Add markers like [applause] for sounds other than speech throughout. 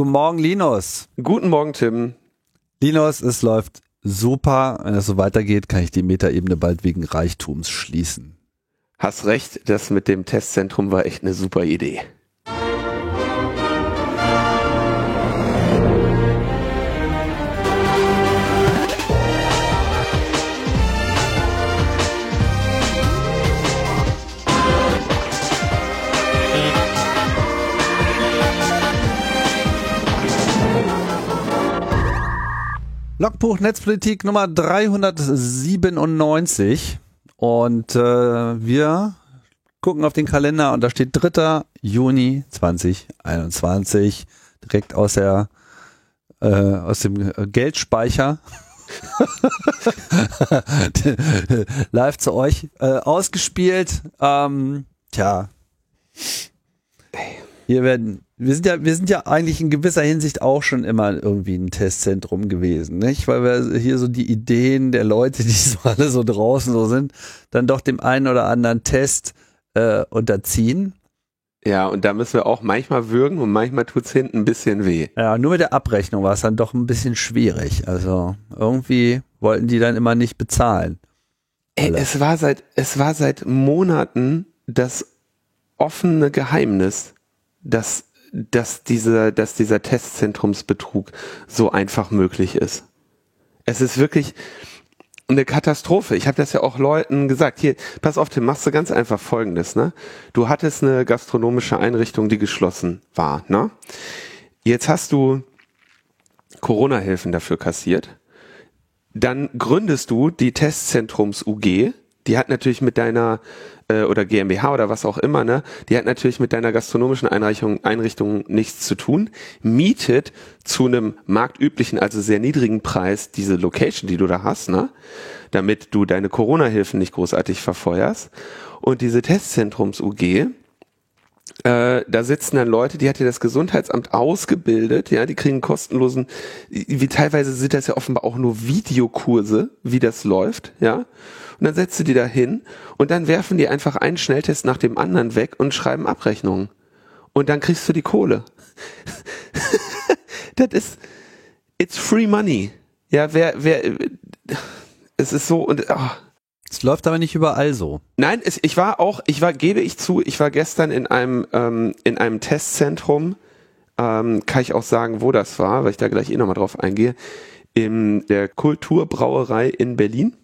Guten Morgen, Linus. Guten Morgen, Tim. Linus, es läuft super. Wenn es so weitergeht, kann ich die Metaebene bald wegen Reichtums schließen. Hast recht, das mit dem Testzentrum war echt eine super Idee. Logbuch Netzpolitik Nummer 397 und äh, wir gucken auf den Kalender und da steht 3. Juni 2021 direkt aus der äh, aus dem Geldspeicher [laughs] live zu euch äh, ausgespielt. Ähm, tja, hier werden wir sind ja, wir sind ja eigentlich in gewisser Hinsicht auch schon immer irgendwie ein Testzentrum gewesen, nicht? Weil wir hier so die Ideen der Leute, [laughs] die so alle so draußen so sind, dann doch dem einen oder anderen Test äh, unterziehen. Ja, und da müssen wir auch manchmal würgen und manchmal tut's hinten ein bisschen weh. Ja, nur mit der Abrechnung war es dann doch ein bisschen schwierig. Also irgendwie wollten die dann immer nicht bezahlen. Ey, es war seit, es war seit Monaten das offene Geheimnis, dass dass dieser, dass dieser Testzentrumsbetrug so einfach möglich ist. Es ist wirklich eine Katastrophe. Ich habe das ja auch Leuten gesagt. Hier, pass auf, Tim, machst du ganz einfach Folgendes. Ne? Du hattest eine gastronomische Einrichtung, die geschlossen war. Ne? Jetzt hast du Corona-Hilfen dafür kassiert. Dann gründest du die Testzentrums UG. Die hat natürlich mit deiner äh, oder GmbH oder was auch immer, ne, die hat natürlich mit deiner gastronomischen Einrichtung, Einrichtung nichts zu tun, mietet zu einem marktüblichen, also sehr niedrigen Preis diese Location, die du da hast, ne, damit du deine Corona-Hilfen nicht großartig verfeuerst. Und diese Testzentrums-UG, äh, da sitzen dann Leute, die hat ja das Gesundheitsamt ausgebildet, ja, die kriegen kostenlosen, wie teilweise sind das ja offenbar auch nur Videokurse, wie das läuft, ja. Und dann setzt du die da hin und dann werfen die einfach einen Schnelltest nach dem anderen weg und schreiben Abrechnungen. Und dann kriegst du die Kohle. [laughs] das ist, it's free money. Ja, wer, wer, es ist so und, oh. Es läuft aber nicht überall so. Nein, es, ich war auch, ich war, gebe ich zu, ich war gestern in einem, ähm, in einem Testzentrum, ähm, kann ich auch sagen, wo das war, weil ich da gleich eh nochmal drauf eingehe, in der Kulturbrauerei in Berlin.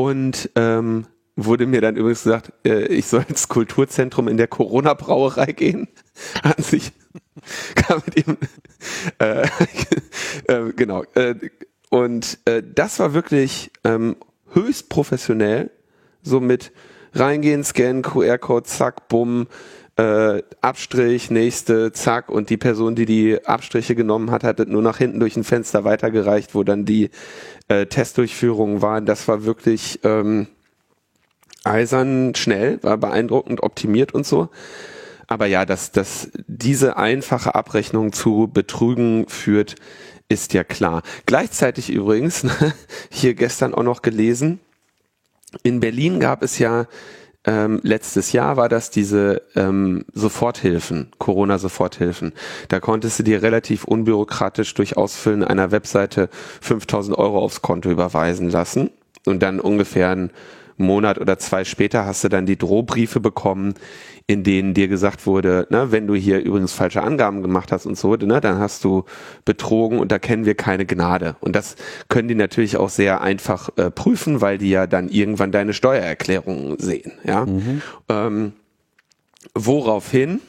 Und ähm, wurde mir dann übrigens gesagt, äh, ich soll ins Kulturzentrum in der Corona-Brauerei gehen. [laughs] An sich [laughs] kam mit ihm, äh, [laughs] äh, genau. Äh, und äh, das war wirklich ähm, höchst professionell, so mit reingehen, scannen, QR-Code, zack, bumm, äh, Abstrich, nächste, zack, und die Person, die die Abstriche genommen hat, hat nur nach hinten durch ein Fenster weitergereicht, wo dann die äh, Testdurchführungen waren. Das war wirklich ähm, eisern schnell, war beeindruckend optimiert und so. Aber ja, dass, dass diese einfache Abrechnung zu Betrügen führt, ist ja klar. Gleichzeitig übrigens, [laughs] hier gestern auch noch gelesen, in Berlin gab es ja ähm, letztes Jahr war das diese ähm, Soforthilfen, Corona-Soforthilfen. Da konntest du dir relativ unbürokratisch durch Ausfüllen einer Webseite 5000 Euro aufs Konto überweisen lassen und dann ungefähr einen Monat oder zwei später hast du dann die Drohbriefe bekommen, in denen dir gesagt wurde, ne, wenn du hier übrigens falsche Angaben gemacht hast und so, ne, dann hast du betrogen und da kennen wir keine Gnade. Und das können die natürlich auch sehr einfach äh, prüfen, weil die ja dann irgendwann deine Steuererklärung sehen. Ja, mhm. ähm, woraufhin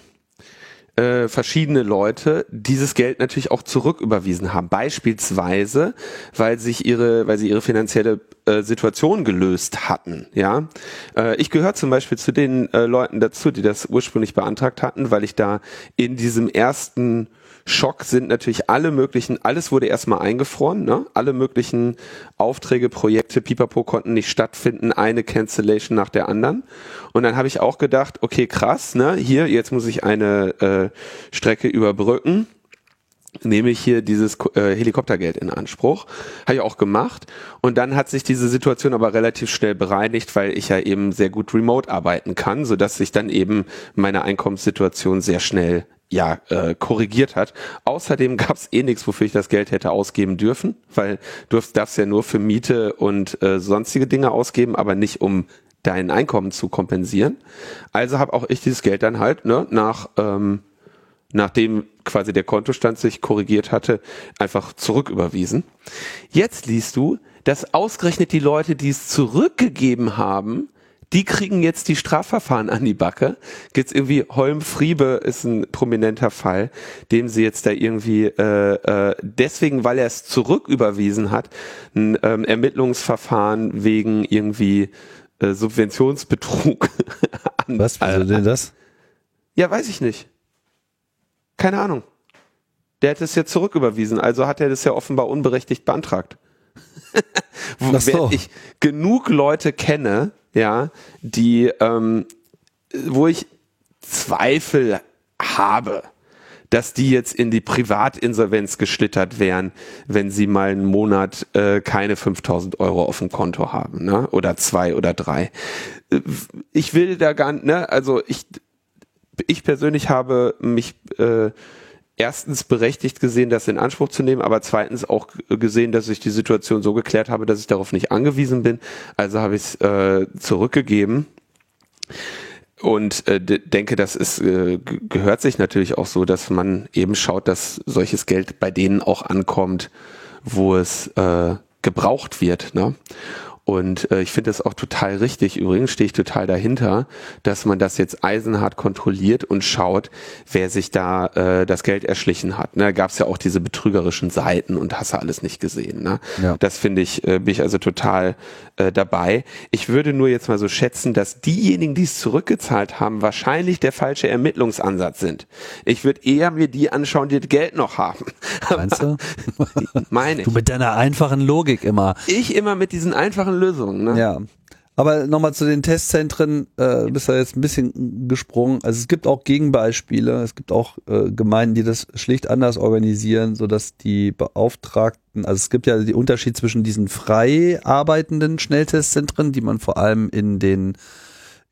äh, verschiedene Leute dieses Geld natürlich auch zurücküberwiesen haben. Beispielsweise, weil sich ihre, weil sie ihre finanzielle äh, Situation gelöst hatten. Ja, äh, ich gehöre zum Beispiel zu den äh, Leuten dazu, die das ursprünglich beantragt hatten, weil ich da in diesem ersten Schock sind natürlich alle möglichen, alles wurde erstmal eingefroren, ne? alle möglichen Aufträge, Projekte, Pipapo konnten nicht stattfinden, eine Cancellation nach der anderen. Und dann habe ich auch gedacht, okay, krass, ne? hier, jetzt muss ich eine äh, Strecke überbrücken nehme ich hier dieses äh, Helikoptergeld in Anspruch. Habe ich auch gemacht. Und dann hat sich diese Situation aber relativ schnell bereinigt, weil ich ja eben sehr gut remote arbeiten kann, sodass sich dann eben meine Einkommenssituation sehr schnell ja, äh, korrigiert hat. Außerdem gab es eh nichts, wofür ich das Geld hätte ausgeben dürfen, weil du darfst ja nur für Miete und äh, sonstige Dinge ausgeben, aber nicht um dein Einkommen zu kompensieren. Also habe auch ich dieses Geld dann halt ne, nach ähm, nachdem quasi der Kontostand sich korrigiert hatte, einfach zurücküberwiesen. Jetzt liest du, dass ausgerechnet die Leute, die es zurückgegeben haben, die kriegen jetzt die Strafverfahren an die Backe. Gibt's irgendwie Holm Friebe ist ein prominenter Fall, dem sie jetzt da irgendwie äh, äh, deswegen, weil er es zurücküberwiesen hat, ein ähm, Ermittlungsverfahren wegen irgendwie äh, Subventionsbetrug. [laughs] an, Was? Wieso denn das? Ja, weiß ich nicht. Keine Ahnung. Der hat es jetzt zurücküberwiesen, also hat er das ja offenbar unberechtigt beantragt. [laughs] Wenn ich genug Leute kenne, ja, die, ähm, wo ich Zweifel habe, dass die jetzt in die Privatinsolvenz geschlittert wären, wenn sie mal einen Monat äh, keine 5000 Euro auf dem Konto haben, ne? oder zwei oder drei. Ich will da gar nicht, ne? also ich, ich persönlich habe mich äh, erstens berechtigt gesehen, das in Anspruch zu nehmen, aber zweitens auch gesehen, dass ich die Situation so geklärt habe, dass ich darauf nicht angewiesen bin. Also habe ich es äh, zurückgegeben und äh, denke, das ist äh, gehört sich natürlich auch so, dass man eben schaut, dass solches Geld bei denen auch ankommt, wo es äh, gebraucht wird. Ne? Und äh, ich finde das auch total richtig. Übrigens stehe ich total dahinter, dass man das jetzt eisenhart kontrolliert und schaut, wer sich da äh, das Geld erschlichen hat. Ne, da gab es ja auch diese betrügerischen Seiten und hast du alles nicht gesehen. Ne? Ja. Das finde ich, äh, bin ich also total äh, dabei. Ich würde nur jetzt mal so schätzen, dass diejenigen, die es zurückgezahlt haben, wahrscheinlich der falsche Ermittlungsansatz sind. Ich würde eher mir die anschauen, die das Geld noch haben. Meinst du? [laughs] Meine. Du mit deiner einfachen Logik immer. Ich immer mit diesen einfachen einfachen Lösungen. Ne? Ja. Aber nochmal zu den Testzentren, äh, bist du jetzt ein bisschen gesprungen. Also es gibt auch Gegenbeispiele. Es gibt auch äh, Gemeinden, die das schlicht anders organisieren, sodass die Beauftragten, also es gibt ja den Unterschied zwischen diesen frei arbeitenden Schnelltestzentren, die man vor allem in den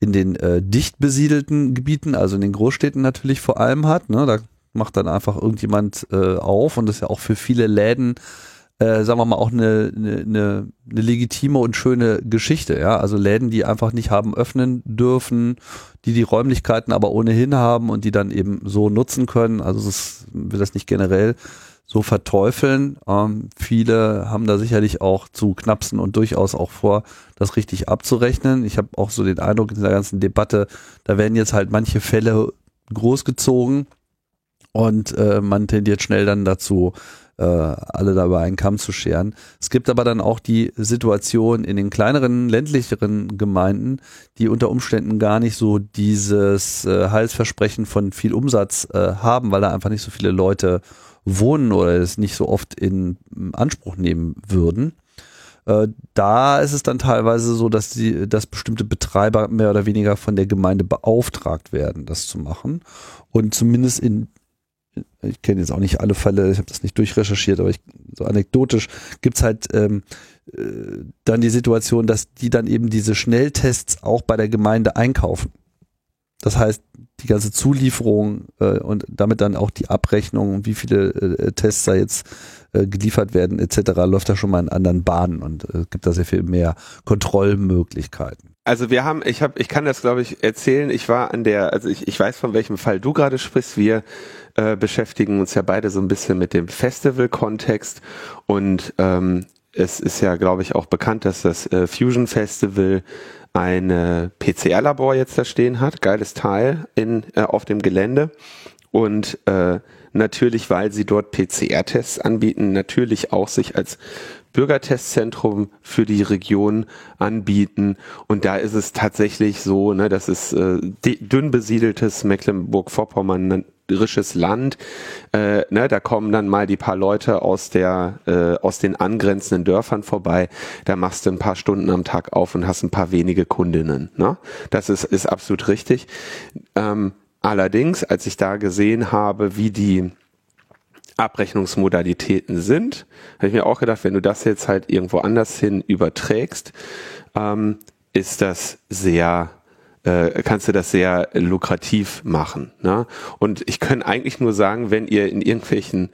in den äh, dicht besiedelten Gebieten, also in den Großstädten natürlich vor allem hat. Ne? Da macht dann einfach irgendjemand äh, auf und das ist ja auch für viele Läden äh, sagen wir mal, auch eine, eine, eine, eine legitime und schöne Geschichte. Ja, also Läden, die einfach nicht haben öffnen dürfen, die die Räumlichkeiten aber ohnehin haben und die dann eben so nutzen können. Also das will das nicht generell so verteufeln. Ähm, viele haben da sicherlich auch zu knapsen und durchaus auch vor, das richtig abzurechnen. Ich habe auch so den Eindruck in dieser ganzen Debatte, da werden jetzt halt manche Fälle großgezogen und äh, man tendiert schnell dann dazu, äh, alle dabei einen Kamm zu scheren. Es gibt aber dann auch die Situation in den kleineren, ländlicheren Gemeinden, die unter Umständen gar nicht so dieses äh, Heilsversprechen von viel Umsatz äh, haben, weil da einfach nicht so viele Leute wohnen oder es nicht so oft in Anspruch nehmen würden. Äh, da ist es dann teilweise so, dass die, dass bestimmte Betreiber mehr oder weniger von der Gemeinde beauftragt werden, das zu machen. Und zumindest in ich kenne jetzt auch nicht alle Fälle, ich habe das nicht durchrecherchiert, aber ich, so anekdotisch gibt's halt ähm, äh, dann die Situation, dass die dann eben diese Schnelltests auch bei der Gemeinde einkaufen. Das heißt, die ganze Zulieferung äh, und damit dann auch die Abrechnung, wie viele äh, Tests da jetzt äh, geliefert werden etc., läuft da schon mal in anderen Bahnen und äh, gibt da sehr viel mehr Kontrollmöglichkeiten. Also wir haben, ich habe, ich kann das glaube ich erzählen. Ich war an der, also ich, ich weiß von welchem Fall du gerade sprichst. Wir äh, beschäftigen uns ja beide so ein bisschen mit dem Festival-Kontext und ähm, es ist ja, glaube ich, auch bekannt, dass das äh, Fusion Festival ein PCR-Labor jetzt da stehen hat, geiles Teil in, äh, auf dem Gelände und äh, natürlich, weil sie dort PCR-Tests anbieten, natürlich auch sich als Bürgertestzentrum für die Region anbieten. Und da ist es tatsächlich so, ne, das ist äh, dünn besiedeltes Mecklenburg-Vorpommern risches Land. Äh, ne, da kommen dann mal die paar Leute aus der äh, aus den angrenzenden Dörfern vorbei. Da machst du ein paar Stunden am Tag auf und hast ein paar wenige Kundinnen. Ne? Das ist ist absolut richtig. Ähm, allerdings, als ich da gesehen habe, wie die Abrechnungsmodalitäten sind, habe ich mir auch gedacht, wenn du das jetzt halt irgendwo anders hin überträgst, ähm, ist das sehr äh, kannst du das sehr lukrativ machen. Ne? Und ich kann eigentlich nur sagen, wenn ihr in irgendwelchen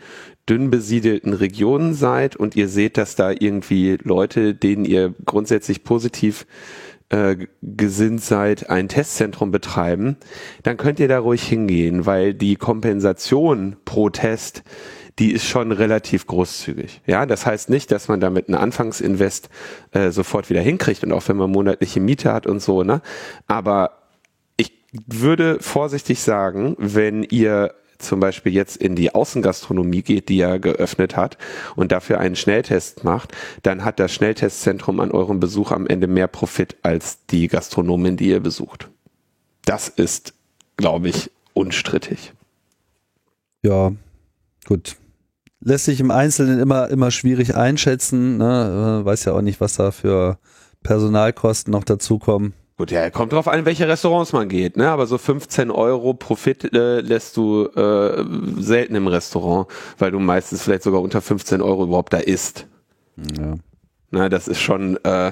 dünn besiedelten Regionen seid und ihr seht, dass da irgendwie Leute, denen ihr grundsätzlich positiv äh, gesinnt seid, ein Testzentrum betreiben, dann könnt ihr da ruhig hingehen, weil die Kompensation pro Test die ist schon relativ großzügig. Ja, das heißt nicht, dass man damit einen Anfangsinvest äh, sofort wieder hinkriegt und auch wenn man monatliche Miete hat und so, ne? Aber ich würde vorsichtig sagen, wenn ihr zum Beispiel jetzt in die Außengastronomie geht, die er geöffnet hat und dafür einen Schnelltest macht, dann hat das Schnelltestzentrum an eurem Besuch am Ende mehr Profit als die Gastronomin, die ihr besucht. Das ist, glaube ich, unstrittig. Ja, gut. Lässt sich im Einzelnen immer, immer schwierig einschätzen. Ne? Weiß ja auch nicht, was da für Personalkosten noch dazukommen. Gut, ja, kommt drauf an, welche Restaurants man geht, ne? Aber so 15 Euro Profit äh, lässt du äh, selten im Restaurant, weil du meistens vielleicht sogar unter 15 Euro überhaupt da isst. Ja. Na, das ist schon. Äh,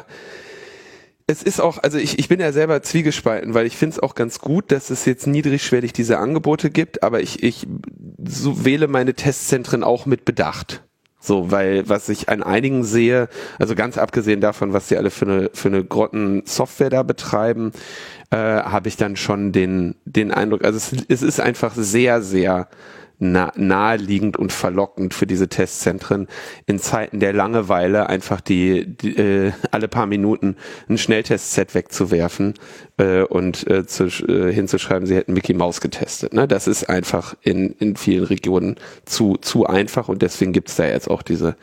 es ist auch, also ich, ich bin ja selber zwiegespalten, weil ich finde es auch ganz gut, dass es jetzt niedrigschwellig diese Angebote gibt, aber ich, ich so wähle meine Testzentren auch mit Bedacht. So, weil was ich an einigen sehe, also ganz abgesehen davon, was sie alle für eine, für eine Grotten-Software da betreiben, äh, habe ich dann schon den, den Eindruck, also es, es ist einfach sehr, sehr naheliegend und verlockend für diese Testzentren in Zeiten der Langeweile einfach die, die äh, alle paar Minuten ein Schnelltestset wegzuwerfen äh, und äh, zu, äh, hinzuschreiben, sie hätten Mickey Mouse getestet. Ne? Das ist einfach in, in vielen Regionen zu, zu einfach und deswegen gibt's da jetzt auch diese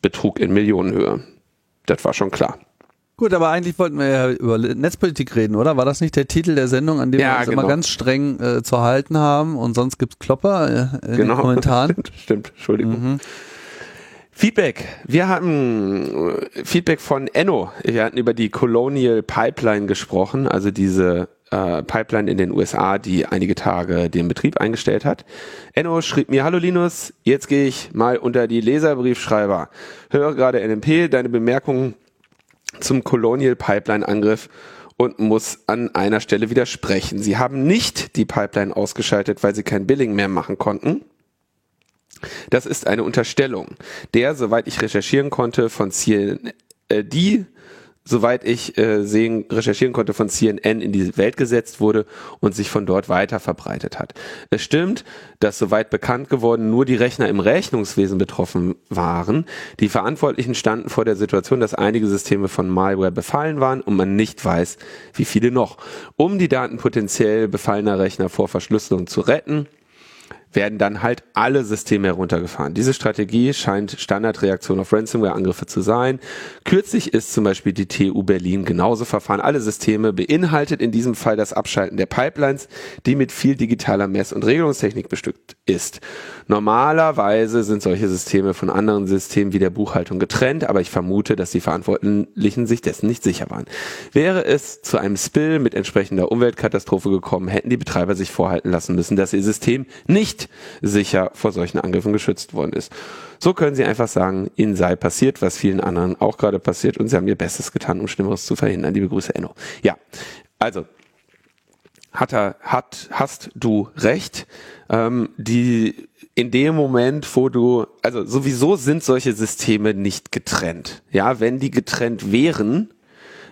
Betrug in Millionenhöhe. Das war schon klar. Gut, aber eigentlich wollten wir ja über Netzpolitik reden, oder? War das nicht der Titel der Sendung, an dem ja, wir uns genau. immer ganz streng äh, zu halten haben und sonst gibt's Klopper äh, in genau. den Kommentaren? Stimmt, [laughs] stimmt. Entschuldigung. Mhm. Feedback. Wir hatten äh, Feedback von Enno. Wir hatten über die Colonial Pipeline gesprochen, also diese äh, Pipeline in den USA, die einige Tage den Betrieb eingestellt hat. Enno schrieb mir, hallo Linus, jetzt gehe ich mal unter die Leserbriefschreiber. Höre gerade NMP, deine Bemerkungen zum Colonial Pipeline Angriff und muss an einer Stelle widersprechen. Sie haben nicht die Pipeline ausgeschaltet, weil sie kein Billing mehr machen konnten. Das ist eine Unterstellung, der, soweit ich recherchieren konnte, von CND soweit ich äh, sehen, recherchieren konnte, von CNN in die Welt gesetzt wurde und sich von dort weiter verbreitet hat. Es stimmt, dass soweit bekannt geworden nur die Rechner im Rechnungswesen betroffen waren. Die Verantwortlichen standen vor der Situation, dass einige Systeme von Malware befallen waren und man nicht weiß, wie viele noch. Um die Daten potenziell befallener Rechner vor Verschlüsselung zu retten, werden dann halt alle Systeme heruntergefahren. Diese Strategie scheint Standardreaktion auf Ransomware-Angriffe zu sein. Kürzlich ist zum Beispiel die TU Berlin genauso verfahren. Alle Systeme beinhaltet in diesem Fall das Abschalten der Pipelines, die mit viel digitaler Mess- und Regelungstechnik bestückt ist. Normalerweise sind solche Systeme von anderen Systemen wie der Buchhaltung getrennt, aber ich vermute, dass die Verantwortlichen sich dessen nicht sicher waren. Wäre es zu einem Spill mit entsprechender Umweltkatastrophe gekommen, hätten die Betreiber sich vorhalten lassen müssen, dass ihr System nicht sicher vor solchen Angriffen geschützt worden ist. So können sie einfach sagen, ihnen sei passiert, was vielen anderen auch gerade passiert und sie haben ihr Bestes getan, um Schlimmeres zu verhindern. Liebe Grüße, Enno. Ja, also hat er, hat, hast du recht. Ähm, die in dem Moment, wo du, also sowieso sind solche Systeme nicht getrennt. Ja, wenn die getrennt wären,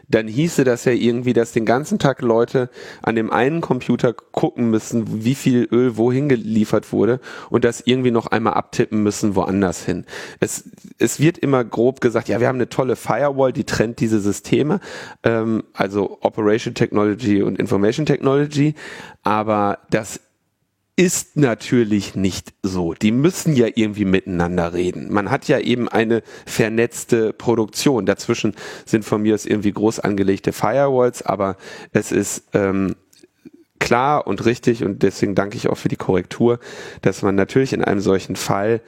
dann hieße das ja irgendwie, dass den ganzen Tag Leute an dem einen Computer gucken müssen, wie viel Öl wohin geliefert wurde und das irgendwie noch einmal abtippen müssen woanders hin. Es, es wird immer grob gesagt, ja, wir haben eine tolle Firewall, die trennt diese Systeme, ähm, also Operation Technology und Information Technology, aber das ist natürlich nicht so. Die müssen ja irgendwie miteinander reden. Man hat ja eben eine vernetzte Produktion. Dazwischen sind von mir aus irgendwie groß angelegte Firewalls, aber es ist ähm, klar und richtig und deswegen danke ich auch für die Korrektur, dass man natürlich in einem solchen Fall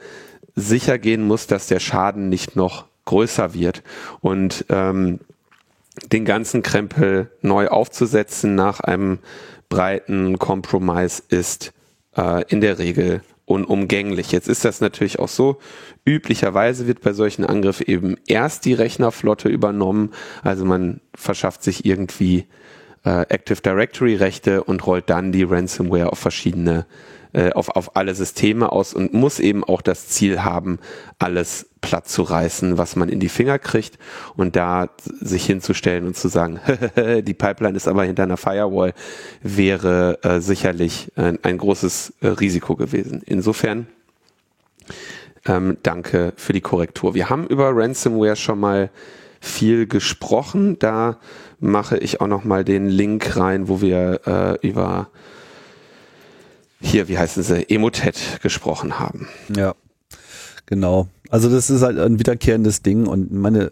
sicher gehen muss, dass der Schaden nicht noch größer wird und ähm, den ganzen Krempel neu aufzusetzen nach einem breiten Kompromiss ist äh, in der Regel unumgänglich. Jetzt ist das natürlich auch so, üblicherweise wird bei solchen Angriffen eben erst die Rechnerflotte übernommen, also man verschafft sich irgendwie äh, Active Directory Rechte und rollt dann die Ransomware auf verschiedene äh, auf, auf alle Systeme aus und muss eben auch das Ziel haben, alles platt zu reißen, was man in die Finger kriegt und da sich hinzustellen und zu sagen, [laughs] die Pipeline ist aber hinter einer Firewall, wäre äh, sicherlich ein, ein großes äh, Risiko gewesen. Insofern ähm, danke für die Korrektur. Wir haben über Ransomware schon mal viel gesprochen. Da mache ich auch noch mal den Link rein, wo wir äh, über hier, wie heißen sie, Emotet gesprochen haben. Ja, genau. Also das ist halt ein wiederkehrendes Ding und meine,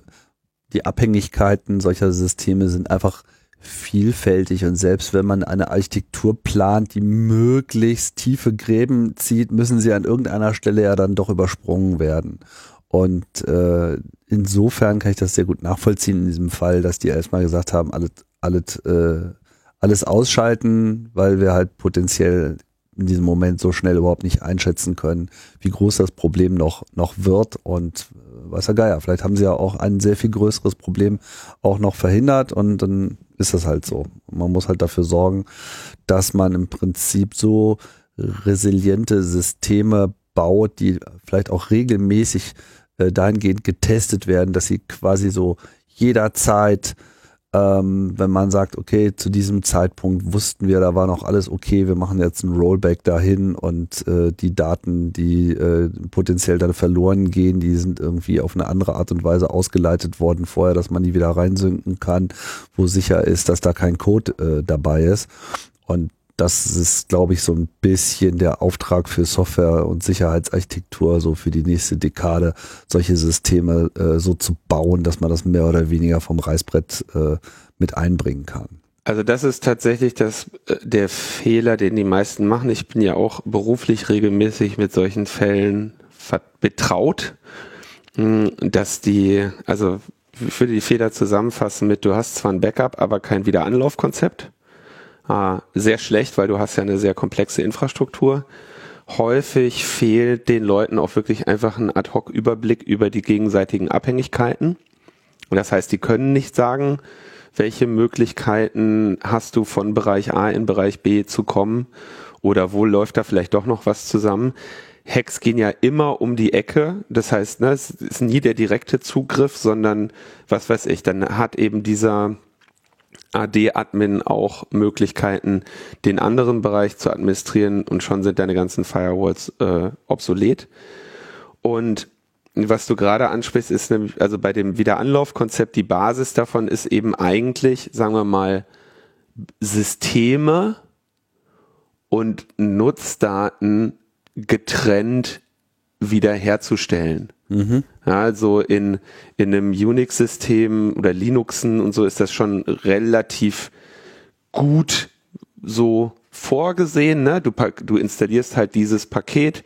die Abhängigkeiten solcher Systeme sind einfach vielfältig und selbst wenn man eine Architektur plant, die möglichst tiefe Gräben zieht, müssen sie an irgendeiner Stelle ja dann doch übersprungen werden. Und äh, insofern kann ich das sehr gut nachvollziehen in diesem Fall, dass die erstmal gesagt haben, alles, alles, äh, alles ausschalten, weil wir halt potenziell in diesem Moment so schnell überhaupt nicht einschätzen können, wie groß das Problem noch, noch wird und äh, was ja Geier, vielleicht haben sie ja auch ein sehr viel größeres Problem auch noch verhindert und dann ist das halt so. Man muss halt dafür sorgen, dass man im Prinzip so resiliente Systeme baut, die vielleicht auch regelmäßig äh, dahingehend getestet werden, dass sie quasi so jederzeit ähm, wenn man sagt, okay, zu diesem Zeitpunkt wussten wir, da war noch alles okay, wir machen jetzt ein Rollback dahin und äh, die Daten, die äh, potenziell dann verloren gehen, die sind irgendwie auf eine andere Art und Weise ausgeleitet worden vorher, dass man die wieder reinsynken kann, wo sicher ist, dass da kein Code äh, dabei ist. Und das ist, glaube ich, so ein bisschen der Auftrag für Software- und Sicherheitsarchitektur, so für die nächste Dekade, solche Systeme äh, so zu bauen, dass man das mehr oder weniger vom Reißbrett äh, mit einbringen kann. Also das ist tatsächlich das, äh, der Fehler, den die meisten machen. Ich bin ja auch beruflich regelmäßig mit solchen Fällen betraut, hm, dass die, also ich würde die Fehler zusammenfassen mit, du hast zwar ein Backup, aber kein Wiederanlaufkonzept ah, sehr schlecht, weil du hast ja eine sehr komplexe Infrastruktur. Häufig fehlt den Leuten auch wirklich einfach ein Ad-Hoc-Überblick über die gegenseitigen Abhängigkeiten. Und das heißt, die können nicht sagen, welche Möglichkeiten hast du von Bereich A in Bereich B zu kommen oder wo läuft da vielleicht doch noch was zusammen. Hacks gehen ja immer um die Ecke. Das heißt, ne, es ist nie der direkte Zugriff, sondern was weiß ich, dann hat eben dieser AD-Admin auch Möglichkeiten, den anderen Bereich zu administrieren und schon sind deine ganzen Firewalls äh, obsolet. Und was du gerade ansprichst, ist nämlich, also bei dem Wiederanlaufkonzept, die Basis davon ist eben eigentlich, sagen wir mal, Systeme und Nutzdaten getrennt wiederherzustellen. Mhm. Ja, also in, in einem Unix-System oder Linuxen und so ist das schon relativ gut so vorgesehen. Ne? Du, du installierst halt dieses Paket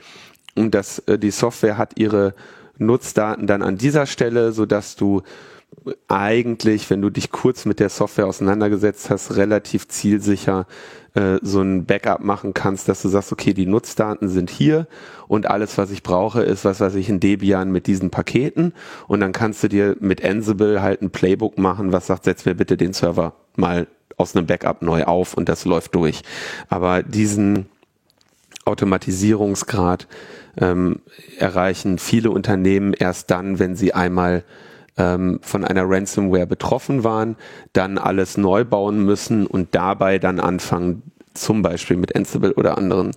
und das, äh, die Software hat ihre Nutzdaten dann an dieser Stelle, so dass du eigentlich, wenn du dich kurz mit der Software auseinandergesetzt hast, relativ zielsicher äh, so ein Backup machen kannst, dass du sagst, okay, die Nutzdaten sind hier und alles, was ich brauche, ist, was weiß ich, ein Debian mit diesen Paketen und dann kannst du dir mit Ansible halt ein Playbook machen, was sagt, setz mir bitte den Server mal aus einem Backup neu auf und das läuft durch. Aber diesen Automatisierungsgrad ähm, erreichen viele Unternehmen erst dann, wenn sie einmal ähm, von einer Ransomware betroffen waren, dann alles neu bauen müssen und dabei dann anfangen, zum Beispiel mit Ansible oder anderen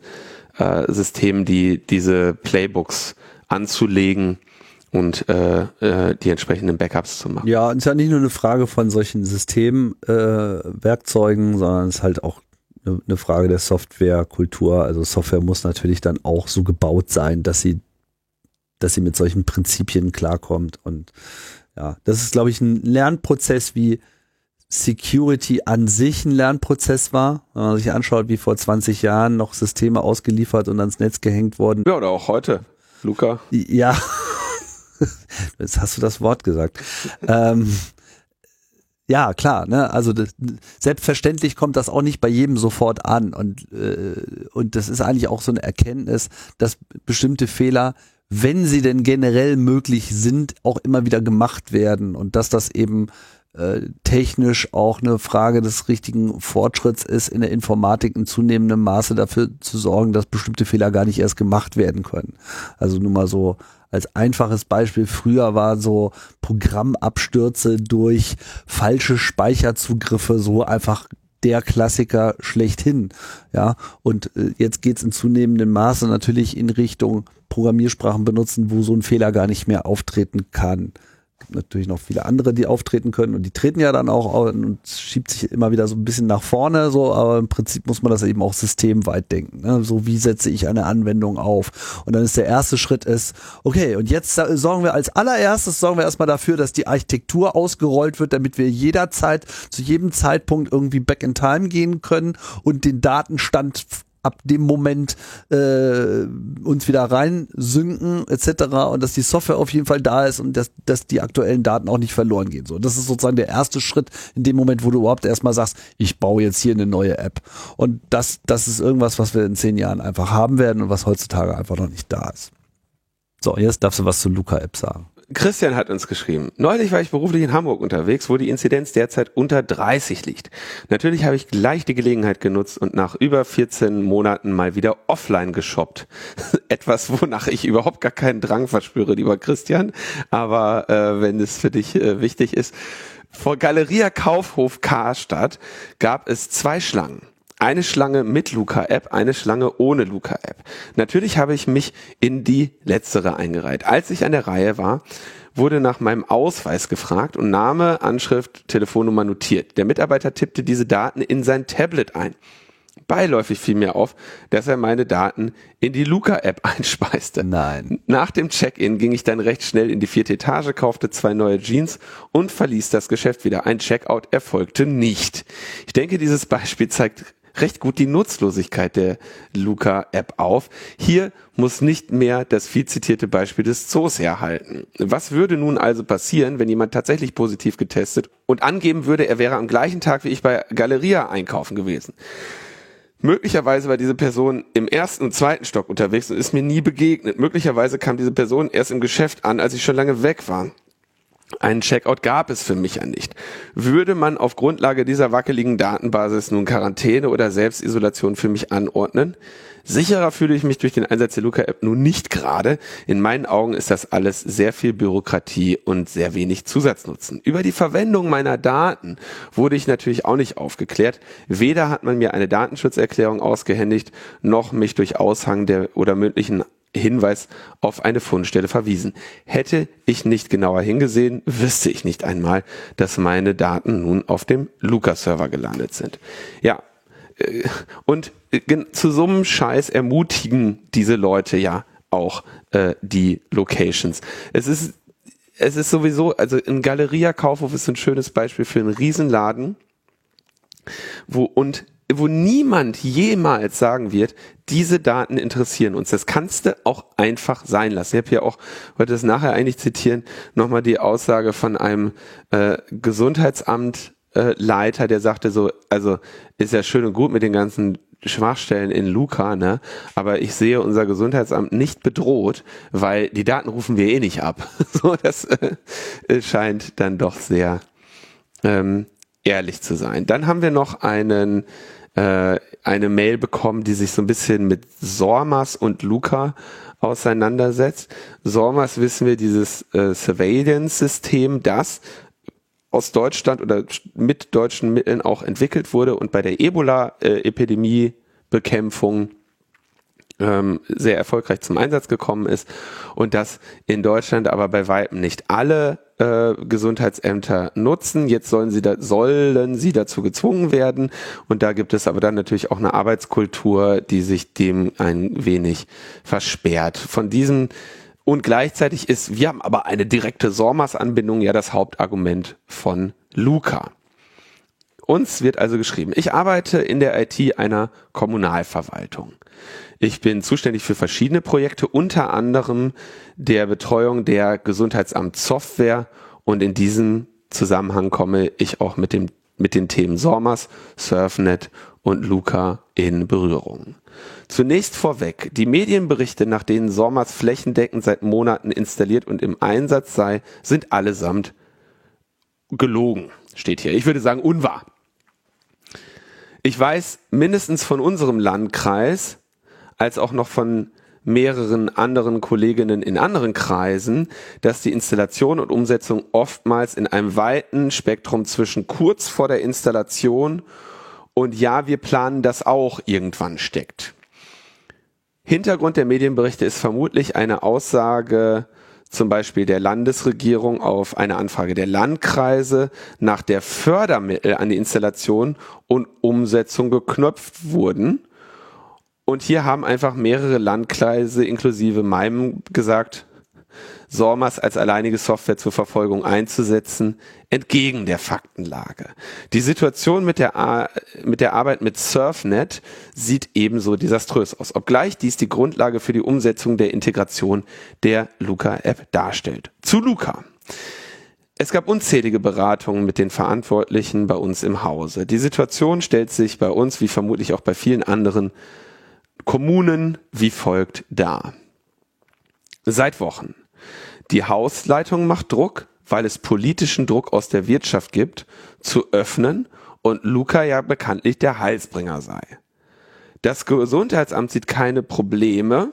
äh, Systemen, die diese Playbooks anzulegen und äh, äh, die entsprechenden Backups zu machen. Ja, es ist ja nicht nur eine Frage von solchen Systemwerkzeugen, äh, sondern es ist halt auch eine, eine Frage der Softwarekultur. Also Software muss natürlich dann auch so gebaut sein, dass sie, dass sie mit solchen Prinzipien klarkommt und ja, das ist, glaube ich, ein Lernprozess, wie Security an sich ein Lernprozess war. Wenn man sich anschaut, wie vor 20 Jahren noch Systeme ausgeliefert und ans Netz gehängt wurden. Ja, oder auch heute, Luca. Ja, [laughs] jetzt hast du das Wort gesagt. [laughs] ähm, ja, klar, ne? Also das, selbstverständlich kommt das auch nicht bei jedem sofort an und äh, und das ist eigentlich auch so eine Erkenntnis, dass bestimmte Fehler wenn sie denn generell möglich sind, auch immer wieder gemacht werden und dass das eben äh, technisch auch eine Frage des richtigen Fortschritts ist, in der Informatik in zunehmendem Maße dafür zu sorgen, dass bestimmte Fehler gar nicht erst gemacht werden können. Also nur mal so als einfaches Beispiel, früher war so Programmabstürze durch falsche Speicherzugriffe so einfach der Klassiker schlechthin. Ja, und äh, jetzt geht's in zunehmendem Maße natürlich in Richtung Programmiersprachen benutzen, wo so ein Fehler gar nicht mehr auftreten kann gibt natürlich noch viele andere, die auftreten können und die treten ja dann auch und schiebt sich immer wieder so ein bisschen nach vorne, so, aber im Prinzip muss man das eben auch systemweit denken. Ne? So wie setze ich eine Anwendung auf? Und dann ist der erste Schritt ist, okay, und jetzt sorgen wir als allererstes, sorgen wir erstmal dafür, dass die Architektur ausgerollt wird, damit wir jederzeit zu jedem Zeitpunkt irgendwie back in time gehen können und den Datenstand ab dem Moment äh, uns wieder reinsynken etc. und dass die Software auf jeden Fall da ist und dass, dass die aktuellen Daten auch nicht verloren gehen. So, das ist sozusagen der erste Schritt in dem Moment, wo du überhaupt erstmal sagst, ich baue jetzt hier eine neue App. Und das, das ist irgendwas, was wir in zehn Jahren einfach haben werden und was heutzutage einfach noch nicht da ist. So, jetzt darfst du was zur Luca-App sagen. Christian hat uns geschrieben, neulich war ich beruflich in Hamburg unterwegs, wo die Inzidenz derzeit unter 30 liegt. Natürlich habe ich gleich die Gelegenheit genutzt und nach über 14 Monaten mal wieder offline geshoppt. [laughs] Etwas, wonach ich überhaupt gar keinen Drang verspüre, lieber Christian, aber äh, wenn es für dich äh, wichtig ist. Vor Galeria Kaufhof Karstadt gab es zwei Schlangen eine Schlange mit Luca-App, eine Schlange ohne Luca-App. Natürlich habe ich mich in die letztere eingereiht. Als ich an der Reihe war, wurde nach meinem Ausweis gefragt und Name, Anschrift, Telefonnummer notiert. Der Mitarbeiter tippte diese Daten in sein Tablet ein. Beiläufig fiel mir auf, dass er meine Daten in die Luca-App [laughs] einspeiste. Nein. Nach dem Check-in ging ich dann recht schnell in die vierte Etage, kaufte zwei neue Jeans und verließ das Geschäft wieder. Ein Checkout erfolgte nicht. Ich denke, dieses Beispiel zeigt recht gut die Nutzlosigkeit der Luca-App auf. Hier muss nicht mehr das viel zitierte Beispiel des Zoos herhalten. Was würde nun also passieren, wenn jemand tatsächlich positiv getestet und angeben würde, er wäre am gleichen Tag wie ich bei Galeria einkaufen gewesen? Möglicherweise war diese Person im ersten und zweiten Stock unterwegs und ist mir nie begegnet. Möglicherweise kam diese Person erst im Geschäft an, als ich schon lange weg war. Einen Checkout gab es für mich ja nicht. Würde man auf Grundlage dieser wackeligen Datenbasis nun Quarantäne oder Selbstisolation für mich anordnen? Sicherer fühle ich mich durch den Einsatz der Luca-App nun nicht gerade. In meinen Augen ist das alles sehr viel Bürokratie und sehr wenig Zusatznutzen. Über die Verwendung meiner Daten wurde ich natürlich auch nicht aufgeklärt. Weder hat man mir eine Datenschutzerklärung ausgehändigt, noch mich durch Aushang der oder mündlichen Hinweis auf eine Fundstelle verwiesen. Hätte ich nicht genauer hingesehen, wüsste ich nicht einmal, dass meine Daten nun auf dem Luca-Server gelandet sind. Ja, äh, und äh, zu so einem Scheiß ermutigen diese Leute ja auch äh, die Locations. Es ist, es ist sowieso, also ein Galeria Kaufhof ist ein schönes Beispiel für einen Riesenladen, wo und wo niemand jemals sagen wird, diese Daten interessieren uns. Das kannst du auch einfach sein lassen. Ich habe hier auch, wollte das nachher eigentlich zitieren, nochmal die Aussage von einem äh, Gesundheitsamtleiter, äh, der sagte so, also ist ja schön und gut mit den ganzen Schwachstellen in Luca, ne? Aber ich sehe unser Gesundheitsamt nicht bedroht, weil die Daten rufen wir eh nicht ab. [laughs] so, das äh, scheint dann doch sehr ähm, ehrlich zu sein. Dann haben wir noch einen äh, eine Mail bekommen, die sich so ein bisschen mit Sormas und Luca auseinandersetzt. Sormas wissen wir, dieses äh, Surveillance-System, das aus Deutschland oder mit deutschen Mitteln auch entwickelt wurde und bei der Ebola-Epidemie-Bekämpfung ähm, sehr erfolgreich zum Einsatz gekommen ist und das in Deutschland aber bei weitem nicht alle äh, Gesundheitsämter nutzen. Jetzt sollen sie da, sollen sie dazu gezwungen werden. Und da gibt es aber dann natürlich auch eine Arbeitskultur, die sich dem ein wenig versperrt. Von diesem und gleichzeitig ist, wir haben aber eine direkte SORMAS-Anbindung ja das Hauptargument von Luca. Uns wird also geschrieben, ich arbeite in der IT einer Kommunalverwaltung. Ich bin zuständig für verschiedene Projekte, unter anderem der Betreuung der Gesundheitsamt Software und in diesem Zusammenhang komme ich auch mit dem mit den Themen SORMAS, SurfNet und Luca in Berührung. Zunächst vorweg, die Medienberichte, nach denen SORMAS flächendeckend seit Monaten installiert und im Einsatz sei, sind allesamt gelogen, steht hier. Ich würde sagen unwahr. Ich weiß mindestens von unserem Landkreis, als auch noch von mehreren anderen Kolleginnen in anderen Kreisen, dass die Installation und Umsetzung oftmals in einem weiten Spektrum zwischen kurz vor der Installation und ja, wir planen das auch irgendwann steckt. Hintergrund der Medienberichte ist vermutlich eine Aussage zum Beispiel der Landesregierung auf eine Anfrage der Landkreise nach der Fördermittel an die Installation und Umsetzung geknöpft wurden und hier haben einfach mehrere Landkreise inklusive meinem gesagt, SORMAS als alleinige Software zur Verfolgung einzusetzen, entgegen der Faktenlage. Die Situation mit der, mit der Arbeit mit Surfnet sieht ebenso desaströs aus, obgleich dies die Grundlage für die Umsetzung der Integration der Luca-App darstellt. Zu Luca. Es gab unzählige Beratungen mit den Verantwortlichen bei uns im Hause. Die Situation stellt sich bei uns, wie vermutlich auch bei vielen anderen Kommunen wie folgt dar. Seit Wochen. Die Hausleitung macht Druck, weil es politischen Druck aus der Wirtschaft gibt, zu öffnen und Luca ja bekanntlich der Heilsbringer sei. Das Gesundheitsamt sieht keine Probleme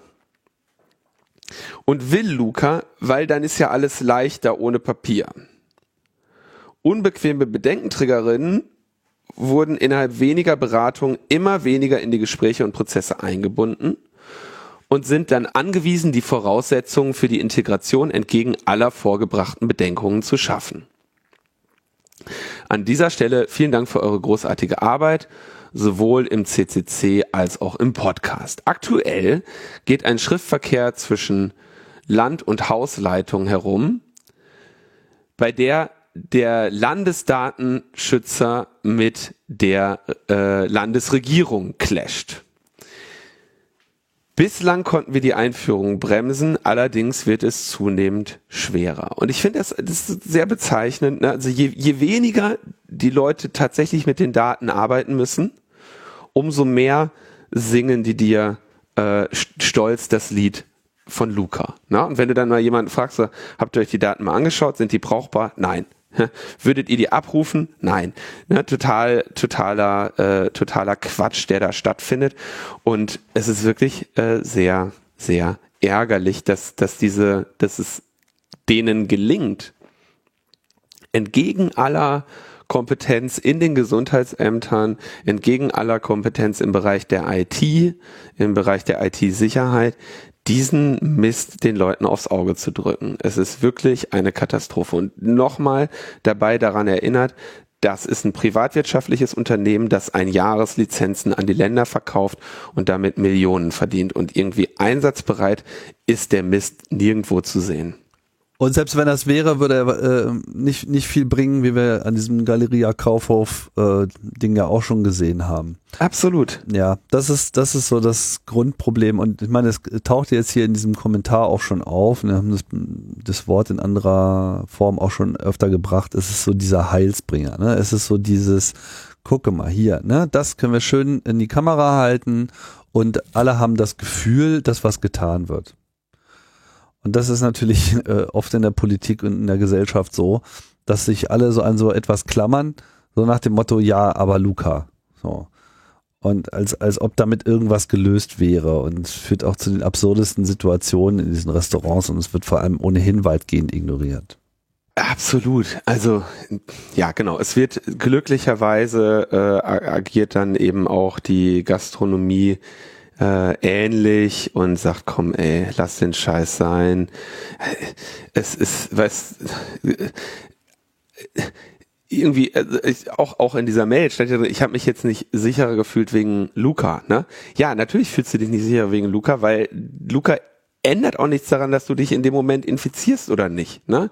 und will Luca, weil dann ist ja alles leichter ohne Papier. Unbequeme Bedenkenträgerinnen wurden innerhalb weniger Beratungen immer weniger in die Gespräche und Prozesse eingebunden und sind dann angewiesen, die Voraussetzungen für die Integration entgegen aller vorgebrachten Bedenkungen zu schaffen. An dieser Stelle vielen Dank für eure großartige Arbeit, sowohl im CCC als auch im Podcast. Aktuell geht ein Schriftverkehr zwischen Land- und Hausleitung herum, bei der der Landesdatenschützer mit der äh, Landesregierung clasht. Bislang konnten wir die Einführung bremsen, allerdings wird es zunehmend schwerer. Und ich finde das, das sehr bezeichnend. Ne? Also je, je weniger die Leute tatsächlich mit den Daten arbeiten müssen, umso mehr singen die dir äh, stolz das Lied von Luca. Ne? Und wenn du dann mal jemanden fragst, habt ihr euch die Daten mal angeschaut, sind die brauchbar? Nein. Würdet ihr die abrufen? Nein. Ne, total, totaler, äh, totaler Quatsch, der da stattfindet. Und es ist wirklich äh, sehr, sehr ärgerlich, dass, dass diese, dass es denen gelingt, entgegen aller Kompetenz in den Gesundheitsämtern, entgegen aller Kompetenz im Bereich der IT, im Bereich der IT-Sicherheit, diesen Mist den Leuten aufs Auge zu drücken. Es ist wirklich eine Katastrophe. Und nochmal dabei daran erinnert, das ist ein privatwirtschaftliches Unternehmen, das ein Jahreslizenzen an die Länder verkauft und damit Millionen verdient. Und irgendwie einsatzbereit ist der Mist nirgendwo zu sehen. Und selbst wenn das wäre, würde er äh, nicht, nicht viel bringen, wie wir an diesem Galeria Kaufhof äh, Ding ja auch schon gesehen haben. Absolut. Ja, das ist, das ist so das Grundproblem. Und ich meine, es taucht jetzt hier in diesem Kommentar auch schon auf. Wir haben das, das Wort in anderer Form auch schon öfter gebracht. Es ist so dieser Heilsbringer. Ne? Es ist so dieses, gucke mal hier, ne? das können wir schön in die Kamera halten und alle haben das Gefühl, dass was getan wird. Und das ist natürlich [laughs] äh, oft in der Politik und in der Gesellschaft so, dass sich alle so an so etwas klammern, so nach dem Motto, ja, aber Luca. So. Und als, als ob damit irgendwas gelöst wäre. Und führt auch zu den absurdesten Situationen in diesen Restaurants und es wird vor allem ohnehin weitgehend ignoriert. Absolut. Also ja, genau. Es wird glücklicherweise äh, agiert dann eben auch die Gastronomie äh, ähnlich und sagt, komm, ey, lass den Scheiß sein. Es ist, was irgendwie äh, auch auch in dieser Mail stand ja ich habe mich jetzt nicht sicherer gefühlt wegen Luca, ne? Ja, natürlich fühlst du dich nicht sicher wegen Luca, weil Luca ändert auch nichts daran, dass du dich in dem Moment infizierst oder nicht. Ne?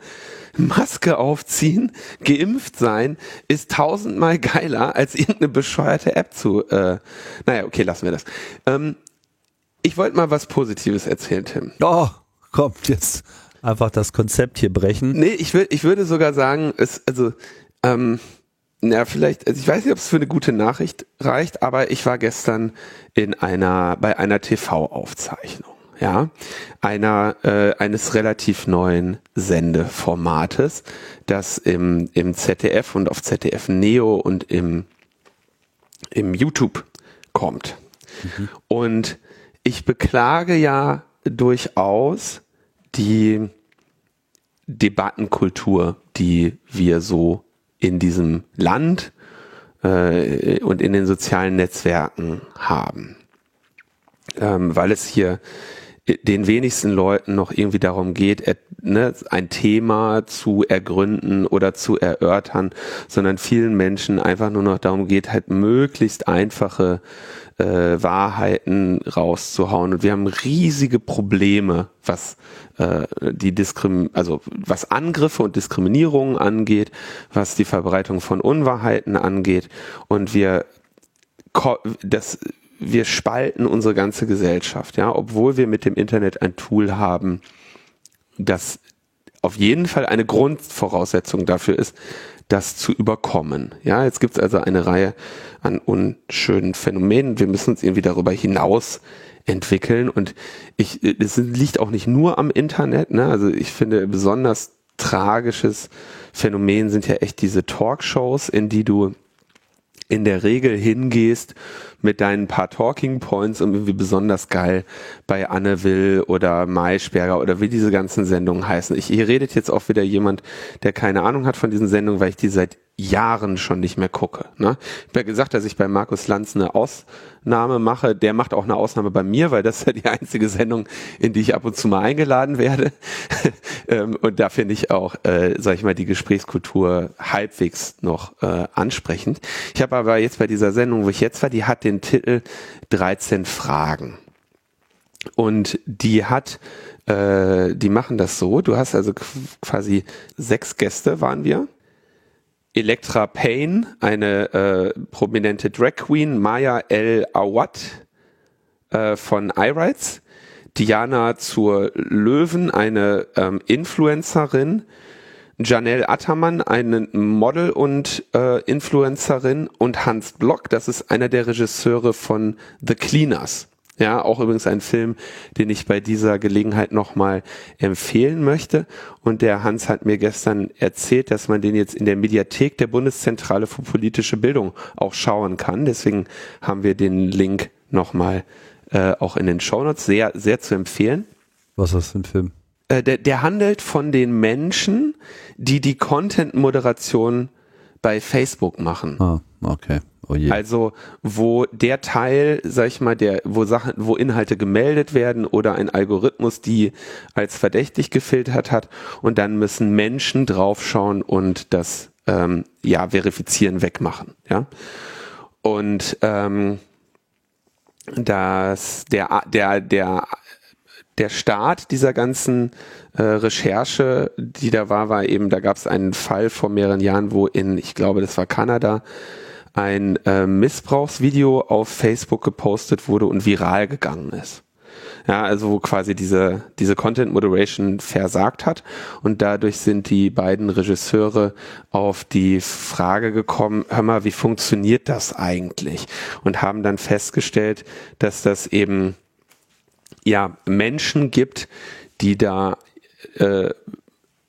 Maske aufziehen, geimpft sein, ist tausendmal geiler, als irgendeine bescheuerte App zu. Äh, naja, okay, lassen wir das. Ähm, ich wollte mal was Positives erzählen, Tim. Oh, kommt jetzt einfach das Konzept hier brechen. Nee, ich, will, ich würde sogar sagen, es, also, ähm, ja, vielleicht, also ich weiß nicht, ob es für eine gute Nachricht reicht, aber ich war gestern in einer, bei einer TV-Aufzeichnung. Ja, einer äh, eines relativ neuen Sendeformates, das im im ZDF und auf ZDF Neo und im im YouTube kommt. Mhm. Und ich beklage ja durchaus die Debattenkultur, die wir so in diesem Land äh, und in den sozialen Netzwerken haben. Ähm, weil es hier den wenigsten Leuten noch irgendwie darum geht, ne, ein Thema zu ergründen oder zu erörtern, sondern vielen Menschen einfach nur noch darum geht, halt möglichst einfache äh, Wahrheiten rauszuhauen. Und wir haben riesige Probleme, was äh, die Diskrim also was Angriffe und Diskriminierungen angeht, was die Verbreitung von Unwahrheiten angeht. Und wir das wir spalten unsere ganze Gesellschaft, ja, obwohl wir mit dem Internet ein Tool haben, das auf jeden Fall eine Grundvoraussetzung dafür ist, das zu überkommen. Ja, jetzt gibt es also eine Reihe an unschönen Phänomenen. Wir müssen uns irgendwie darüber hinaus entwickeln und ich, es liegt auch nicht nur am Internet. Ne? Also ich finde besonders tragisches Phänomen sind ja echt diese Talkshows, in die du in der Regel hingehst mit deinen paar Talking Points und irgendwie besonders geil bei Anne Will oder Maischberger oder wie diese ganzen Sendungen heißen. Ich, hier redet jetzt auch wieder jemand, der keine Ahnung hat von diesen Sendungen, weil ich die seit Jahren schon nicht mehr gucke. Ne? Ich habe ja gesagt, dass ich bei Markus Lanz eine Ausnahme mache. Der macht auch eine Ausnahme bei mir, weil das ist ja die einzige Sendung, in die ich ab und zu mal eingeladen werde. [laughs] Ähm, und da finde ich auch, äh, sag ich mal, die Gesprächskultur halbwegs noch äh, ansprechend. Ich habe aber jetzt bei dieser Sendung, wo ich jetzt war, die hat den Titel 13 Fragen. Und die hat, äh, die machen das so, du hast also quasi sechs Gäste waren wir. Elektra Payne, eine äh, prominente Drag Queen, Maya El Awad äh, von iRights, Diana zur Löwen, eine ähm, Influencerin, Janelle Attermann, eine Model und äh, Influencerin und Hans Block, das ist einer der Regisseure von The Cleaners. Ja, auch übrigens ein Film, den ich bei dieser Gelegenheit nochmal empfehlen möchte. Und der Hans hat mir gestern erzählt, dass man den jetzt in der Mediathek der Bundeszentrale für politische Bildung auch schauen kann. Deswegen haben wir den Link nochmal äh, auch in den Shownotes. Sehr, sehr zu empfehlen. Was ist das für ein Film? Äh, der, der handelt von den Menschen, die die Content-Moderation bei Facebook machen. Ah, okay. Oh also wo der Teil, sag ich mal, der, wo Sachen, wo Inhalte gemeldet werden oder ein Algorithmus die als verdächtig gefiltert hat und dann müssen Menschen draufschauen und das ähm, ja verifizieren, wegmachen. Ja. Und ähm, dass der der der der Start dieser ganzen äh, Recherche, die da war, war eben, da gab es einen Fall vor mehreren Jahren, wo in, ich glaube, das war Kanada, ein äh, Missbrauchsvideo auf Facebook gepostet wurde und viral gegangen ist. Ja, also wo quasi diese, diese Content Moderation versagt hat. Und dadurch sind die beiden Regisseure auf die Frage gekommen, hör mal, wie funktioniert das eigentlich? Und haben dann festgestellt, dass das eben, ja, Menschen gibt, die da äh,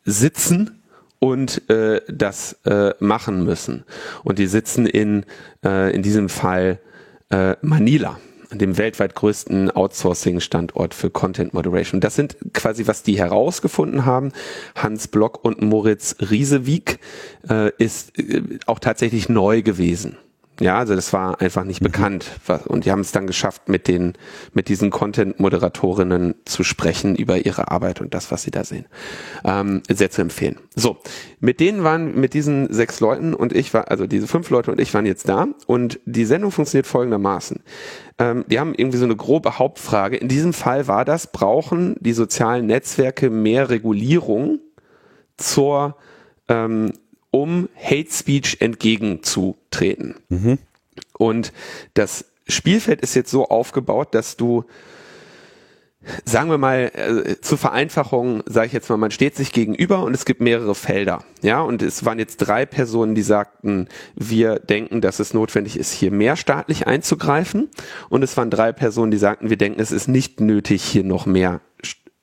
sitzen und äh, das äh, machen müssen. Und die sitzen in, äh, in diesem Fall äh, Manila, dem weltweit größten Outsourcing-Standort für Content Moderation. Das sind quasi, was die herausgefunden haben. Hans Block und Moritz Riesewig äh, ist äh, auch tatsächlich neu gewesen. Ja, also das war einfach nicht mhm. bekannt. Und die haben es dann geschafft, mit den, mit diesen Content-Moderatorinnen zu sprechen über ihre Arbeit und das, was sie da sehen. Ähm, sehr zu empfehlen. So, mit denen waren, mit diesen sechs Leuten und ich war, also diese fünf Leute und ich waren jetzt da und die Sendung funktioniert folgendermaßen. Ähm, die haben irgendwie so eine grobe Hauptfrage. In diesem Fall war das, brauchen die sozialen Netzwerke mehr Regulierung zur ähm, um Hate Speech entgegenzutreten. Mhm. Und das Spielfeld ist jetzt so aufgebaut, dass du sagen wir mal, äh, zur Vereinfachung sage ich jetzt mal, man steht sich gegenüber und es gibt mehrere Felder. Ja, und es waren jetzt drei Personen, die sagten, wir denken, dass es notwendig ist, hier mehr staatlich einzugreifen. Und es waren drei Personen, die sagten, wir denken, es ist nicht nötig, hier noch mehr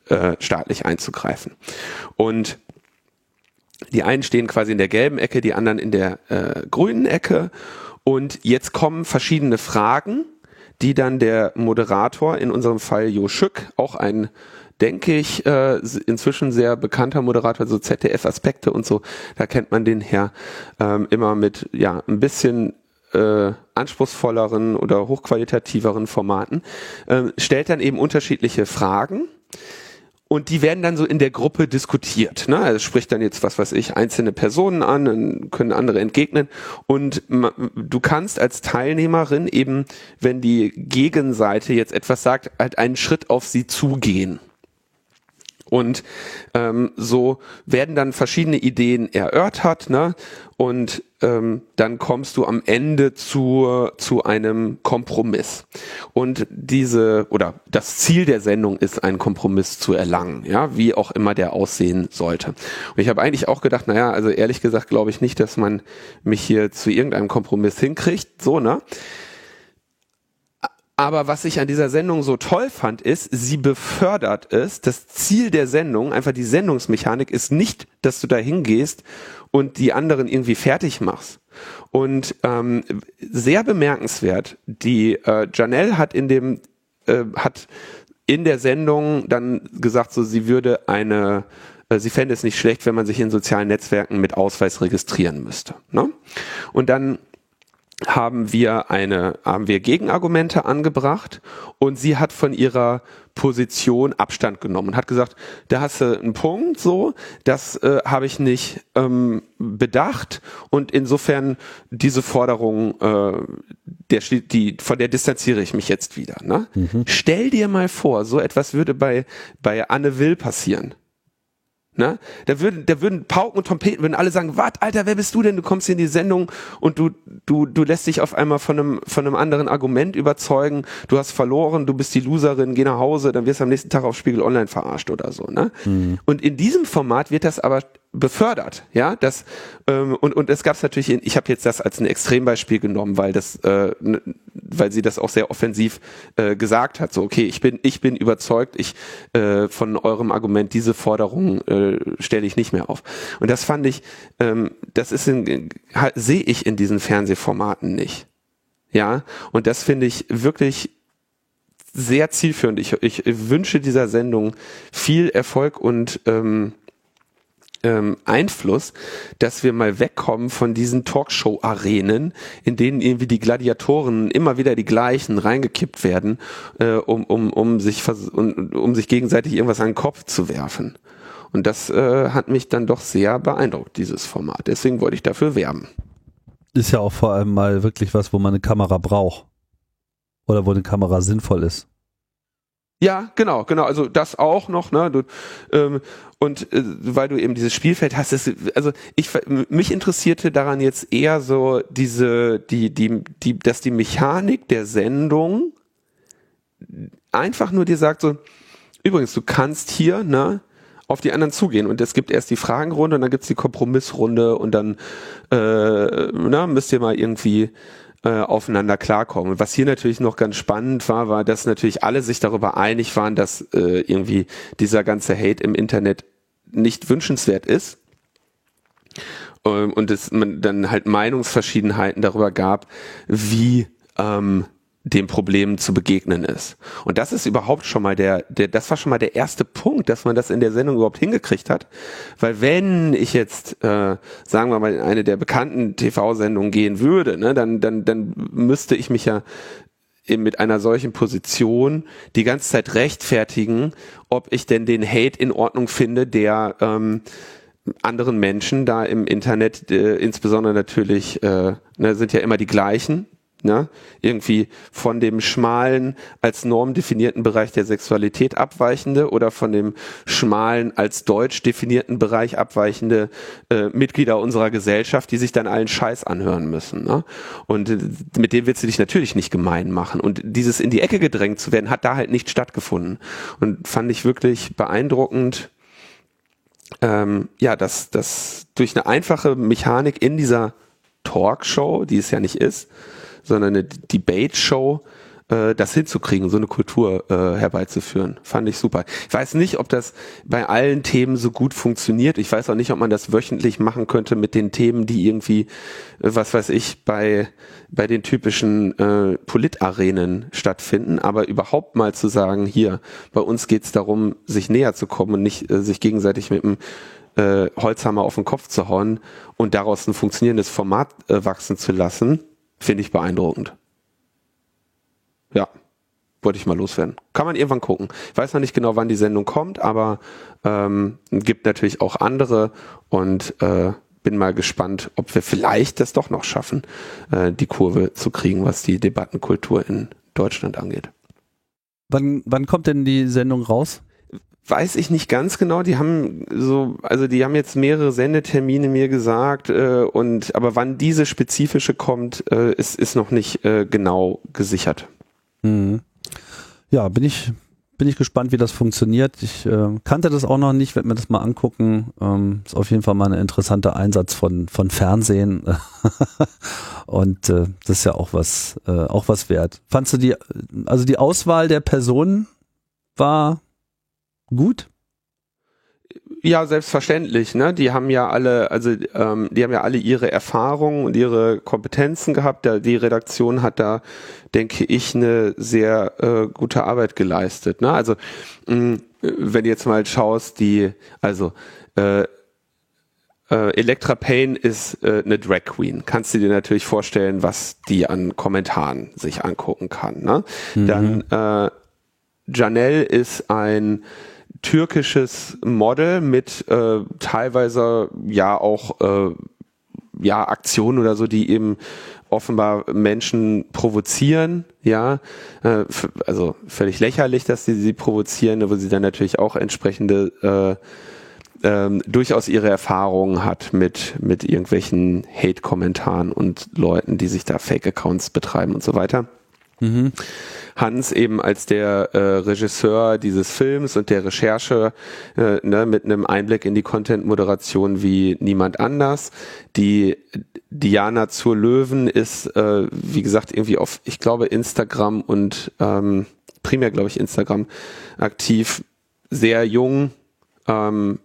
äh, staatlich einzugreifen. Und die einen stehen quasi in der gelben Ecke, die anderen in der äh, grünen Ecke. Und jetzt kommen verschiedene Fragen die dann der Moderator, in unserem Fall Jo Schück, auch ein denke ich, äh, inzwischen sehr bekannter Moderator, so ZDF-Aspekte und so, da kennt man den her ähm, immer mit ja ein bisschen äh, anspruchsvolleren oder hochqualitativeren Formaten, äh, stellt dann eben unterschiedliche Fragen und die werden dann so in der Gruppe diskutiert. Ne? Also spricht dann jetzt, was weiß ich, einzelne Personen an, dann können andere entgegnen. Und du kannst als Teilnehmerin eben, wenn die Gegenseite jetzt etwas sagt, halt einen Schritt auf sie zugehen. Und ähm, so werden dann verschiedene Ideen erörtert, ne? Und ähm, dann kommst du am Ende zu, zu einem Kompromiss. Und diese, oder das Ziel der Sendung ist, einen Kompromiss zu erlangen, ja, wie auch immer der aussehen sollte. Und ich habe eigentlich auch gedacht, naja, also ehrlich gesagt glaube ich nicht, dass man mich hier zu irgendeinem Kompromiss hinkriegt, so, ne? Aber was ich an dieser Sendung so toll fand, ist, sie befördert es. Das Ziel der Sendung, einfach die Sendungsmechanik, ist nicht, dass du da hingehst und die anderen irgendwie fertig machst. Und ähm, sehr bemerkenswert, die äh, Janelle hat in dem äh, hat in der Sendung dann gesagt, so sie würde eine äh, sie fände es nicht schlecht, wenn man sich in sozialen Netzwerken mit Ausweis registrieren müsste. Ne? Und dann haben wir eine, haben wir Gegenargumente angebracht und sie hat von ihrer Position Abstand genommen und hat gesagt, da hast du einen Punkt, so, das äh, habe ich nicht ähm, bedacht und insofern diese Forderung, äh, der, die, von der distanziere ich mich jetzt wieder. Ne? Mhm. Stell dir mal vor, so etwas würde bei, bei Anne Will passieren. Ne? Da würden, da würden Pauken und Trompeten würden alle sagen, was, Alter, wer bist du denn? Du kommst hier in die Sendung und du, du, du lässt dich auf einmal von einem, von einem anderen Argument überzeugen. Du hast verloren, du bist die Loserin, geh nach Hause, dann wirst du am nächsten Tag auf Spiegel Online verarscht oder so. Ne? Mhm. Und in diesem Format wird das aber befördert, ja, das ähm, und und es gab es natürlich, in, ich habe jetzt das als ein Extrembeispiel genommen, weil das, äh, weil sie das auch sehr offensiv äh, gesagt hat, so okay, ich bin ich bin überzeugt, ich äh, von eurem Argument diese Forderung äh, stelle ich nicht mehr auf. Und das fand ich, ähm, das ist in, sehe ich in diesen Fernsehformaten nicht, ja, und das finde ich wirklich sehr zielführend. Ich, ich wünsche dieser Sendung viel Erfolg und ähm, ähm, Einfluss, dass wir mal wegkommen von diesen Talkshow-Arenen, in denen irgendwie die Gladiatoren immer wieder die gleichen reingekippt werden, äh, um, um, um, sich um, um sich gegenseitig irgendwas an den Kopf zu werfen. Und das äh, hat mich dann doch sehr beeindruckt, dieses Format. Deswegen wollte ich dafür werben. Ist ja auch vor allem mal wirklich was, wo man eine Kamera braucht. Oder wo eine Kamera sinnvoll ist. Ja, genau, genau. Also das auch noch, ne? Du, ähm, und äh, weil du eben dieses Spielfeld hast, das, also ich mich interessierte daran jetzt eher so diese, die, die, die, dass die Mechanik der Sendung einfach nur dir sagt so, übrigens, du kannst hier, ne? auf die anderen zugehen. Und es gibt erst die Fragenrunde und dann gibt's die Kompromissrunde und dann äh, na, müsst ihr mal irgendwie äh, aufeinander klarkommen. Und was hier natürlich noch ganz spannend war, war, dass natürlich alle sich darüber einig waren, dass äh, irgendwie dieser ganze Hate im Internet nicht wünschenswert ist. Ähm, und es man dann halt Meinungsverschiedenheiten darüber gab, wie ähm, dem Problem zu begegnen ist. Und das ist überhaupt schon mal der, der, das war schon mal der erste Punkt, dass man das in der Sendung überhaupt hingekriegt hat. Weil wenn ich jetzt, äh, sagen wir mal, in eine der bekannten TV-Sendungen gehen würde, ne, dann, dann, dann müsste ich mich ja eben mit einer solchen Position die ganze Zeit rechtfertigen, ob ich denn den Hate in Ordnung finde, der ähm, anderen Menschen da im Internet, äh, insbesondere natürlich, äh, ne, sind ja immer die gleichen, ne? irgendwie von dem schmalen, als Norm definierten Bereich der Sexualität abweichende oder von dem schmalen, als deutsch definierten Bereich abweichende äh, Mitglieder unserer Gesellschaft, die sich dann allen Scheiß anhören müssen. Ne? Und äh, mit dem willst du dich natürlich nicht gemein machen. Und dieses in die Ecke gedrängt zu werden, hat da halt nicht stattgefunden. Und fand ich wirklich beeindruckend, ähm, ja, dass, dass durch eine einfache Mechanik in dieser Talkshow, die es ja nicht ist, sondern eine Debate-Show, äh, das hinzukriegen, so eine Kultur äh, herbeizuführen. Fand ich super. Ich weiß nicht, ob das bei allen Themen so gut funktioniert. Ich weiß auch nicht, ob man das wöchentlich machen könnte mit den Themen, die irgendwie, äh, was weiß ich, bei, bei den typischen äh, Politarenen stattfinden. Aber überhaupt mal zu sagen, hier, bei uns geht's darum, sich näher zu kommen und nicht äh, sich gegenseitig mit dem äh, Holzhammer auf den Kopf zu hauen und daraus ein funktionierendes Format äh, wachsen zu lassen, finde ich beeindruckend. Ja, wollte ich mal loswerden. Kann man irgendwann gucken. Ich weiß noch nicht genau, wann die Sendung kommt, aber ähm, gibt natürlich auch andere und äh, bin mal gespannt, ob wir vielleicht das doch noch schaffen, äh, die Kurve zu kriegen, was die Debattenkultur in Deutschland angeht. Wann, wann kommt denn die Sendung raus? Weiß ich nicht ganz genau. Die haben so, also die haben jetzt mehrere Sendetermine mir gesagt äh, und aber wann diese spezifische kommt, äh, ist ist noch nicht äh, genau gesichert. Mhm. Ja, bin ich bin ich gespannt, wie das funktioniert. Ich äh, kannte das auch noch nicht, werde mir das mal angucken. Ähm, ist auf jeden Fall mal ein interessanter Einsatz von von Fernsehen [laughs] und äh, das ist ja auch was äh, auch was wert. Fandst du die also die Auswahl der Personen war gut? Ja, selbstverständlich. Ne? Die haben ja alle, also ähm, die haben ja alle ihre Erfahrungen und ihre Kompetenzen gehabt. Die Redaktion hat da, denke ich, eine sehr äh, gute Arbeit geleistet. Ne? Also mh, wenn du jetzt mal schaust, die, also äh, äh, Elektra Payne ist äh, eine Drag Queen. Kannst du dir natürlich vorstellen, was die an Kommentaren sich angucken kann. Ne? Mhm. Dann äh, Janelle ist ein türkisches Model mit äh, teilweise ja auch äh, ja Aktionen oder so, die eben offenbar Menschen provozieren, ja, äh, also völlig lächerlich, dass sie sie provozieren, aber sie dann natürlich auch entsprechende äh, ähm, durchaus ihre Erfahrungen hat mit mit irgendwelchen Hate-Kommentaren und Leuten, die sich da Fake-Accounts betreiben und so weiter. Mhm. Hans eben als der äh, Regisseur dieses Films und der Recherche äh, ne, mit einem Einblick in die Content-Moderation wie niemand anders. Die Diana zur Löwen ist, äh, wie gesagt, irgendwie auf, ich glaube, Instagram und ähm, primär, glaube ich, Instagram aktiv, sehr jung, ähm,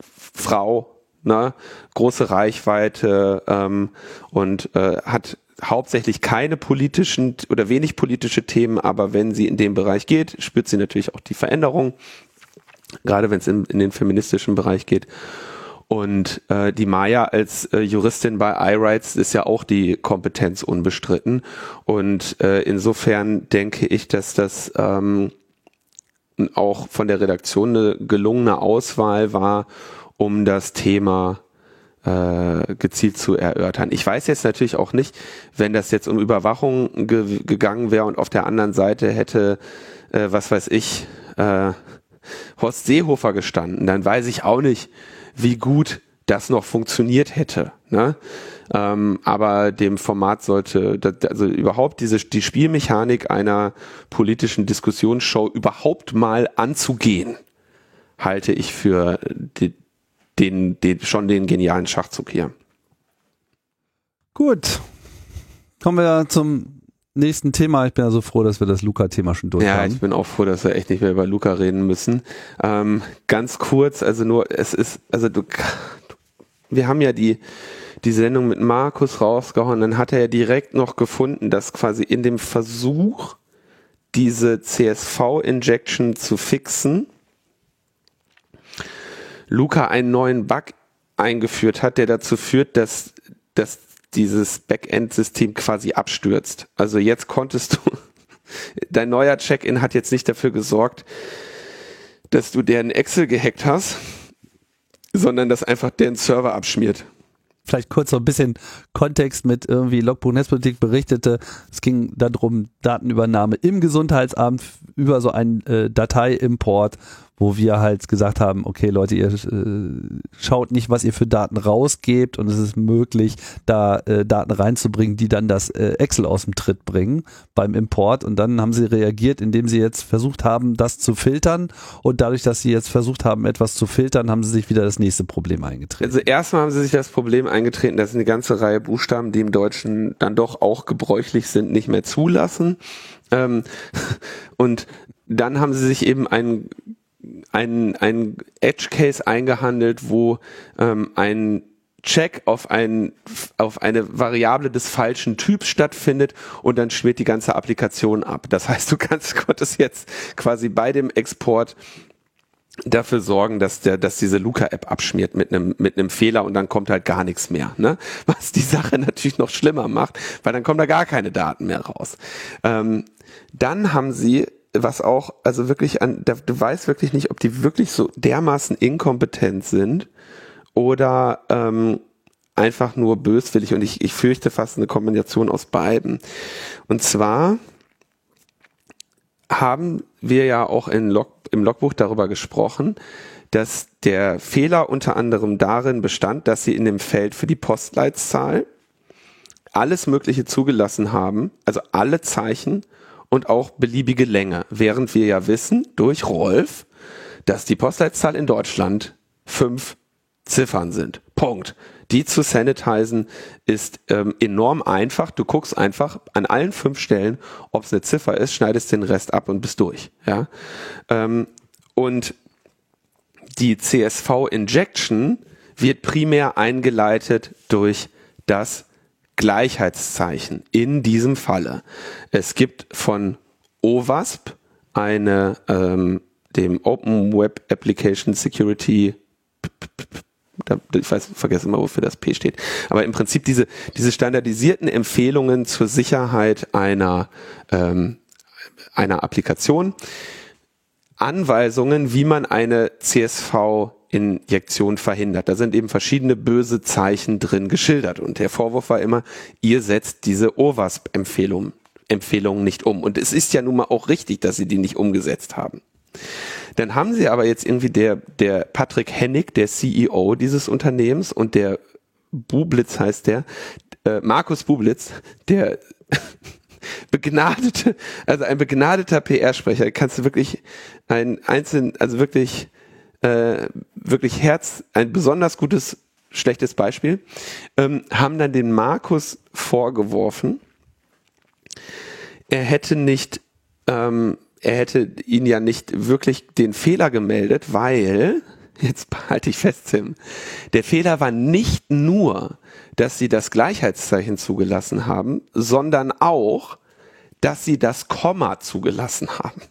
Frau, ne, große Reichweite ähm, und äh, hat hauptsächlich keine politischen oder wenig politische Themen, aber wenn sie in dem Bereich geht, spürt sie natürlich auch die Veränderung, gerade wenn es in, in den feministischen Bereich geht. Und äh, die Maya als äh, Juristin bei iRights ist ja auch die Kompetenz unbestritten. Und äh, insofern denke ich, dass das ähm, auch von der Redaktion eine gelungene Auswahl war, um das Thema äh, gezielt zu erörtern. Ich weiß jetzt natürlich auch nicht, wenn das jetzt um Überwachung ge gegangen wäre und auf der anderen Seite hätte, äh, was weiß ich, äh, Horst Seehofer gestanden, dann weiß ich auch nicht, wie gut das noch funktioniert hätte. Ne? Ähm, aber dem Format sollte, also überhaupt diese die Spielmechanik einer politischen Diskussionsshow überhaupt mal anzugehen, halte ich für die, den, den, schon den genialen Schachzug hier. Gut. Kommen wir zum nächsten Thema. Ich bin ja so froh, dass wir das Luca-Thema schon durch ja, haben. Ja, ich bin auch froh, dass wir echt nicht mehr über Luca reden müssen. Ähm, ganz kurz, also nur, es ist, also du, wir haben ja die, die Sendung mit Markus rausgehauen, dann hat er ja direkt noch gefunden, dass quasi in dem Versuch, diese CSV-Injection zu fixen, Luca einen neuen Bug eingeführt hat, der dazu führt, dass, dass dieses Backend-System quasi abstürzt. Also jetzt konntest du, [laughs] dein neuer Check-in hat jetzt nicht dafür gesorgt, dass du deren Excel gehackt hast, sondern dass einfach deren Server abschmiert. vielleicht kurz so ein bisschen Kontext mit irgendwie Logbuch Netzpolitik berichtete, es ging darum, Datenübernahme im Gesundheitsamt über so einen äh, Dateiimport wo wir halt gesagt haben, okay Leute, ihr äh, schaut nicht, was ihr für Daten rausgebt und es ist möglich, da äh, Daten reinzubringen, die dann das äh, Excel aus dem Tritt bringen beim Import und dann haben sie reagiert, indem sie jetzt versucht haben, das zu filtern und dadurch, dass sie jetzt versucht haben, etwas zu filtern, haben sie sich wieder das nächste Problem eingetreten. Also erstmal haben sie sich das Problem eingetreten, dass eine ganze Reihe Buchstaben, die im Deutschen dann doch auch gebräuchlich sind, nicht mehr zulassen. Ähm, [laughs] und dann haben sie sich eben einen ein, ein Edge Case eingehandelt, wo ähm, ein Check auf, ein, auf eine Variable des falschen Typs stattfindet und dann schmiert die ganze Applikation ab. Das heißt, du kannst, [laughs] konntest jetzt quasi bei dem Export dafür sorgen, dass der, dass diese Luca-App abschmiert mit einem mit einem Fehler und dann kommt halt gar nichts mehr. Ne? [laughs] Was die Sache natürlich noch schlimmer macht, weil dann kommen da gar keine Daten mehr raus. Ähm, dann haben sie was auch, also wirklich an, da, du weißt wirklich nicht, ob die wirklich so dermaßen inkompetent sind oder ähm, einfach nur böswillig und ich, ich fürchte fast eine Kombination aus beiden. Und zwar haben wir ja auch in Log, im Logbuch darüber gesprochen, dass der Fehler unter anderem darin bestand, dass sie in dem Feld für die Postleitzahl alles Mögliche zugelassen haben, also alle Zeichen und auch beliebige Länge, während wir ja wissen durch Rolf, dass die Postleitzahl in Deutschland fünf Ziffern sind. Punkt. Die zu sanitizen ist ähm, enorm einfach. Du guckst einfach an allen fünf Stellen, ob es eine Ziffer ist, schneidest den Rest ab und bist durch. Ja? Ähm, und die CSV Injection wird primär eingeleitet durch das Gleichheitszeichen in diesem Falle. Es gibt von OWASP eine ähm, dem Open Web Application Security ich weiß, vergesse immer, wofür das P steht. Aber im Prinzip diese, diese standardisierten Empfehlungen zur Sicherheit einer, ähm, einer Applikation. Anweisungen, wie man eine CSV Injektion verhindert. Da sind eben verschiedene böse Zeichen drin geschildert. Und der Vorwurf war immer, ihr setzt diese OWASP-Empfehlungen Empfehlungen nicht um. Und es ist ja nun mal auch richtig, dass sie die nicht umgesetzt haben. Dann haben sie aber jetzt irgendwie der, der Patrick Hennig, der CEO dieses Unternehmens und der Bublitz heißt der, äh, Markus Bublitz, der [laughs] begnadete, also ein begnadeter PR-Sprecher, kannst du wirklich ein einzeln, also wirklich äh, wirklich Herz, ein besonders gutes, schlechtes Beispiel, ähm, haben dann den Markus vorgeworfen, er hätte nicht, ähm, er hätte ihn ja nicht wirklich den Fehler gemeldet, weil, [laughs] jetzt halte ich fest, Tim, der Fehler war nicht nur, dass sie das Gleichheitszeichen zugelassen haben, sondern auch, dass sie das Komma zugelassen haben.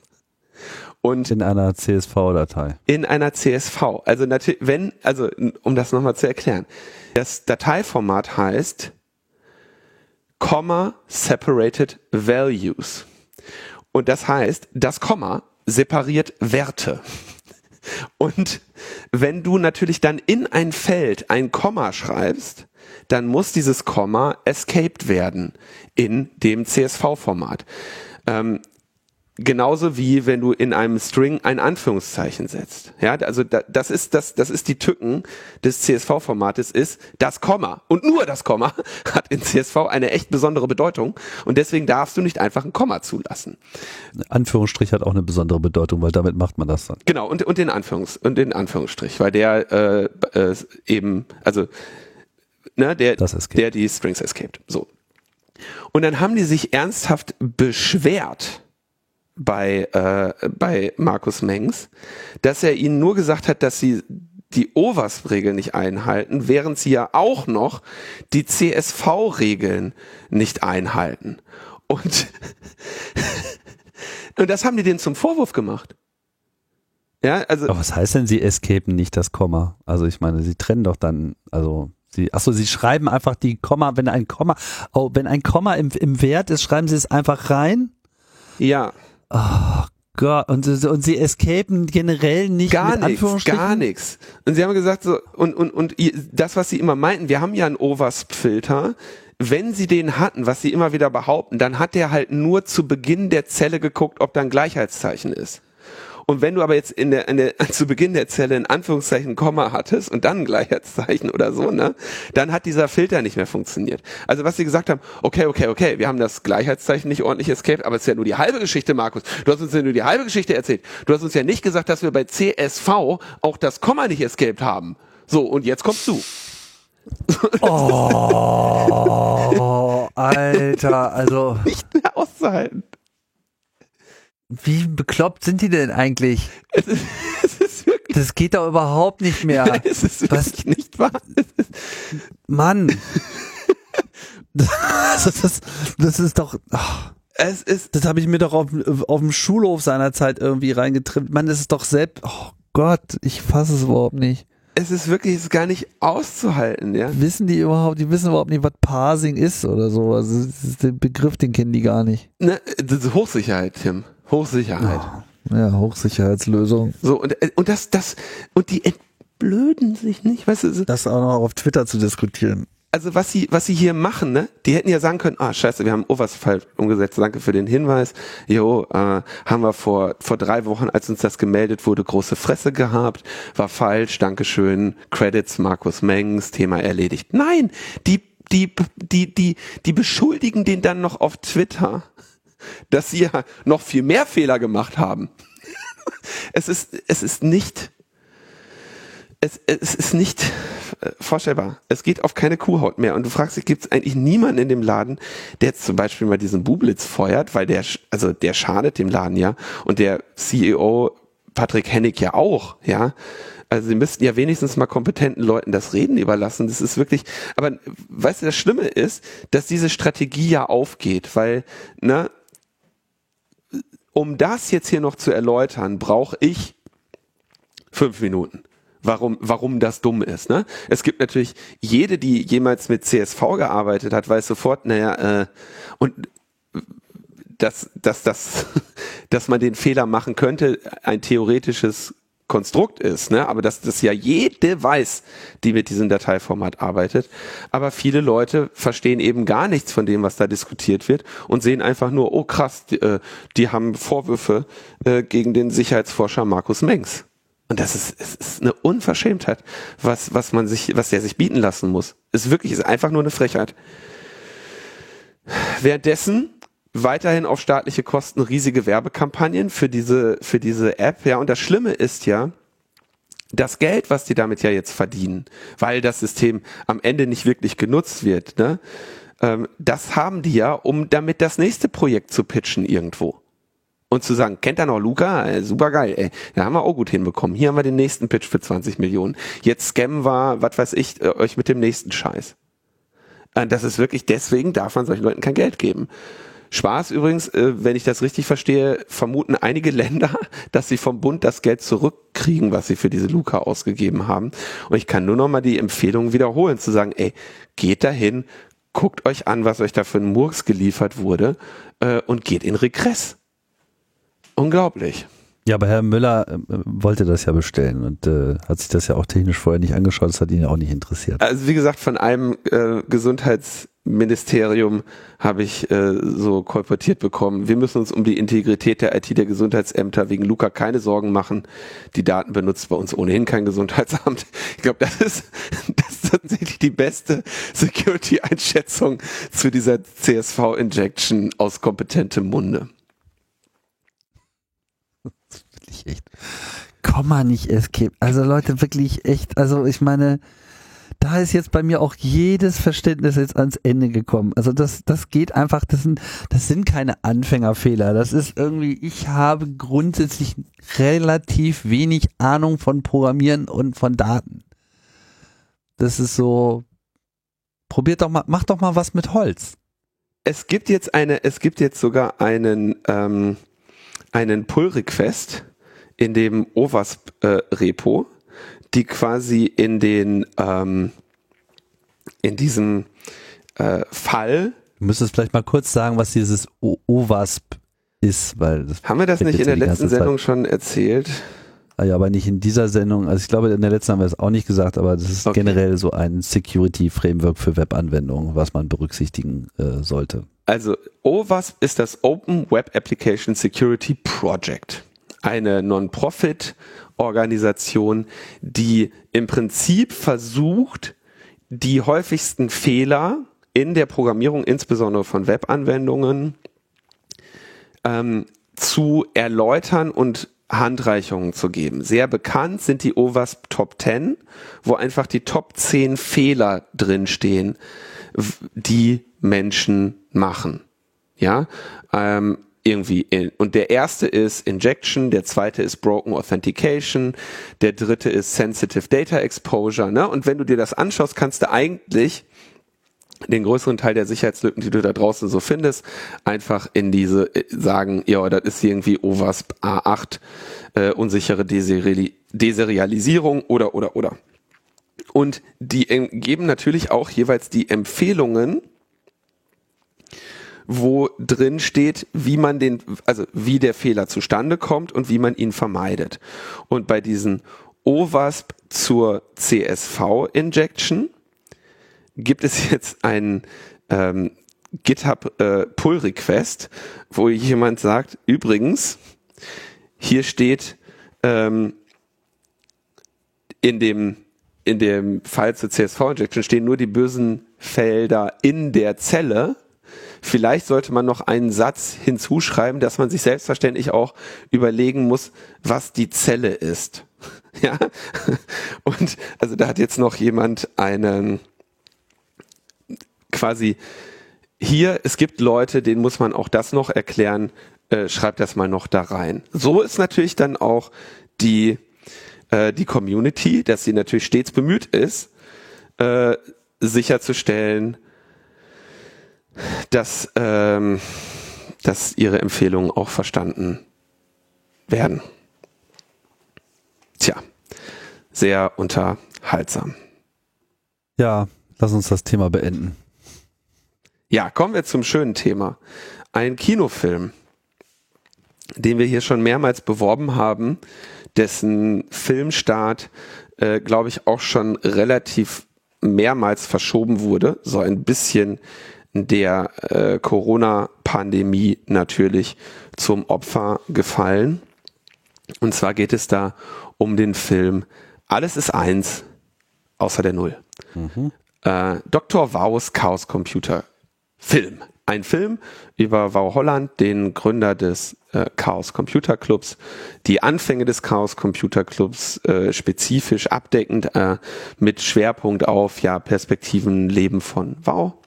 Und in einer CSV-Datei. In einer CSV. Also natürlich, wenn, also um das nochmal zu erklären, das Dateiformat heißt Komma Separated Values. Und das heißt, das Komma separiert Werte. Und wenn du natürlich dann in ein Feld ein Komma schreibst, dann muss dieses Komma escaped werden in dem CSV-Format. Ähm, genauso wie wenn du in einem String ein Anführungszeichen setzt. Ja, also da, das ist das, das ist die Tücken des CSV-Formates ist das Komma und nur das Komma [laughs] hat in CSV eine echt besondere Bedeutung und deswegen darfst du nicht einfach ein Komma zulassen. Anführungsstrich hat auch eine besondere Bedeutung, weil damit macht man das dann. Genau und und den Anführungs und den Anführungsstrich, weil der äh, äh, eben also ne, der der die Strings escaped. So. Und dann haben die sich ernsthaft beschwert bei, äh, bei Markus Mengs, dass er ihnen nur gesagt hat, dass sie die OWASP-Regeln nicht einhalten, während sie ja auch noch die CSV-Regeln nicht einhalten. Und, [laughs] und das haben die denen zum Vorwurf gemacht. Ja, also. Aber was heißt denn, sie escapen nicht das Komma? Also ich meine, sie trennen doch dann, also sie, achso, sie schreiben einfach die Komma, wenn ein Komma, oh, wenn ein Komma im, im Wert ist, schreiben sie es einfach rein? Ja. Oh Gott, und, und sie escapen generell nicht gar nichts, gar nichts. Und sie haben gesagt so und und und das, was sie immer meinten, wir haben ja einen OWASP-Filter. Wenn sie den hatten, was sie immer wieder behaupten, dann hat der halt nur zu Beginn der Zelle geguckt, ob da ein Gleichheitszeichen ist. Und wenn du aber jetzt in der, in der [laughs] zu Beginn der Zelle in Anführungszeichen Komma hattest und dann ein Gleichheitszeichen oder so, ne, dann hat dieser Filter nicht mehr funktioniert. Also was sie gesagt haben, okay, okay, okay, wir haben das Gleichheitszeichen nicht ordentlich escaped, aber es ist ja nur die halbe Geschichte, Markus. Du hast uns ja nur die halbe Geschichte erzählt. Du hast uns ja nicht gesagt, dass wir bei CSV auch das Komma nicht escaped haben. So, und jetzt kommst du. [laughs] Oh, Alter, also Nicht mehr auszuhalten. Wie bekloppt sind die denn eigentlich? Ist, [laughs] ist wirklich, Das geht doch überhaupt nicht mehr. [laughs] es ist Was? wirklich nicht wahr. Ist, Mann. [laughs] Das, das, das ist doch, ach, es ist das habe ich mir doch auf, auf dem Schulhof seinerzeit irgendwie reingetrimmt. Mann, das ist doch selbst, oh Gott, ich fasse es überhaupt nicht. es ist wirklich es ist gar nicht auszuhalten, ja. Wissen die überhaupt, die wissen überhaupt nicht, was Parsing ist oder so. Also das ist den Begriff, den kennen die gar nicht. Ne, das ist Hochsicherheit, Tim. Hochsicherheit. Ja, Hochsicherheitslösung. So, und, äh, und das, das, und die entblöden sich nicht, weißt du, Das auch noch auf Twitter zu diskutieren. also was sie, was sie hier machen, ne, die hätten ja sagen können, ah, scheiße, wir haben Oversfall umgesetzt, danke für den Hinweis, jo, äh, haben wir vor, vor drei Wochen, als uns das gemeldet wurde, große Fresse gehabt, war falsch, Dankeschön, Credits, Markus Mengs, Thema erledigt. Nein, die, die, die, die, die beschuldigen den dann noch auf Twitter, dass sie ja noch viel mehr Fehler gemacht haben. [laughs] Es ist, es ist nicht, es, es ist nicht äh, vorstellbar. Es geht auf keine Kuhhaut mehr. Und du fragst dich, gibt es eigentlich niemanden in dem Laden, der jetzt zum Beispiel mal diesen Bublitz feuert, weil der, also der schadet dem Laden ja. Und der CEO Patrick Hennig ja auch, ja. Also sie müssten ja wenigstens mal kompetenten Leuten das Reden überlassen. Das ist wirklich, aber weißt du, das Schlimme ist, dass diese Strategie ja aufgeht, weil, ne, um das jetzt hier noch zu erläutern, brauche ich fünf Minuten. Warum, warum das dumm ist. Ne? Es gibt natürlich jede, die jemals mit CSV gearbeitet hat, weiß sofort, naja, äh, und dass, dass, dass, [laughs] dass man den Fehler machen könnte, ein theoretisches Konstrukt ist, ne? aber dass das ja jede weiß, die mit diesem Dateiformat arbeitet. Aber viele Leute verstehen eben gar nichts von dem, was da diskutiert wird und sehen einfach nur, oh krass, die, äh, die haben Vorwürfe äh, gegen den Sicherheitsforscher Markus Mengs. Und das ist, es ist eine Unverschämtheit, was, was man sich, was der sich bieten lassen muss. Ist wirklich, ist einfach nur eine Frechheit. Währenddessen weiterhin auf staatliche Kosten riesige Werbekampagnen für diese, für diese App. Ja, und das Schlimme ist ja, das Geld, was die damit ja jetzt verdienen, weil das System am Ende nicht wirklich genutzt wird, ne, ähm, das haben die ja, um damit das nächste Projekt zu pitchen irgendwo. Und zu sagen, kennt ihr noch Luca? Äh, super geil, ey. Da haben wir auch gut hinbekommen. Hier haben wir den nächsten Pitch für 20 Millionen. Jetzt scammen wir, was weiß ich, äh, euch mit dem nächsten Scheiß. Äh, Das ist wirklich, deswegen darf man solchen Leuten kein Geld geben. Spaß übrigens, äh, wenn ich das richtig verstehe, vermuten einige [laughs] Länder, dass sie vom Bund das Geld zurückkriegen, was sie für diese Luca ausgegeben haben. Und ich kann nur noch mal die Empfehlung wiederholen, zu sagen, ey, geht dahin, guckt euch an, was euch da für ein Murks geliefert wurde äh, und geht in Regress. Unglaublich. Ja, aber Herr Müller äh, wollte das ja bestellen und äh, hat sich das ja auch technisch vorher nicht angeschaut. Das hat ihn ja auch nicht interessiert. Also wie gesagt, von einem äh, Gesundheitsministerium habe ich äh, so kolportiert bekommen, wir müssen uns um die Integrität der IT der Gesundheitsämter wegen Luca keine Sorgen machen. Die Daten benutzt bei uns ohnehin kein Gesundheitsamt. Ich glaube, das ist, [laughs] das ist tatsächlich die beste Security-Einschätzung zu dieser CSV-Injection aus kompetentem Munde. Wirklich echt. Komma nicht escape. Also Leute, wirklich echt. Also ich meine, da ist jetzt bei mir auch jedes Verständnis jetzt ans Ende gekommen. Also das, das geht einfach, das sind, das sind keine Anfängerfehler. Das ist irgendwie, ich habe grundsätzlich relativ wenig Ahnung von Programmieren und von Daten. Das ist so, probiert doch mal, macht doch mal was mit Holz. Es gibt jetzt eine, es gibt jetzt sogar einen, ähm, einen Pull-Request in dem OWASP-Repo, die quasi in den, ähm, in diesem äh, Fall, Du müsstest vielleicht mal kurz sagen, was dieses O- OWASP ist, weil das Haben wir das nicht in der letzten Sendung schon erzählt? Ah ja, aber nicht in dieser Sendung. Also ich glaube, in der letzten haben wir es auch nicht gesagt, aber das ist okay. generell so ein Security-Framework für Webanwendungen, was man berücksichtigen äh, sollte. Also OWASP ist das Open Web Application Security Project. Eine Non-Profit-Organisation, die im Prinzip versucht, die häufigsten Fehler in der Programmierung, insbesondere von Webanwendungen, ähm, zu erläutern und Handreichungen zu geben. Sehr bekannt sind die OWASP Top 10, wo einfach die Top 10 Fehler drinstehen, die Menschen machen. Ja, ähm, irgendwie. In, und der erste ist Injection, der zweite ist Broken Authentication, der dritte ist Sensitive Data Exposure. Ne? Und wenn du dir das anschaust, kannst du eigentlich den größeren Teil der Sicherheitslücken, die du da draußen so findest, einfach in diese äh, sagen, ja, das ist irgendwie OWASP A8, äh, unsichere Deseri Deserialisierung oder, oder, oder. Und die geben natürlich auch jeweils die Empfehlungen, wo drin steht, wie man den, also wie der Fehler zustande kommt und wie man ihn vermeidet. Und bei diesen OWASP zur CSV-Injection, gibt es jetzt einen ähm, GitHub äh, Pull Request, wo jemand sagt, übrigens, hier steht ähm, in dem in dem Fall zur CSV-Injection stehen nur die bösen Felder in der Zelle. Vielleicht sollte man noch einen Satz hinzuschreiben, dass man sich selbstverständlich auch überlegen muss, was die Zelle ist. [laughs] ja. Und also da hat jetzt noch jemand einen quasi hier, es gibt Leute, denen muss man auch das noch erklären, äh, schreibt das mal noch da rein. So ist natürlich dann auch die, äh, die Community, dass sie natürlich stets bemüht ist, äh, sicherzustellen, dass, ähm, dass ihre Empfehlungen auch verstanden werden. Tja, sehr unterhaltsam. Ja, lass uns das Thema beenden. Ja, kommen wir zum schönen Thema. Ein Kinofilm, den wir hier schon mehrmals beworben haben, dessen Filmstart, äh, glaube ich, auch schon relativ mehrmals verschoben wurde, so ein bisschen der äh, Corona-Pandemie natürlich zum Opfer gefallen. Und zwar geht es da um den Film Alles ist eins, außer der Null. Mhm. Äh, Dr. Waus Chaos Computer Film. Ein Film über Wau Holland, den Gründer des äh, Chaos Computer Clubs, die Anfänge des Chaos Computer Clubs äh, spezifisch abdeckend äh, mit Schwerpunkt auf ja Perspektiven Leben von Wau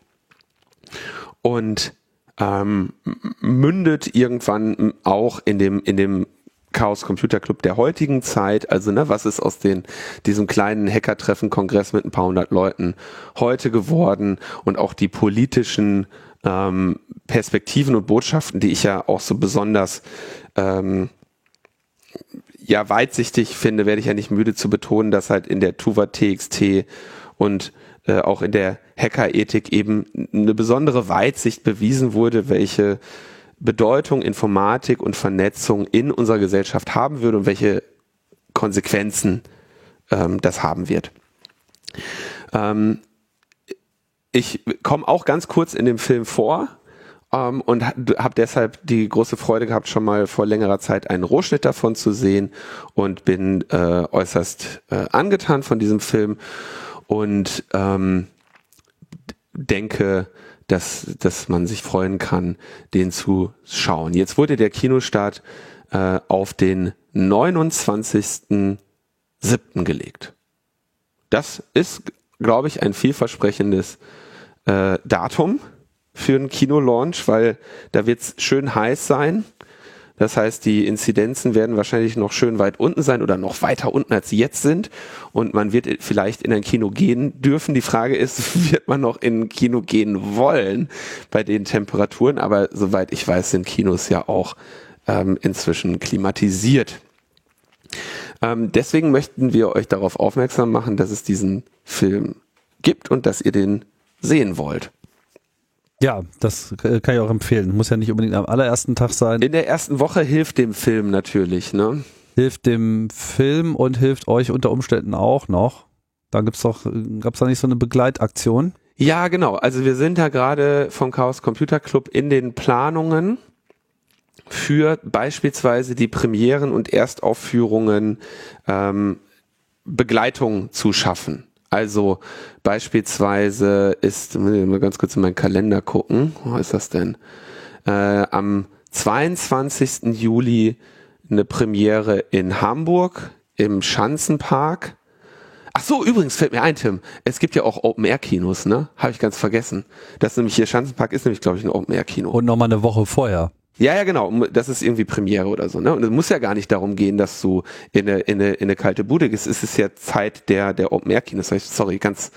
und ähm, mündet irgendwann auch in dem in dem Chaos Computer Club der heutigen Zeit, also ne, was ist aus den diesem kleinen Hackertreffen Kongress mit ein paar hundert Leuten heute geworden? Und auch die politischen ähm, Perspektiven und Botschaften, die ich ja auch so besonders ähm, ja weitsichtig finde, werde ich ja nicht müde zu betonen, dass halt in der Tuva TXT und äh, auch in der Hackerethik eben eine besondere Weitsicht bewiesen wurde, welche Bedeutung Informatik und Vernetzung in unserer Gesellschaft haben würde und welche Konsequenzen ähm, das haben wird. Ähm, ich komme auch ganz kurz in dem Film vor ähm, und habe deshalb die große Freude gehabt, schon mal vor längerer Zeit einen Rohschnitt davon zu sehen und bin äh, äußerst äh, angetan von diesem Film und ähm, denke, dass, dass man sich freuen kann, den zu schauen. Jetzt wurde der Kinostart äh, auf den 29.07. gelegt. Das ist, glaube ich, ein vielversprechendes äh, Datum für einen Kinolaunch, weil da wird es schön heiß sein. Das heißt, die Inzidenzen werden wahrscheinlich noch schön weit unten sein oder noch weiter unten, als sie jetzt sind. Und man wird vielleicht in ein Kino gehen dürfen. Die Frage ist, [laughs] wird man noch in ein Kino gehen wollen bei den Temperaturen? Aber soweit ich weiß, sind Kinos ja auch ähm, inzwischen klimatisiert. Ähm, deswegen möchten wir euch darauf aufmerksam machen, dass es diesen Film gibt und dass ihr den sehen wollt. Ja, das äh, kann ich auch empfehlen. Muss ja nicht unbedingt am allerersten Tag sein. In der ersten Woche hilft dem Film natürlich, ne? Hilft dem Film und hilft euch unter Umständen auch noch. Da gibt's doch, gab's da nicht so eine Begleitaktion? Ja, genau. Also wir sind da gerade vom Chaos Computer Club in den Planungen für beispielsweise die Premieren und Erstaufführungen ähm, Begleitung zu schaffen. Also beispielsweise ist, mal ganz kurz in meinen Kalender gucken, wo ist das denn? Äh, am 22. Juli eine Premiere in Hamburg im Schanzenpark. Ach so, übrigens fällt mir ein, Tim. Es gibt ja auch Open-Air-Kinos, ne? Habe ich ganz vergessen. Das ist nämlich hier Schanzenpark ist nämlich, glaube ich, ein Open-Air-Kino. Und nochmal eine Woche vorher. Ja, ja, genau. Das ist irgendwie Premiere oder so. Ne? Und es muss ja gar nicht darum gehen, dass du in eine, in eine, in eine kalte Bude gehst. Es ist ja Zeit der, der Open-Air-Kinos. Sorry, ganz,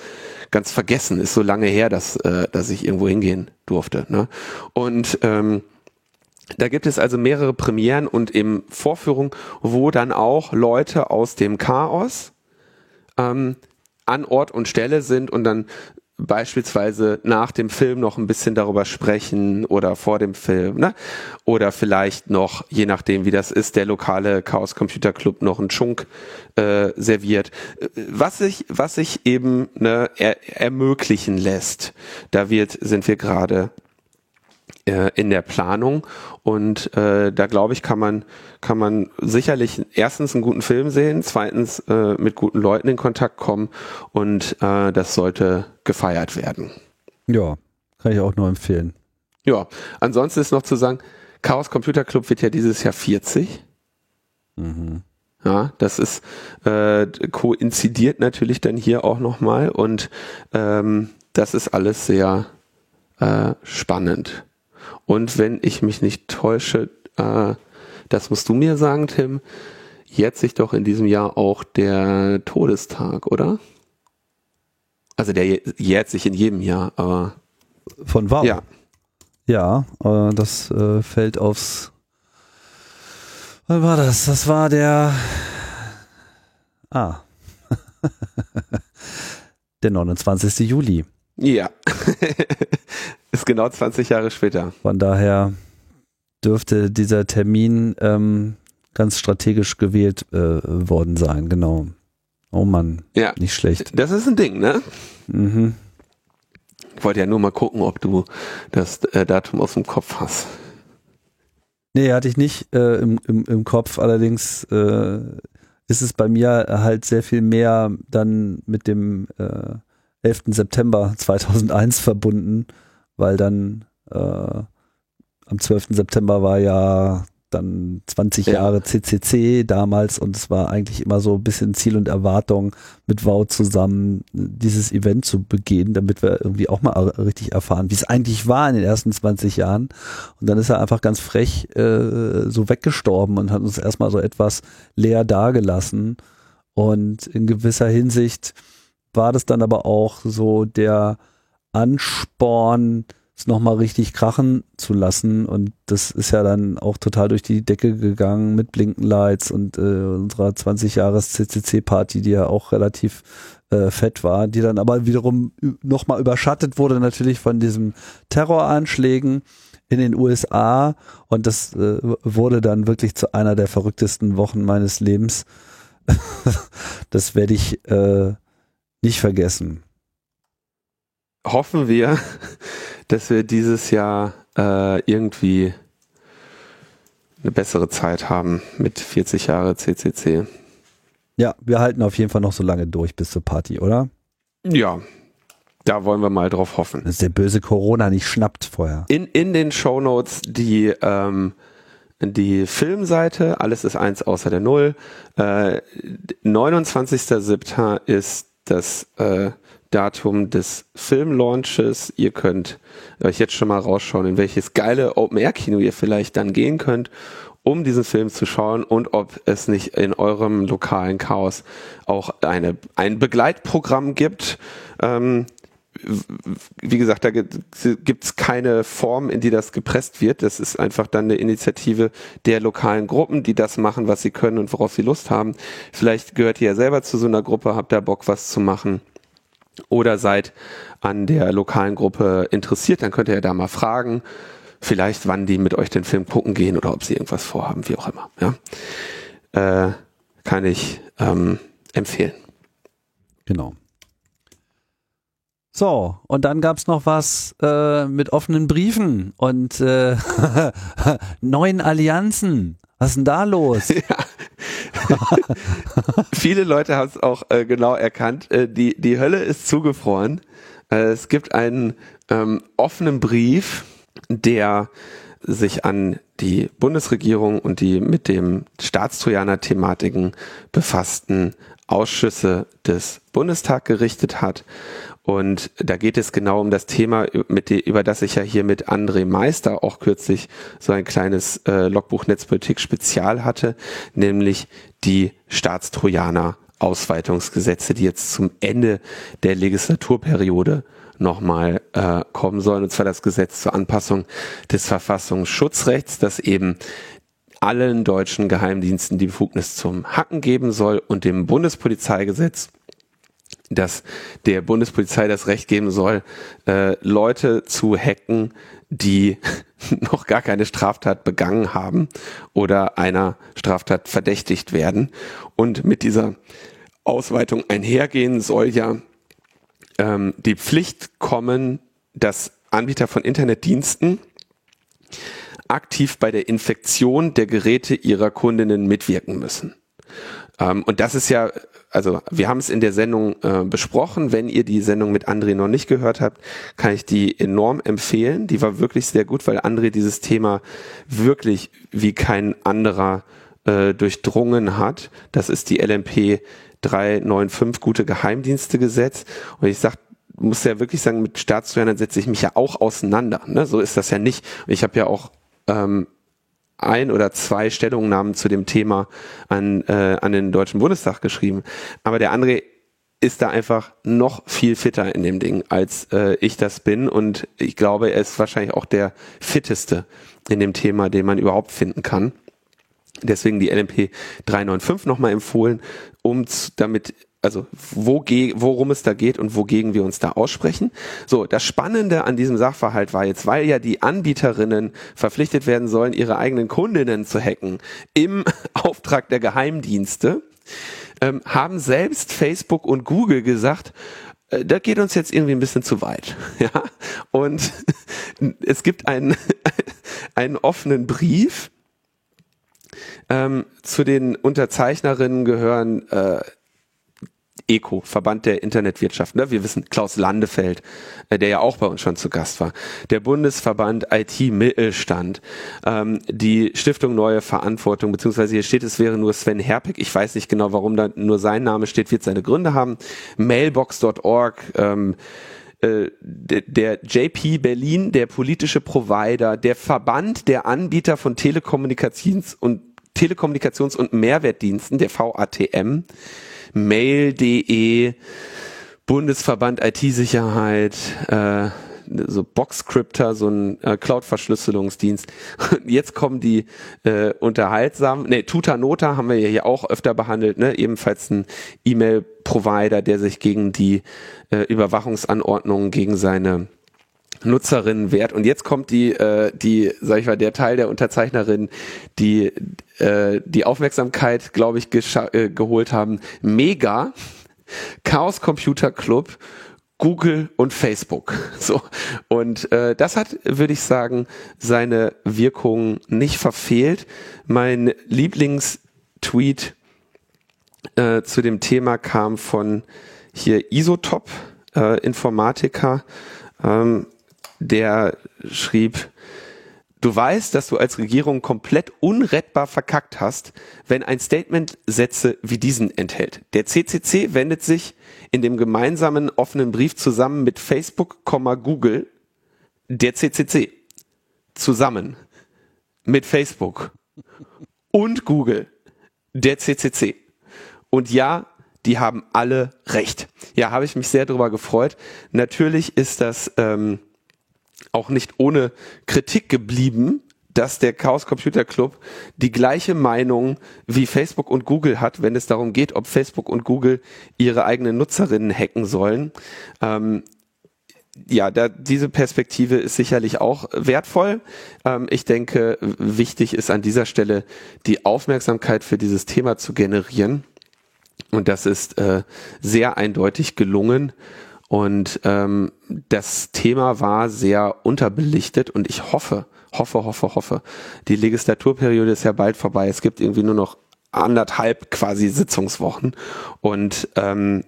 ganz vergessen. Ist so lange her, dass, äh, dass ich irgendwo hingehen durfte. Ne? Und ähm, da gibt es also mehrere Premieren und eben Vorführungen, wo dann auch Leute aus dem Chaos ähm, an Ort und Stelle sind und dann beispielsweise nach dem Film noch ein bisschen darüber sprechen oder vor dem Film, ne? Oder vielleicht noch, je nachdem wie das ist, der lokale Chaos Computer Club noch einen Schunk äh, serviert. Was sich, was sich eben ne, er, ermöglichen lässt. Da wird, sind wir gerade in der Planung und äh, da glaube ich kann man kann man sicherlich erstens einen guten Film sehen, zweitens äh, mit guten Leuten in Kontakt kommen und äh, das sollte gefeiert werden. Ja, kann ich auch nur empfehlen. Ja, ansonsten ist noch zu sagen, Chaos Computer Club wird ja dieses Jahr 40. Mhm. Ja, das ist äh, koinzidiert natürlich dann hier auch nochmal und ähm, das ist alles sehr äh, spannend. Und wenn ich mich nicht täusche, äh, das musst du mir sagen, Tim, jährt sich doch in diesem Jahr auch der Todestag, oder? Also der jährt sich in jedem Jahr, aber. Von Wow? Ja. Ja, äh, das äh, fällt aufs. Wann war das? Das war der. Ah. [laughs] der 29. Juli. Ja. [laughs] Ist genau 20 Jahre später. Von daher dürfte dieser Termin ähm, ganz strategisch gewählt äh, worden sein, genau. Oh Mann, ja. nicht schlecht. Das ist ein Ding, ne? Mhm. Ich wollte ja nur mal gucken, ob du das äh, Datum aus dem Kopf hast. Nee, hatte ich nicht äh, im, im, im Kopf. Allerdings äh, ist es bei mir halt sehr viel mehr dann mit dem äh, 11. September 2001 verbunden, weil dann äh, am 12. September war ja dann 20 ja. Jahre CCC damals und es war eigentlich immer so ein bisschen Ziel und Erwartung mit Wow zusammen dieses Event zu begehen, damit wir irgendwie auch mal richtig erfahren, wie es eigentlich war in den ersten 20 Jahren. Und dann ist er einfach ganz frech äh, so weggestorben und hat uns erstmal so etwas leer dagelassen. Und in gewisser Hinsicht war das dann aber auch so der Ansporn, es nochmal richtig krachen zu lassen. Und das ist ja dann auch total durch die Decke gegangen mit Blinkenlights und äh, unserer 20 Jahres CCC-Party, die ja auch relativ äh, fett war, die dann aber wiederum nochmal überschattet wurde natürlich von diesen Terroranschlägen in den USA. Und das äh, wurde dann wirklich zu einer der verrücktesten Wochen meines Lebens. [laughs] das werde ich äh, nicht vergessen. Hoffen wir, [laughs] dass wir dieses Jahr äh, irgendwie eine bessere Zeit haben mit 40 Jahre CCC. Ja, wir halten auf jeden Fall noch so lange durch bis zur Party, oder? Ja, da wollen wir mal drauf hoffen. Dass der böse Corona nicht schnappt vorher. In, in den Show Notes die, ähm, die Filmseite, alles ist eins außer der Null. Äh, 29.07. ist das äh, Datum des Filmlaunches. Ihr könnt euch jetzt schon mal rausschauen, in welches geile Open-Air-Kino ihr vielleicht dann gehen könnt, um diesen Film zu schauen und ob es nicht in eurem lokalen Chaos auch eine, ein Begleitprogramm gibt. Ähm, wie gesagt, da gibt es keine Form, in die das gepresst wird. Das ist einfach dann eine Initiative der lokalen Gruppen, die das machen, was sie können und worauf sie Lust haben. Vielleicht gehört ihr ja selber zu so einer Gruppe, habt da Bock, was zu machen oder seid an der lokalen Gruppe interessiert, dann könnt ihr ja da mal fragen, vielleicht wann die mit euch den Film gucken gehen oder ob sie irgendwas vorhaben, wie auch immer. Ja? Äh, kann ich ähm, empfehlen. Genau. So, und dann gab's noch was äh, mit offenen Briefen und äh, [laughs] neuen Allianzen. Was ist denn da los? [laughs] Ja. [laughs] Viele Leute haben es auch äh, genau erkannt. Äh, die, die Hölle ist zugefroren. Äh, es gibt einen ähm, offenen Brief, der sich an die Bundesregierung und die mit dem Staatstrojaner-Thematiken befassten Ausschüsse des Bundestags gerichtet hat. Und da geht es genau um das Thema, mit über das ich ja hier mit André Meister auch kürzlich so ein kleines äh, Logbuch Netzpolitik Spezial hatte, nämlich die Staatstrojaner Ausweitungsgesetze, die jetzt zum Ende der Legislaturperiode nochmal äh, kommen sollen, und zwar das Gesetz zur Anpassung des Verfassungsschutzrechts, das eben allen deutschen Geheimdiensten die Befugnis zum Hacken geben soll und dem Bundespolizeigesetz, dass der Bundespolizei das Recht geben soll, äh, Leute zu hacken, die [laughs] noch gar keine Straftat begangen haben oder einer Straftat verdächtigt werden. Und mit dieser Ausweitung einhergehen soll ja ähm, die Pflicht kommen, dass Anbieter von Internetdiensten aktiv bei der Infektion der Geräte ihrer Kundinnen mitwirken müssen. Ähm, und das ist ja, also wir haben es in der Sendung äh, besprochen. Wenn ihr die Sendung mit André noch nicht gehört habt, kann ich die enorm empfehlen. Die war wirklich sehr gut, weil André dieses Thema wirklich wie kein anderer äh, durchdrungen hat. Das ist die LMP 395 Gute Geheimdienste Gesetz. Und ich sag, muss ja wirklich sagen, mit Staatstrojanern setze ich mich ja auch auseinander. Ne? So ist das ja nicht. Ich habe ja auch ähm, ein oder zwei Stellungnahmen zu dem Thema an, äh, an den Deutschen Bundestag geschrieben. Aber der André ist da einfach noch viel fitter in dem Ding, als äh, ich das bin. Und ich glaube, er ist wahrscheinlich auch der fitteste in dem Thema, den man überhaupt finden kann. Deswegen die LMP 395 nochmal empfohlen, um damit also wo, worum es da geht und wogegen wir uns da aussprechen. So, das Spannende an diesem Sachverhalt war jetzt, weil ja die Anbieterinnen verpflichtet werden sollen, ihre eigenen Kundinnen zu hacken im [laughs] Auftrag der Geheimdienste, ähm, haben selbst Facebook und Google gesagt, äh, das geht uns jetzt irgendwie ein bisschen zu weit. [laughs] Ja? Und [laughs] es gibt einen, einen offenen Brief, ähm, zu den Unterzeichnerinnen gehören äh, ECO, Verband der Internetwirtschaft. Ne? Wir wissen Klaus Landefeld, äh, der ja auch bei uns schon zu Gast war. Der Bundesverband IT-Mittelstand, ähm, die Stiftung Neue Verantwortung, beziehungsweise hier steht, es wäre nur Sven Herpig. Ich weiß nicht genau, warum da nur sein Name steht, wird seine Gründe haben. Mailbox.org, ähm, äh, der JP Berlin, der politische Provider, der Verband der Anbieter von Telekommunikations- und Telekommunikations- und Mehrwertdiensten, der VATM, Mail.de, Bundesverband IT-Sicherheit, äh, so Boxcrypter, so ein äh, Cloud-Verschlüsselungsdienst. [laughs] Jetzt kommen die äh, unterhaltsamen, ne, Tutanota haben wir ja hier auch öfter behandelt, ne, ebenfalls ein E-Mail-Provider, der sich gegen die äh, Überwachungsanordnungen gegen seine Nutzerinnen wert. Und jetzt kommt die, äh, die, sag ich mal, der Teil der Unterzeichnerin, die äh, die Aufmerksamkeit, glaube ich, äh, geholt haben. Mega, Chaos Computer Club, Google und Facebook. So und äh, das hat, würde ich sagen, seine Wirkung nicht verfehlt. Mein Lieblingstweet äh, zu dem Thema kam von hier Isotop äh, Informatiker. Ähm, der schrieb, du weißt, dass du als Regierung komplett unrettbar verkackt hast, wenn ein Statement Sätze wie diesen enthält. Der CCC wendet sich in dem gemeinsamen offenen Brief zusammen mit Facebook, Google, der CCC zusammen mit Facebook und Google, der CCC. Und ja, die haben alle recht. Ja, habe ich mich sehr darüber gefreut. Natürlich ist das ähm, auch nicht ohne Kritik geblieben dass der Chaos Computer Club die gleiche Meinung wie Facebook und Google hat, wenn es darum geht, ob Facebook und Google ihre eigenen Nutzerinnen hacken sollen. Ähm, ja, da, diese Perspektive ist sicherlich auch wertvoll. Ähm, ich denke, wichtig ist an dieser Stelle die Aufmerksamkeit für dieses Thema zu generieren. Und das ist äh, sehr eindeutig gelungen. Und ähm, das Thema war sehr unterbelichtet und ich hoffe, hoffe, hoffe, hoffe. Die Legislaturperiode ist ja bald vorbei. Es gibt irgendwie nur noch anderthalb quasi Sitzungswochen. Und ähm,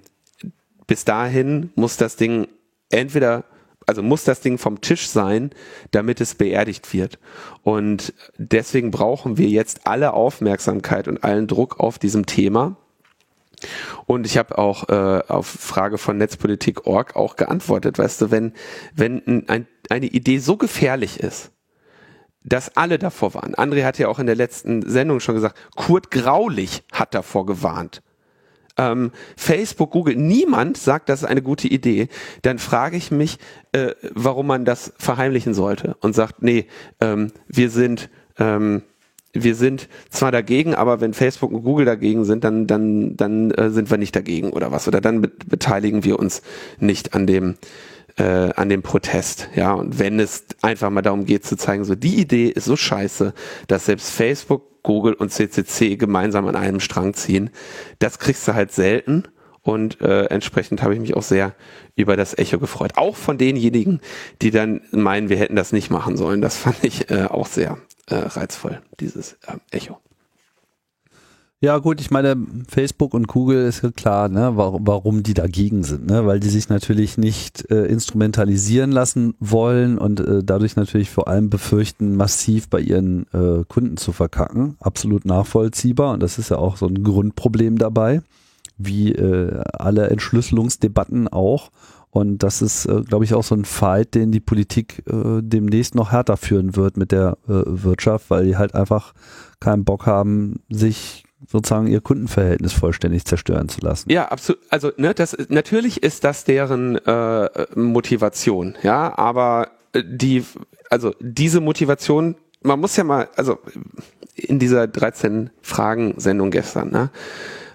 bis dahin muss das Ding entweder, also muss das Ding vom Tisch sein, damit es beerdigt wird. Und deswegen brauchen wir jetzt alle Aufmerksamkeit und allen Druck auf diesem Thema. Und ich habe auch äh, auf Frage von Netzpolitik.org auch geantwortet, weißt du, wenn, wenn ein, eine Idee so gefährlich ist, dass alle davor waren. André hat ja auch in der letzten Sendung schon gesagt, Kurt Graulich hat davor gewarnt. Ähm, Facebook, Google, niemand sagt, das ist eine gute Idee. Dann frage ich mich, äh, warum man das verheimlichen sollte und sagt, nee, ähm, wir sind ähm, wir sind zwar dagegen, aber wenn Facebook und Google dagegen sind, dann, dann, dann äh, sind wir nicht dagegen oder was. Oder dann be beteiligen wir uns nicht an dem, äh, an dem Protest. Ja, und wenn es einfach mal darum geht zu zeigen, so die Idee ist so scheiße, dass selbst Facebook, Google und CCC gemeinsam an einem Strang ziehen, das kriegst du halt selten. Und äh, entsprechend habe ich mich auch sehr über das Echo gefreut. Auch von denjenigen, die dann meinen, wir hätten das nicht machen sollen. Das fand ich äh, auch sehr äh, reizvoll, dieses äh, Echo. Ja, gut, ich meine, Facebook und Google ist klar, ne, warum, warum die dagegen sind, ne? Weil die sich natürlich nicht äh, instrumentalisieren lassen wollen und äh, dadurch natürlich vor allem befürchten, massiv bei ihren äh, Kunden zu verkacken. Absolut nachvollziehbar und das ist ja auch so ein Grundproblem dabei, wie äh, alle Entschlüsselungsdebatten auch. Und das ist, äh, glaube ich, auch so ein Fight, den die Politik äh, demnächst noch härter führen wird mit der äh, Wirtschaft, weil die halt einfach keinen Bock haben, sich sozusagen ihr Kundenverhältnis vollständig zerstören zu lassen. Ja, absolut. Also ne, das natürlich ist das deren äh, Motivation, ja, aber äh, die, also diese Motivation, man muss ja mal, also in dieser 13 Fragen Sendung gestern, ne,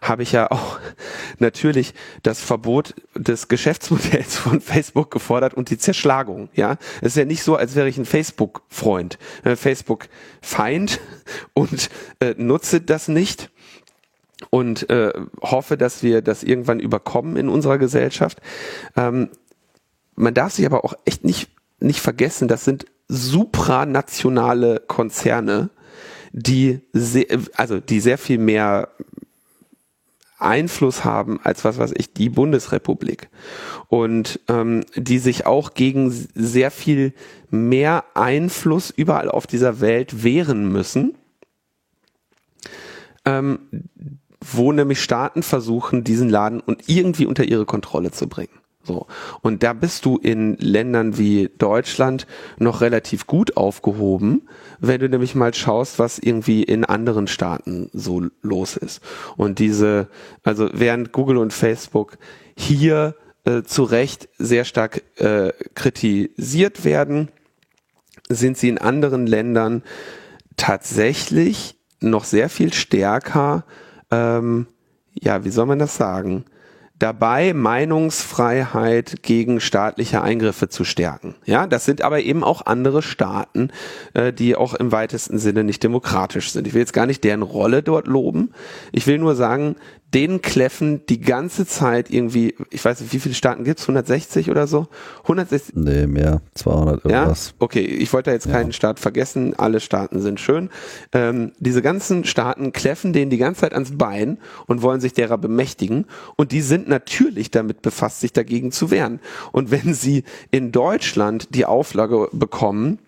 habe ich ja auch [laughs] natürlich das Verbot des Geschäftsmodells von Facebook gefordert und die Zerschlagung. Ja, es ist ja nicht so, als wäre ich ein Facebook-Freund, äh, Facebook-Feind [laughs] und äh, nutze das nicht und äh, hoffe, dass wir das irgendwann überkommen in unserer Gesellschaft. Ähm, man darf sich aber auch echt nicht nicht vergessen, das sind supranationale Konzerne, die sehr, also die sehr viel mehr Einfluss haben als was weiß ich die Bundesrepublik und ähm, die sich auch gegen sehr viel mehr Einfluss überall auf dieser Welt wehren müssen, ähm, wo nämlich Staaten versuchen, diesen Laden und irgendwie unter ihre Kontrolle zu bringen. So. Und da bist du in Ländern wie Deutschland noch relativ gut aufgehoben, wenn du nämlich mal schaust, was irgendwie in anderen Staaten so los ist. Und diese, also während Google und Facebook hier äh, zu Recht sehr stark äh, kritisiert werden, sind sie in anderen Ländern tatsächlich noch sehr viel stärker, ähm, ja, wie soll man das sagen? Dabei, Meinungsfreiheit gegen staatliche Eingriffe zu stärken. Ja, das sind aber eben auch andere Staaten, äh, die auch im weitesten Sinne nicht demokratisch sind. Ich will jetzt gar nicht deren Rolle dort loben. Ich will nur sagen, denen kläffen die ganze Zeit irgendwie, ich weiß nicht, wie viele Staaten gibt's 160 oder so? 160? Nee, mehr, 200 irgendwas. Ja? Okay, ich wollte jetzt keinen ja. Staat vergessen, alle Staaten sind schön. Ähm, diese ganzen Staaten kläffen denen die ganze Zeit ans Bein und wollen sich derer bemächtigen und die sind natürlich damit befasst, sich dagegen zu wehren. Und wenn sie in Deutschland die Auflage bekommen,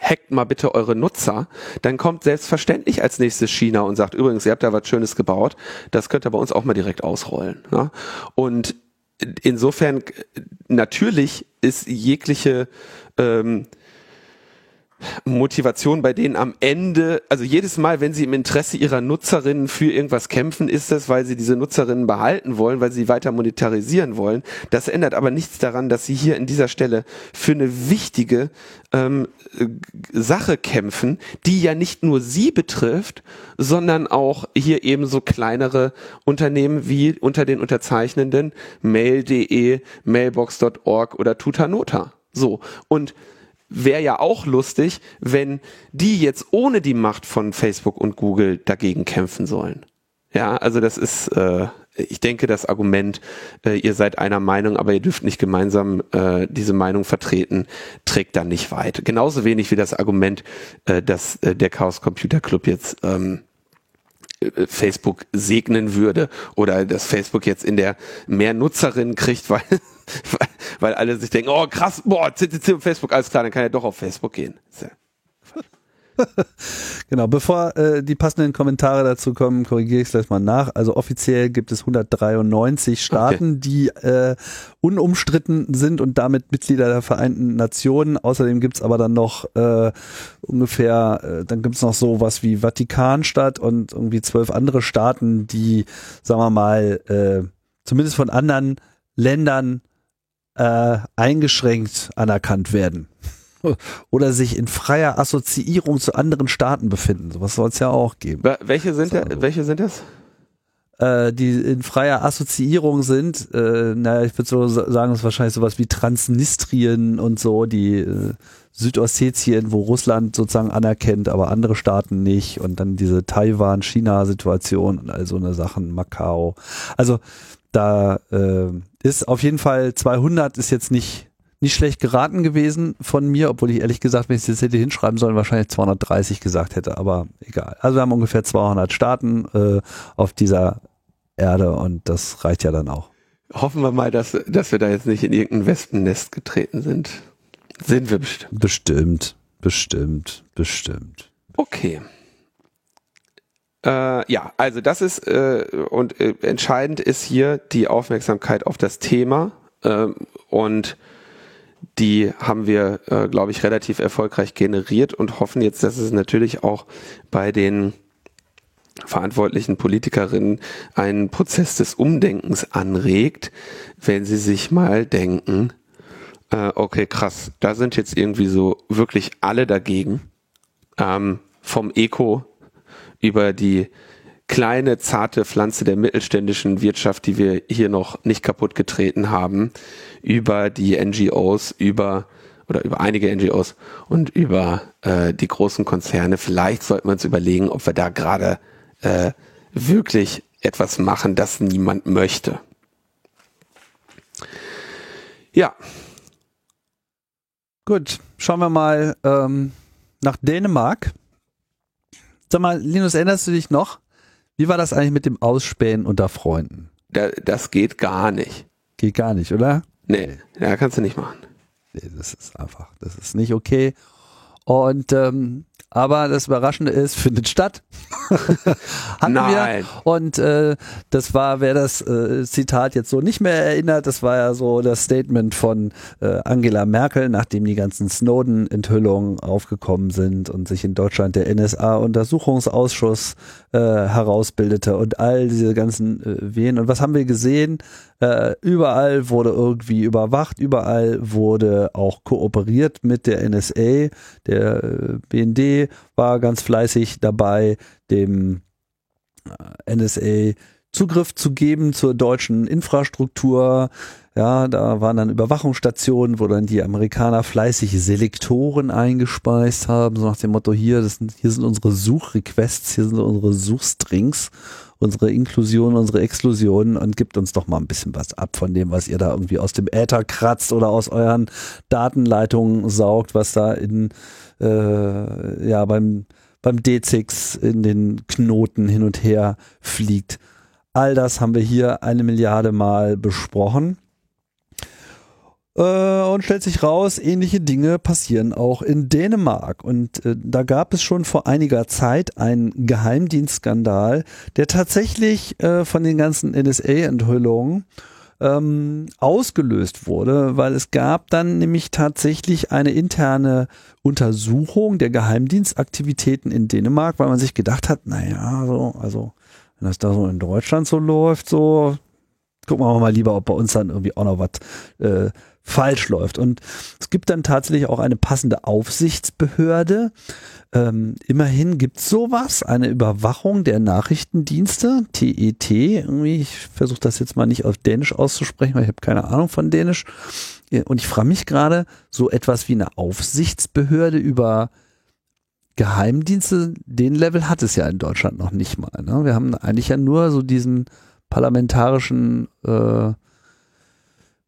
hackt mal bitte eure Nutzer, dann kommt selbstverständlich als nächstes China und sagt, übrigens, ihr habt da was Schönes gebaut, das könnt ihr bei uns auch mal direkt ausrollen. Ne? Und insofern, natürlich ist jegliche ähm, Motivation bei denen am Ende, also jedes Mal, wenn sie im Interesse ihrer Nutzerinnen für irgendwas kämpfen, ist das, weil sie diese Nutzerinnen behalten wollen, weil sie weiter monetarisieren wollen. Das ändert aber nichts daran, dass sie hier in dieser Stelle für eine wichtige ähm, Sache kämpfen, die ja nicht nur sie betrifft, sondern auch hier eben so kleinere Unternehmen wie unter den Unterzeichnenden mail.de, mailbox.org oder Tutanota. So. Und wäre ja auch lustig, wenn die jetzt ohne die Macht von Facebook und Google dagegen kämpfen sollen. Ja, also das ist, äh, ich denke, das Argument, äh, ihr seid einer Meinung, aber ihr dürft nicht gemeinsam äh, diese Meinung vertreten, trägt dann nicht weit. Genauso wenig wie das Argument, äh, dass äh, der Chaos Computer Club jetzt ähm, äh, Facebook segnen würde oder dass Facebook jetzt in der mehr Nutzerinnen kriegt, [laughs] weil [laughs] weil, alle sich denken, oh krass, boah, CCC und Facebook, alles klar, dann kann er doch auf Facebook gehen. [laughs] genau, bevor äh, die passenden Kommentare dazu kommen, korrigiere ich es gleich mal nach. Also offiziell gibt es 193 Staaten, okay. die äh, unumstritten sind und damit Mitglieder der Vereinten Nationen. Außerdem gibt es aber dann noch äh, ungefähr, äh, dann gibt es noch sowas wie Vatikanstadt und irgendwie zwölf andere Staaten, die, sagen wir mal, äh, zumindest von anderen Ländern äh, eingeschränkt anerkannt werden [laughs] oder sich in freier Assoziierung zu anderen Staaten befinden. Sowas soll es ja auch geben. Welche sind, der, welche sind das? Äh, die in freier Assoziierung sind, äh, naja, ich würde so sagen, das ist wahrscheinlich sowas wie Transnistrien und so, die äh, Südossetien, wo Russland sozusagen anerkennt, aber andere Staaten nicht und dann diese Taiwan-China-Situation und all so eine Sachen, Macau. Also da äh, ist auf jeden Fall 200 ist jetzt nicht nicht schlecht geraten gewesen von mir, obwohl ich ehrlich gesagt, wenn ich es jetzt hätte hinschreiben sollen, wahrscheinlich 230 gesagt hätte, aber egal. Also wir haben ungefähr 200 Staaten äh, auf dieser Erde und das reicht ja dann auch. Hoffen wir mal, dass, dass wir da jetzt nicht in irgendein Wespennest getreten sind. Sind wir bestimmt. Bestimmt, bestimmt, bestimmt. Okay. Äh, ja, also das ist äh, und äh, entscheidend ist hier die Aufmerksamkeit auf das Thema äh, und die haben wir, äh, glaube ich, relativ erfolgreich generiert und hoffen jetzt, dass es natürlich auch bei den verantwortlichen Politikerinnen einen Prozess des Umdenkens anregt, wenn sie sich mal denken, äh, okay, krass, da sind jetzt irgendwie so wirklich alle dagegen, ähm, vom Eco über die kleine, zarte Pflanze der mittelständischen Wirtschaft, die wir hier noch nicht kaputt getreten haben, über die NGOs, über oder über einige NGOs und über äh, die großen Konzerne. Vielleicht sollten wir uns überlegen, ob wir da gerade äh, wirklich etwas machen, das niemand möchte. Ja. Gut, schauen wir mal ähm, nach Dänemark. Sag mal, Linus, erinnerst du dich noch? Wie war das eigentlich mit dem Ausspähen unter Freunden? Da, das geht gar nicht. Geht gar nicht, oder? Nee, ja, kannst du nicht machen. Nee, das ist einfach, das ist nicht okay. Und ähm, aber das Überraschende ist, findet statt. [laughs] Nein. Wir. Und äh, das war, wer das äh, Zitat jetzt so nicht mehr erinnert, das war ja so das Statement von äh, Angela Merkel, nachdem die ganzen Snowden-Enthüllungen aufgekommen sind und sich in Deutschland der NSA-Untersuchungsausschuss äh, herausbildete und all diese ganzen äh, Wehen. Und was haben wir gesehen? Äh, überall wurde irgendwie überwacht, überall wurde auch kooperiert mit der NSA, der äh, BND war ganz fleißig dabei, dem äh, NSA Zugriff zu geben zur deutschen Infrastruktur. Ja, da waren dann Überwachungsstationen, wo dann die Amerikaner fleißig Selektoren eingespeist haben, so nach dem Motto, hier, das sind, hier sind unsere Suchrequests, hier sind unsere Suchstrings, unsere Inklusion, unsere Exklusion und gibt uns doch mal ein bisschen was ab von dem, was ihr da irgendwie aus dem Äther kratzt oder aus euren Datenleitungen saugt, was da in äh, ja beim beim D6 in den Knoten hin und her fliegt. All das haben wir hier eine Milliarde Mal besprochen. Äh, und stellt sich raus, ähnliche Dinge passieren auch in Dänemark. Und äh, da gab es schon vor einiger Zeit einen Geheimdienstskandal, der tatsächlich äh, von den ganzen NSA-Enthüllungen ähm, ausgelöst wurde, weil es gab dann nämlich tatsächlich eine interne Untersuchung der Geheimdienstaktivitäten in Dänemark, weil man sich gedacht hat, naja, so, also wenn das da so in Deutschland so läuft, so gucken wir mal lieber, ob bei uns dann irgendwie auch noch was äh, falsch läuft. Und es gibt dann tatsächlich auch eine passende Aufsichtsbehörde. Ähm, immerhin gibt's sowas, eine Überwachung der Nachrichtendienste, TET. Irgendwie, ich versuche das jetzt mal nicht auf Dänisch auszusprechen, weil ich habe keine Ahnung von Dänisch. Und ich frage mich gerade, so etwas wie eine Aufsichtsbehörde über Geheimdienste, den Level hat es ja in Deutschland noch nicht mal. Ne? Wir haben eigentlich ja nur so diesen parlamentarischen äh,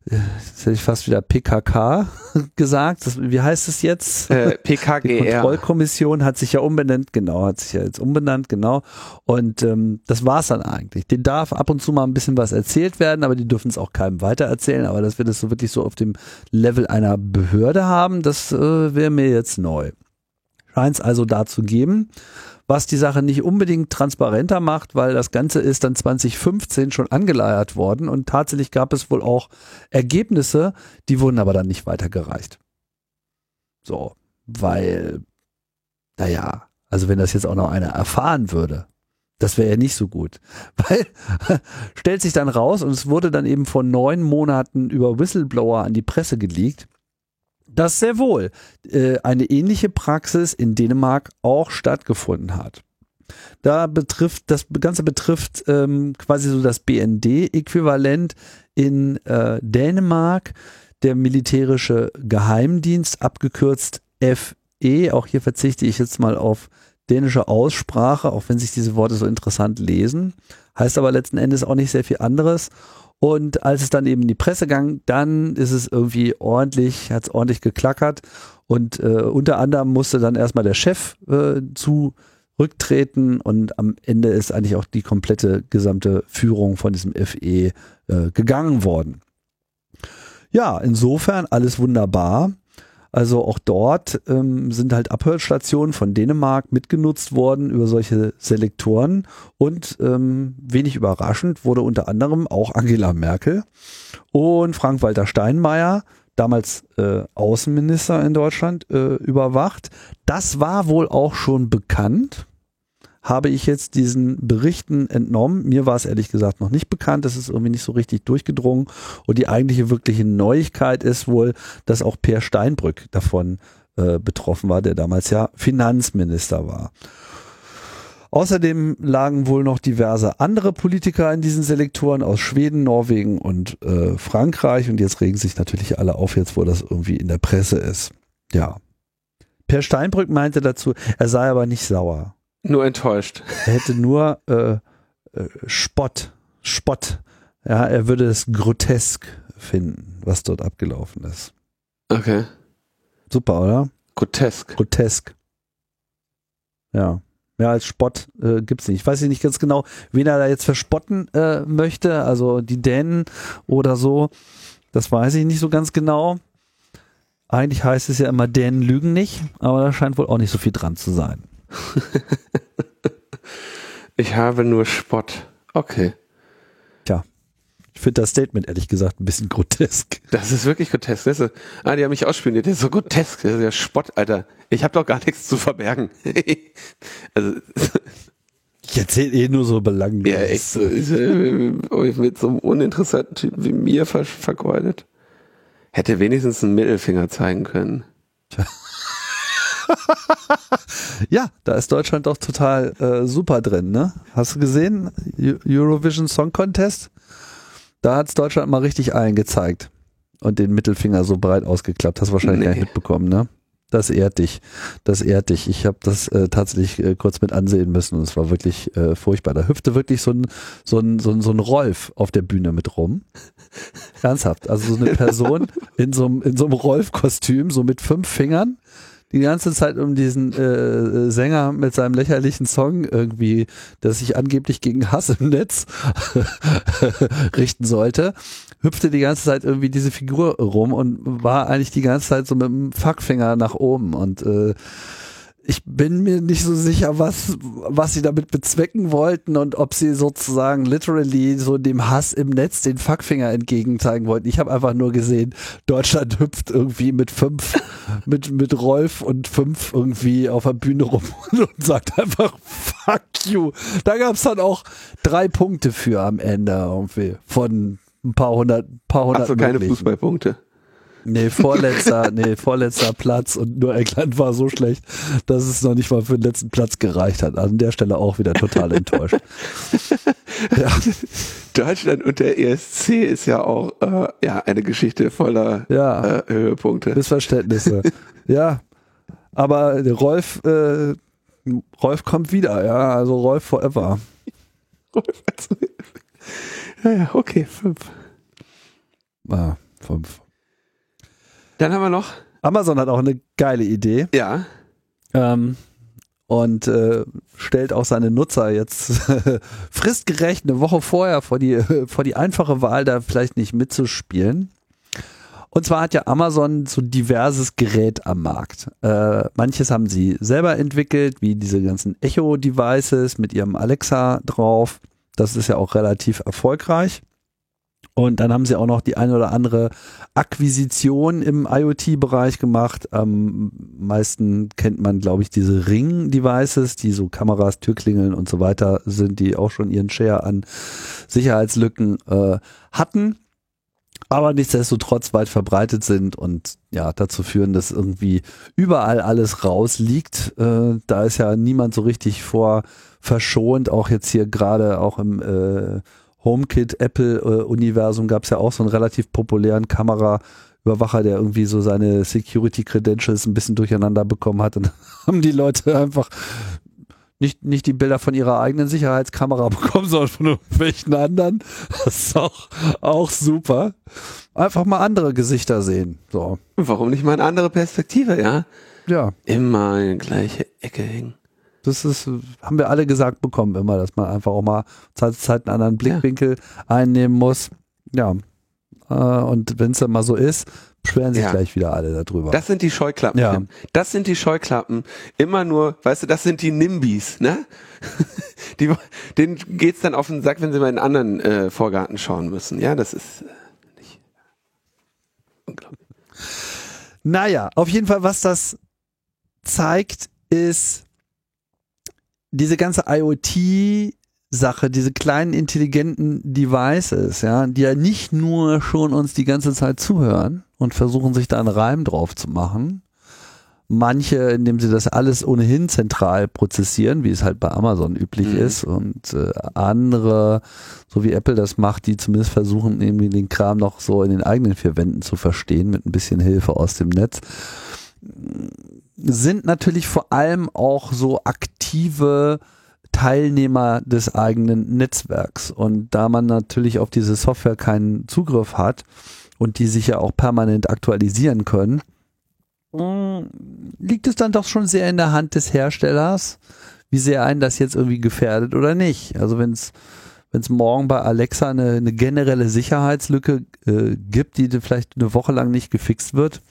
Jetzt hätte ich fast wieder PKK [laughs] gesagt. Das, wie heißt es jetzt? Äh, PKGR. [laughs] Die Kontrollkommission hat sich ja umbenannt, genau, hat sich ja jetzt umbenannt, genau. Und ähm, das war's dann eigentlich. Den darf ab und zu mal ein bisschen was erzählt werden, aber die dürfen es auch keinem weitererzählen. Aber dass wir das so wirklich so auf dem Level einer Behörde haben, das äh, wäre mir jetzt neu. Scheint es also da zu geben was die Sache nicht unbedingt transparenter macht, weil das Ganze ist dann 2015 schon angeleiert worden und tatsächlich gab es wohl auch Ergebnisse, die wurden aber dann nicht weitergereicht. So, weil, naja, also wenn das jetzt auch noch einer erfahren würde, das wäre ja nicht so gut. [laughs] Weil stellt sich dann raus und es wurde dann eben vor neun Monaten über Whistleblower an die Presse geleakt, dass sehr wohl äh, eine ähnliche Praxis in Dänemark auch stattgefunden hat. Da betrifft, das Ganze betrifft ähm, quasi so das BND-Äquivalent in äh, Dänemark, der militärische Geheimdienst, abgekürzt FE. Auch hier verzichte ich jetzt mal auf dänische Aussprache, auch wenn sich diese Worte so interessant lesen. Heißt aber letzten Endes auch nicht sehr viel anderes. Und als es dann eben in die Presse ging, dann ist es irgendwie ordentlich, hat es ordentlich geklackert. Und äh, unter anderem musste dann erstmal der Chef äh, zurücktreten und am Ende ist eigentlich auch die komplette gesamte Führung von diesem FE äh, gegangen worden. Ja, insofern alles wunderbar. Also auch dort ähm, sind halt Abhörstationen von Dänemark mitgenutzt worden über solche Selektoren und ähm, wenig überraschend wurde unter anderem auch Angela Merkel und Frank-Walter Steinmeier, damals äh, Außenminister in Deutschland, äh, überwacht. Das war wohl auch schon bekannt habe ich jetzt diesen Berichten entnommen. Mir war es ehrlich gesagt noch nicht bekannt. Das ist irgendwie nicht so richtig durchgedrungen. Und die eigentliche wirkliche Neuigkeit ist wohl, dass auch Per Steinbrück davon äh, betroffen war, der damals ja Finanzminister war. Außerdem lagen wohl noch diverse andere Politiker in diesen Selektoren aus Schweden, Norwegen und äh, Frankreich. Und jetzt regen sich natürlich alle auf, jetzt wo das irgendwie in der Presse ist. Ja. Per Steinbrück meinte dazu, er sei aber nicht sauer. Nur enttäuscht. Er hätte nur äh, äh, Spott, Spott. Ja, er würde es grotesk finden, was dort abgelaufen ist. Okay. Super, oder? Grotesk. Grotesk. Ja. Mehr als Spott äh, gibt's nicht. Ich weiß nicht ganz genau, wen er da jetzt verspotten äh, möchte. Also die Dänen oder so. Das weiß ich nicht so ganz genau. Eigentlich heißt es ja immer, Dänen lügen nicht, aber da scheint wohl auch nicht so viel dran zu sein. [laughs] ich habe nur Spott. Okay. Tja. Ich finde das Statement ehrlich gesagt ein bisschen grotesk. Das ist wirklich grotesk. Ist, ah, die haben mich ausspioniert. Das ist so grotesk. Das ist ja Spott, Alter. Ich habe doch gar nichts zu verbergen. [laughs] also, ich erzähle eh nur so belanglos. Ja, echt so. Ist, äh, mit so einem uninteressanten Typen wie mir ver vergeudet. Hätte wenigstens einen Mittelfinger zeigen können. Tja. [laughs] ja, da ist Deutschland doch total äh, super drin, ne? Hast du gesehen? Eurovision Song Contest? Da hat's Deutschland mal richtig eingezeigt und den Mittelfinger so breit ausgeklappt. Hast wahrscheinlich nee. gar nicht mitbekommen, ne? Das ehrt dich. Das ehrt dich. Ich habe das äh, tatsächlich äh, kurz mit ansehen müssen und es war wirklich äh, furchtbar. Da hüpfte wirklich so ein, so, ein, so, ein, so ein Rolf auf der Bühne mit rum. Ernsthaft. Also so eine Person [laughs] in so einem, in so einem Rolf-Kostüm, so mit fünf Fingern die ganze Zeit um diesen äh, Sänger mit seinem lächerlichen Song irgendwie, das sich angeblich gegen Hass im Netz [laughs] richten sollte, hüpfte die ganze Zeit irgendwie diese Figur rum und war eigentlich die ganze Zeit so mit dem Fuckfinger nach oben und äh, ich bin mir nicht so sicher, was, was sie damit bezwecken wollten und ob sie sozusagen literally so dem Hass im Netz den Fuckfinger entgegen zeigen wollten. Ich habe einfach nur gesehen, Deutschland hüpft irgendwie mit fünf, [laughs] mit, mit Rolf und fünf irgendwie auf der Bühne rum [laughs] und sagt einfach fuck you. Da gab's dann auch drei Punkte für am Ende irgendwie von ein paar hundert, paar hundert. Ach so, keine Fußballpunkte. Nee, vorletzter, [laughs] nee, vorletzter Platz und nur England war so schlecht, dass es noch nicht mal für den letzten Platz gereicht hat. An der Stelle auch wieder total enttäuscht. [laughs] ja. Deutschland und der ESC ist ja auch äh, ja eine Geschichte voller ja. äh, Höhepunkte. Missverständnisse. [laughs] ja. Aber Rolf, äh, Rolf kommt wieder, ja, also Rolf forever. Rolf, also, ja, ja, okay, fünf. Ah, fünf. Dann haben wir noch. Amazon hat auch eine geile Idee. Ja. Ähm, und äh, stellt auch seine Nutzer jetzt [laughs] fristgerecht eine Woche vorher vor die, [laughs] vor die einfache Wahl, da vielleicht nicht mitzuspielen. Und zwar hat ja Amazon so diverses Gerät am Markt. Äh, manches haben sie selber entwickelt, wie diese ganzen Echo-Devices mit ihrem Alexa drauf. Das ist ja auch relativ erfolgreich. Und dann haben sie auch noch die eine oder andere Akquisition im IoT-Bereich gemacht. Am meisten kennt man, glaube ich, diese Ring-Devices, die so Kameras, Türklingeln und so weiter sind, die auch schon ihren Share an Sicherheitslücken äh, hatten aber nichtsdestotrotz weit verbreitet sind und ja, dazu führen, dass irgendwie überall alles rausliegt. Äh, da ist ja niemand so richtig vor verschont, auch jetzt hier gerade auch im äh, HomeKit Apple äh, Universum gab es ja auch so einen relativ populären Kameraüberwacher, der irgendwie so seine Security Credentials ein bisschen durcheinander bekommen hat und [laughs] haben die Leute einfach nicht, nicht die Bilder von ihrer eigenen Sicherheitskamera [laughs] bekommen, sondern von irgendwelchen anderen. Das ist auch, auch super. Einfach mal andere Gesichter sehen. So. Warum nicht mal eine andere Perspektive, ja? Ja. Immer in die gleiche Ecke hängen. Das ist, haben wir alle gesagt bekommen immer, dass man einfach auch mal Zeit zu Zeit einen anderen Blickwinkel ja. einnehmen muss. Ja. Äh, und wenn es dann mal so ist, beschweren sich ja. gleich wieder alle darüber. Das sind die Scheuklappen. Ja. Das sind die Scheuklappen. Immer nur, weißt du, das sind die Nimbys, ne? [laughs] die, denen geht's dann auf den Sack, wenn sie mal in einen anderen äh, Vorgarten schauen müssen. Ja, das ist äh, nicht unglaublich. Naja, auf jeden Fall, was das zeigt, ist, diese ganze IoT Sache, diese kleinen intelligenten Devices, ja, die ja nicht nur schon uns die ganze Zeit zuhören und versuchen sich da einen Reim drauf zu machen. Manche, indem sie das alles ohnehin zentral prozessieren, wie es halt bei Amazon üblich mhm. ist, und äh, andere, so wie Apple das macht, die zumindest versuchen, irgendwie den Kram noch so in den eigenen vier Wänden zu verstehen, mit ein bisschen Hilfe aus dem Netz sind natürlich vor allem auch so aktive Teilnehmer des eigenen Netzwerks. Und da man natürlich auf diese Software keinen Zugriff hat und die sich ja auch permanent aktualisieren können, mm, liegt es dann doch schon sehr in der Hand des Herstellers, wie sehr einen das jetzt irgendwie gefährdet oder nicht. Also wenn es wenn es morgen bei Alexa eine, eine generelle Sicherheitslücke äh, gibt, die vielleicht eine Woche lang nicht gefixt wird,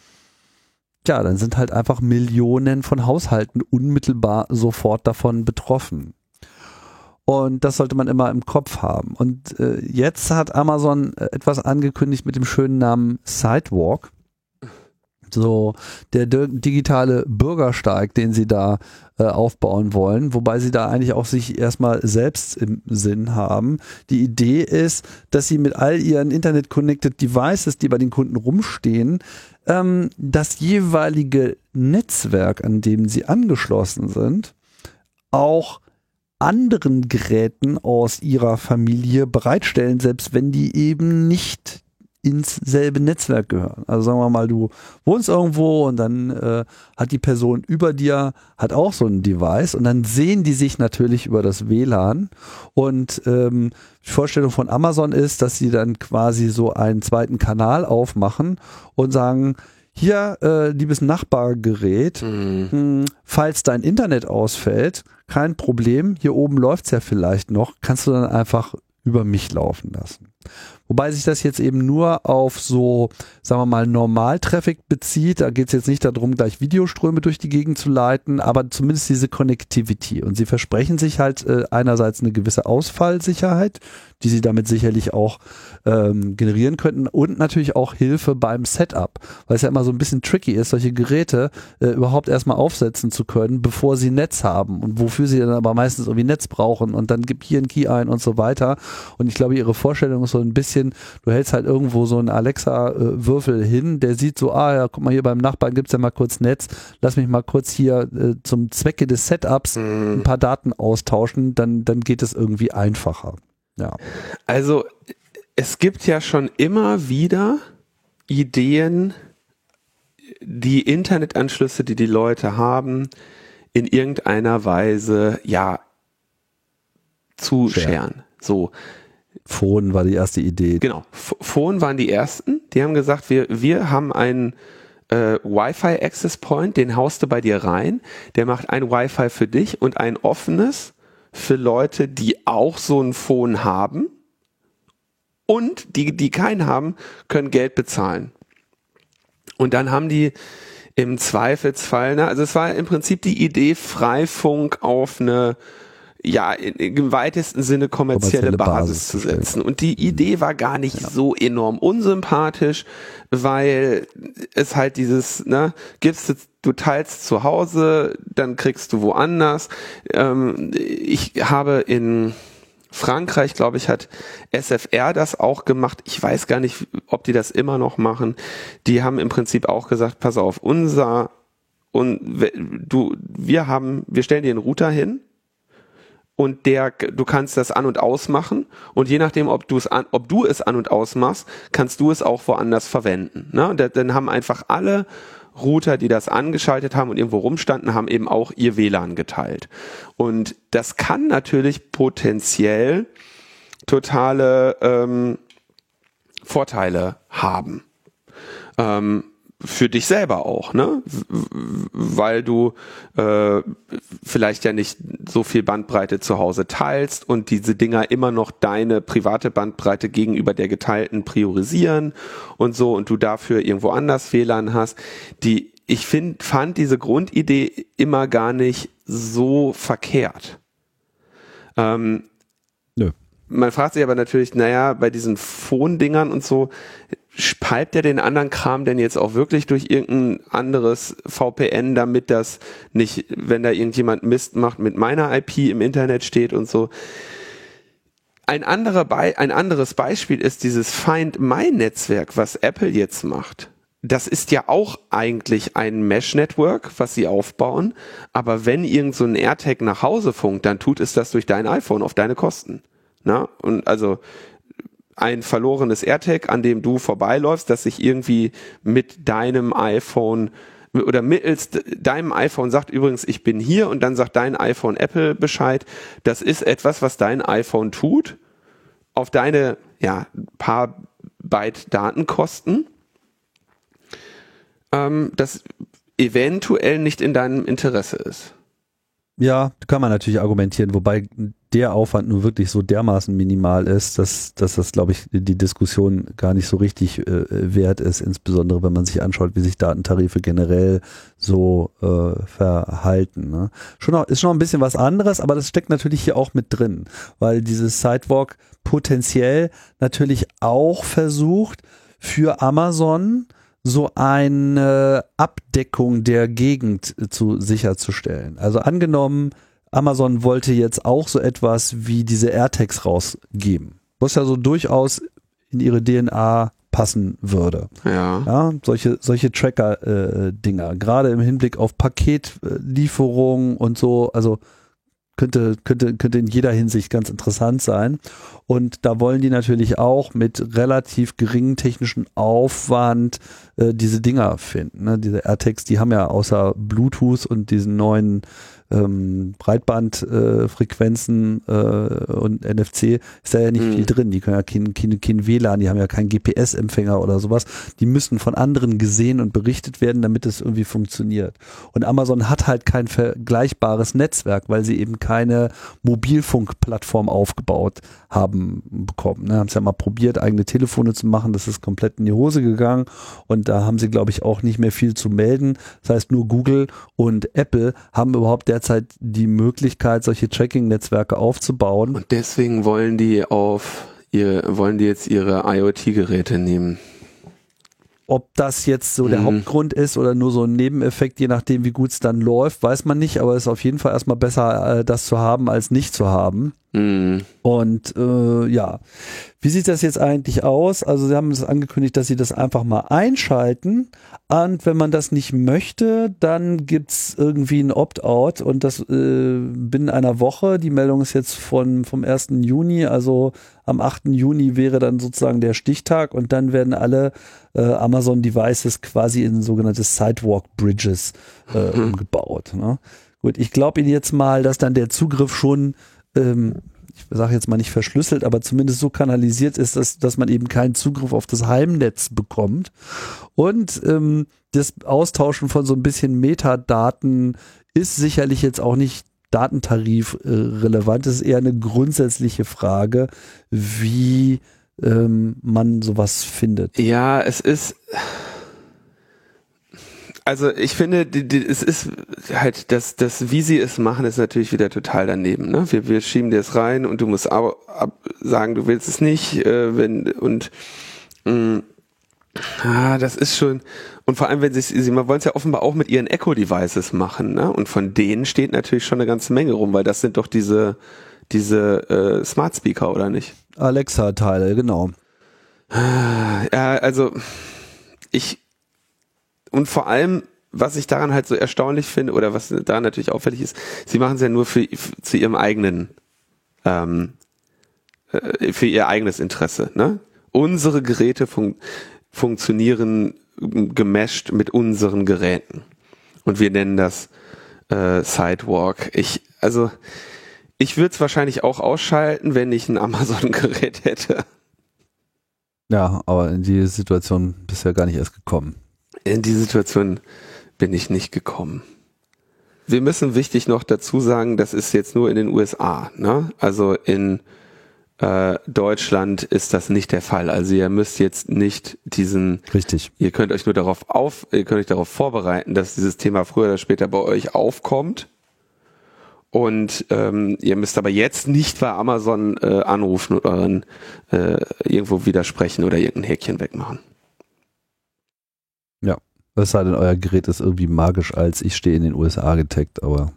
ja, dann sind halt einfach Millionen von Haushalten unmittelbar sofort davon betroffen. Und das sollte man immer im Kopf haben. Und äh, jetzt hat Amazon äh, etwas angekündigt mit dem schönen Namen Sidewalk. So der digitale Bürgersteig, den sie da äh, aufbauen wollen, wobei sie da eigentlich auch sich erstmal selbst im Sinn haben. Die Idee ist, dass sie mit all ihren Internet-Connected Devices, die bei den Kunden rumstehen, ähm, das jeweilige Netzwerk, an dem sie angeschlossen sind, auch anderen Geräten aus ihrer Familie bereitstellen, selbst wenn die eben nicht ins selbe Netzwerk gehören. Also sagen wir mal, du wohnst irgendwo und dann äh, hat die Person über dir hat auch so ein Device und dann sehen die sich natürlich über das WLAN und ähm, die Vorstellung von Amazon ist, dass sie dann quasi so einen zweiten Kanal aufmachen und sagen, hier, äh, liebes Nachbargerät, mhm. mh, hm, falls dein Internet ausfällt, kein Problem, hier oben läuft's ja vielleicht noch, kannst du dann einfach über mich laufen lassen. Wobei sich das jetzt eben nur auf so, sagen wir mal, Normal-Traffic bezieht. Da geht es jetzt nicht darum, gleich Videoströme durch die Gegend zu leiten, aber zumindest diese Connectivity. Und sie versprechen sich halt äh, einerseits eine gewisse Ausfallsicherheit, die sie damit sicherlich auch ähm, generieren könnten und natürlich auch Hilfe beim Setup, weil es ja immer so ein bisschen tricky ist, solche Geräte äh, überhaupt erstmal aufsetzen zu können, bevor sie Netz haben und wofür sie dann aber meistens irgendwie Netz brauchen und dann gibt hier ein Key ein und so weiter. Und ich glaube, ihre Vorstellung ist so ein bisschen du hältst halt irgendwo so einen Alexa-Würfel hin, der sieht so, ah ja, guck mal hier beim Nachbarn gibt es ja mal kurz Netz, lass mich mal kurz hier äh, zum Zwecke des Setups mhm. ein paar Daten austauschen, dann, dann geht es irgendwie einfacher. Ja. Also es gibt ja schon immer wieder Ideen, die Internetanschlüsse, die die Leute haben, in irgendeiner Weise, ja, zu scheren. So. Phone war die erste Idee. Genau, Phone waren die ersten. Die haben gesagt, wir, wir haben einen äh, Wi-Fi Access Point, den haust du bei dir rein. Der macht ein Wi-Fi für dich und ein offenes für Leute, die auch so ein Phone haben. Und die, die keinen haben, können Geld bezahlen. Und dann haben die im Zweifelsfall, ne, also es war im Prinzip die Idee, Freifunk auf eine ja, im weitesten Sinne kommerzielle, kommerzielle Basis, Basis, zu setzen. Und die Idee war gar nicht ja. so enorm unsympathisch, weil es halt dieses, ne, gibst du, teilst zu Hause, dann kriegst du woanders. Ähm, ich habe in Frankreich, glaube ich, hat SFR das auch gemacht. Ich weiß gar nicht, ob die das immer noch machen. Die haben im Prinzip auch gesagt, pass auf, unser und du, wir haben, wir stellen dir einen Router hin, und der, du kannst das an und ausmachen und je nachdem, ob du es an, ob du es an und ausmachst, kannst du es auch woanders verwenden. Ne? Dann haben einfach alle Router, die das angeschaltet haben und irgendwo rumstanden, haben eben auch ihr WLAN geteilt. Und das kann natürlich potenziell totale ähm, Vorteile haben. Ähm, für dich selber auch, ne? Weil du äh, vielleicht ja nicht so viel Bandbreite zu Hause teilst und diese Dinger immer noch deine private Bandbreite gegenüber der geteilten priorisieren und so und du dafür irgendwo anders WLAN hast. Die ich find, fand diese Grundidee immer gar nicht so verkehrt. Ähm, Nö. Man fragt sich aber natürlich, naja, bei diesen Phone-Dingern und so, spalbt er den anderen Kram denn jetzt auch wirklich durch irgendein anderes VPN, damit das nicht, wenn da irgendjemand Mist macht, mit meiner IP im Internet steht und so. Ein, anderer Be ein anderes Beispiel ist dieses Find My Netzwerk, was Apple jetzt macht. Das ist ja auch eigentlich ein Mesh-Network, was sie aufbauen. Aber wenn irgend so ein AirTag nach Hause funkt, dann tut es das durch dein iPhone auf deine Kosten. Na? Und also ein verlorenes AirTag, an dem du vorbeiläufst, das sich irgendwie mit deinem iPhone oder mittels deinem iPhone sagt übrigens, ich bin hier und dann sagt dein iPhone Apple Bescheid. Das ist etwas, was dein iPhone tut auf deine ja paar Byte Datenkosten. Ähm, das eventuell nicht in deinem Interesse ist. Ja, kann man natürlich argumentieren, wobei der Aufwand nur wirklich so dermaßen minimal ist, dass, dass das, glaube ich, die Diskussion gar nicht so richtig äh, wert ist, insbesondere wenn man sich anschaut, wie sich Datentarife generell so äh, verhalten. Ne? Schon noch, ist schon ein bisschen was anderes, aber das steckt natürlich hier auch mit drin, weil dieses Sidewalk potenziell natürlich auch versucht, für Amazon so eine Abdeckung der Gegend zu sicherzustellen. Also angenommen, Amazon wollte jetzt auch so etwas wie diese AirTags rausgeben, was ja so durchaus in ihre DNA passen würde. Ja. ja solche, solche Tracker-Dinger, äh, gerade im Hinblick auf Paketlieferung und so, also könnte, könnte, könnte in jeder Hinsicht ganz interessant sein. Und da wollen die natürlich auch mit relativ geringem technischen Aufwand äh, diese Dinger finden. Ne? Diese AirTags, die haben ja außer Bluetooth und diesen neuen ähm, Breitbandfrequenzen äh, äh, und NFC ist da ja nicht mhm. viel drin. Die können ja kein, kein, kein WLAN, die haben ja keinen GPS-Empfänger oder sowas. Die müssen von anderen gesehen und berichtet werden, damit es irgendwie funktioniert. Und Amazon hat halt kein vergleichbares Netzwerk, weil sie eben keine Mobilfunkplattform aufgebaut haben bekommen. Ne? Haben es ja mal probiert, eigene Telefone zu machen, das ist komplett in die Hose gegangen und da haben sie, glaube ich, auch nicht mehr viel zu melden. Das heißt, nur Google und Apple haben überhaupt derzeit die Möglichkeit, solche Tracking-Netzwerke aufzubauen. Und deswegen wollen die auf ihr, wollen die jetzt ihre IoT-Geräte nehmen. Ob das jetzt so der mhm. Hauptgrund ist oder nur so ein Nebeneffekt, je nachdem, wie gut es dann läuft, weiß man nicht, aber es ist auf jeden Fall erstmal besser, äh, das zu haben, als nicht zu haben. Mhm. Und äh, ja, wie sieht das jetzt eigentlich aus? Also Sie haben es angekündigt, dass Sie das einfach mal einschalten. Und wenn man das nicht möchte, dann gibt's irgendwie ein Opt-out und das äh, binnen einer Woche. Die Meldung ist jetzt von, vom 1. Juni, also am 8. Juni wäre dann sozusagen der Stichtag und dann werden alle äh, Amazon Devices quasi in sogenannte Sidewalk Bridges äh, mhm. umgebaut. Ne? Gut, ich glaube Ihnen jetzt mal, dass dann der Zugriff schon ähm, ich sage jetzt mal nicht verschlüsselt, aber zumindest so kanalisiert ist, dass, dass man eben keinen Zugriff auf das Heimnetz bekommt. Und ähm, das Austauschen von so ein bisschen Metadaten ist sicherlich jetzt auch nicht Datentarif äh, relevant. Das ist eher eine grundsätzliche Frage, wie ähm, man sowas findet. Ja, es ist also ich finde, die, die, es ist halt, das, das, wie sie es machen, ist natürlich wieder total daneben. Ne? Wir, wir schieben dir es rein und du musst ab, ab, sagen, du willst es nicht, äh, wenn und mh, mm, ah, das ist schon und vor allem, wenn sie, sie wollen es ja offenbar auch mit ihren Echo-Devices machen, ne? Und von denen steht natürlich schon eine ganze Menge rum, weil das sind doch diese diese äh, Smart Speaker oder nicht? Alexa-Teile, genau. Ja, also ich und vor allem, was ich daran halt so erstaunlich finde, oder was daran natürlich auffällig ist, sie machen es ja nur für, zu ihrem eigenen, ähm, äh, für ihr eigenes Interesse. Ne? Unsere Geräte fun funktionieren gemescht mit unseren Geräten. Und wir nennen das äh, Sidewalk. Ich, also, ich würde es wahrscheinlich auch ausschalten, wenn ich ein Amazon-Gerät hätte. Ja, aber in die Situation bisher gar nicht erst gekommen in die Situation bin ich nicht gekommen. Wir müssen wichtig noch dazu sagen, das ist jetzt nur in den USA. Ne? Also in äh, Deutschland ist das nicht der Fall. Also ihr müsst jetzt nicht diesen. Richtig. Ihr könnt euch nur darauf auf, ihr könnt euch darauf vorbereiten, dass dieses Thema früher oder später bei euch aufkommt. Und ähm, ihr müsst aber jetzt nicht bei Amazon äh, anrufen und euren äh, irgendwo widersprechen oder irgendein Häkchen wegmachen. Ja, es sei denn, euer Gerät ist irgendwie magisch als ich stehe in den USA getaggt, aber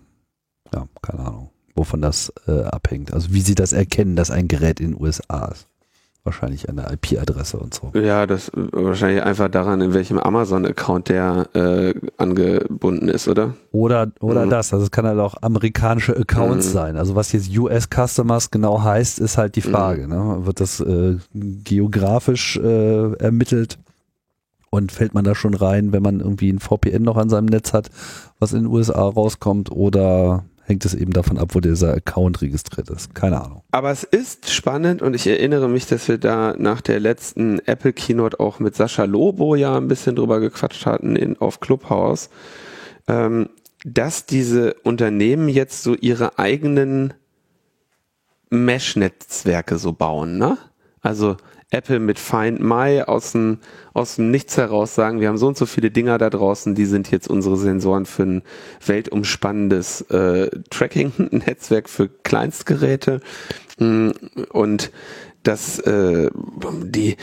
ja, keine Ahnung, wovon das äh, abhängt. Also wie sie das erkennen, dass ein Gerät in den USA ist. Wahrscheinlich eine IP-Adresse und so. Ja, das wahrscheinlich einfach daran, in welchem Amazon-Account der äh, angebunden ist, oder? Oder, oder mhm. das. Also es kann halt auch amerikanische Accounts mhm. sein. Also was jetzt US Customers genau heißt, ist halt die mhm. Frage. Mhm. Ne? Wird das äh, geografisch äh, ermittelt? Und fällt man da schon rein, wenn man irgendwie ein VPN noch an seinem Netz hat, was in den USA rauskommt, oder hängt es eben davon ab, wo dieser Account registriert ist. Keine Ahnung. Aber es ist spannend und ich erinnere mich, dass wir da nach der letzten Apple Keynote auch mit Sascha Lobo ja ein bisschen drüber gequatscht hatten in, auf Clubhouse, ähm, dass diese Unternehmen jetzt so ihre eigenen Mesh-Netzwerke so bauen, ne? Also Apple mit Find My aus dem, aus dem Nichts heraus sagen, wir haben so und so viele Dinger da draußen, die sind jetzt unsere Sensoren für ein weltumspannendes äh, Tracking-Netzwerk für Kleinstgeräte. Mm, und das äh, die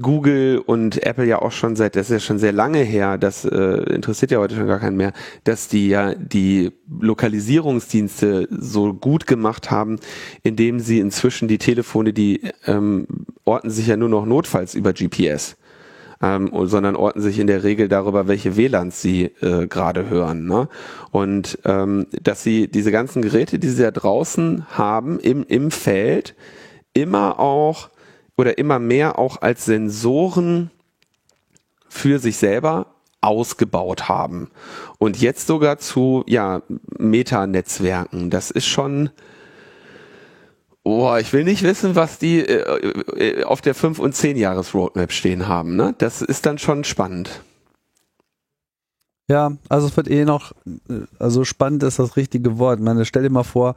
Google und Apple ja auch schon seit, das ist ja schon sehr lange her, das äh, interessiert ja heute schon gar keinen mehr, dass die ja die Lokalisierungsdienste so gut gemacht haben, indem sie inzwischen die Telefone, die ähm, orten sich ja nur noch notfalls über GPS. Ähm, sondern orten sich in der Regel darüber, welche WLANs sie äh, gerade hören. Ne? Und ähm, dass sie diese ganzen Geräte, die sie da draußen haben, im, im Feld, immer auch oder immer mehr auch als Sensoren für sich selber ausgebaut haben. Und jetzt sogar zu, ja, Metanetzwerken. Das ist schon, oh, ich will nicht wissen, was die äh, äh auf der 5- und 10-Jahres-Roadmap stehen haben. Ne? Das ist dann schon spannend. Ja, also es wird eh noch, äh, also spannend ist das richtige Wort. Man stell dir mal vor,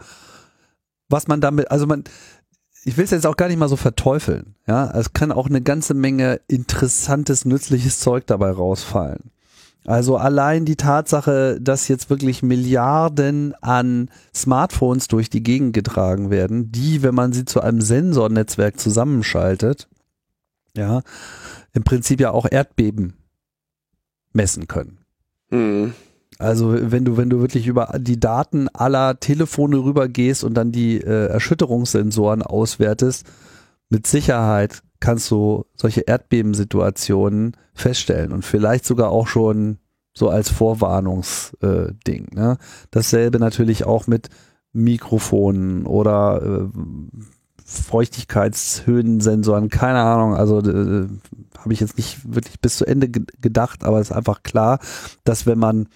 was man damit, also man, ich will es jetzt auch gar nicht mal so verteufeln. Ja, es kann auch eine ganze Menge interessantes, nützliches Zeug dabei rausfallen. Also allein die Tatsache, dass jetzt wirklich Milliarden an Smartphones durch die Gegend getragen werden, die, wenn man sie zu einem Sensornetzwerk zusammenschaltet, ja, im Prinzip ja auch Erdbeben messen können. Mhm. Also wenn du, wenn du wirklich über die Daten aller Telefone rübergehst und dann die äh, Erschütterungssensoren auswertest, mit Sicherheit kannst du solche Erdbebensituationen feststellen und vielleicht sogar auch schon so als Vorwarnungsding. Äh, ne? Dasselbe natürlich auch mit Mikrofonen oder äh, Feuchtigkeitshöhensensoren, keine Ahnung, also äh, habe ich jetzt nicht wirklich bis zu Ende gedacht, aber es ist einfach klar, dass wenn man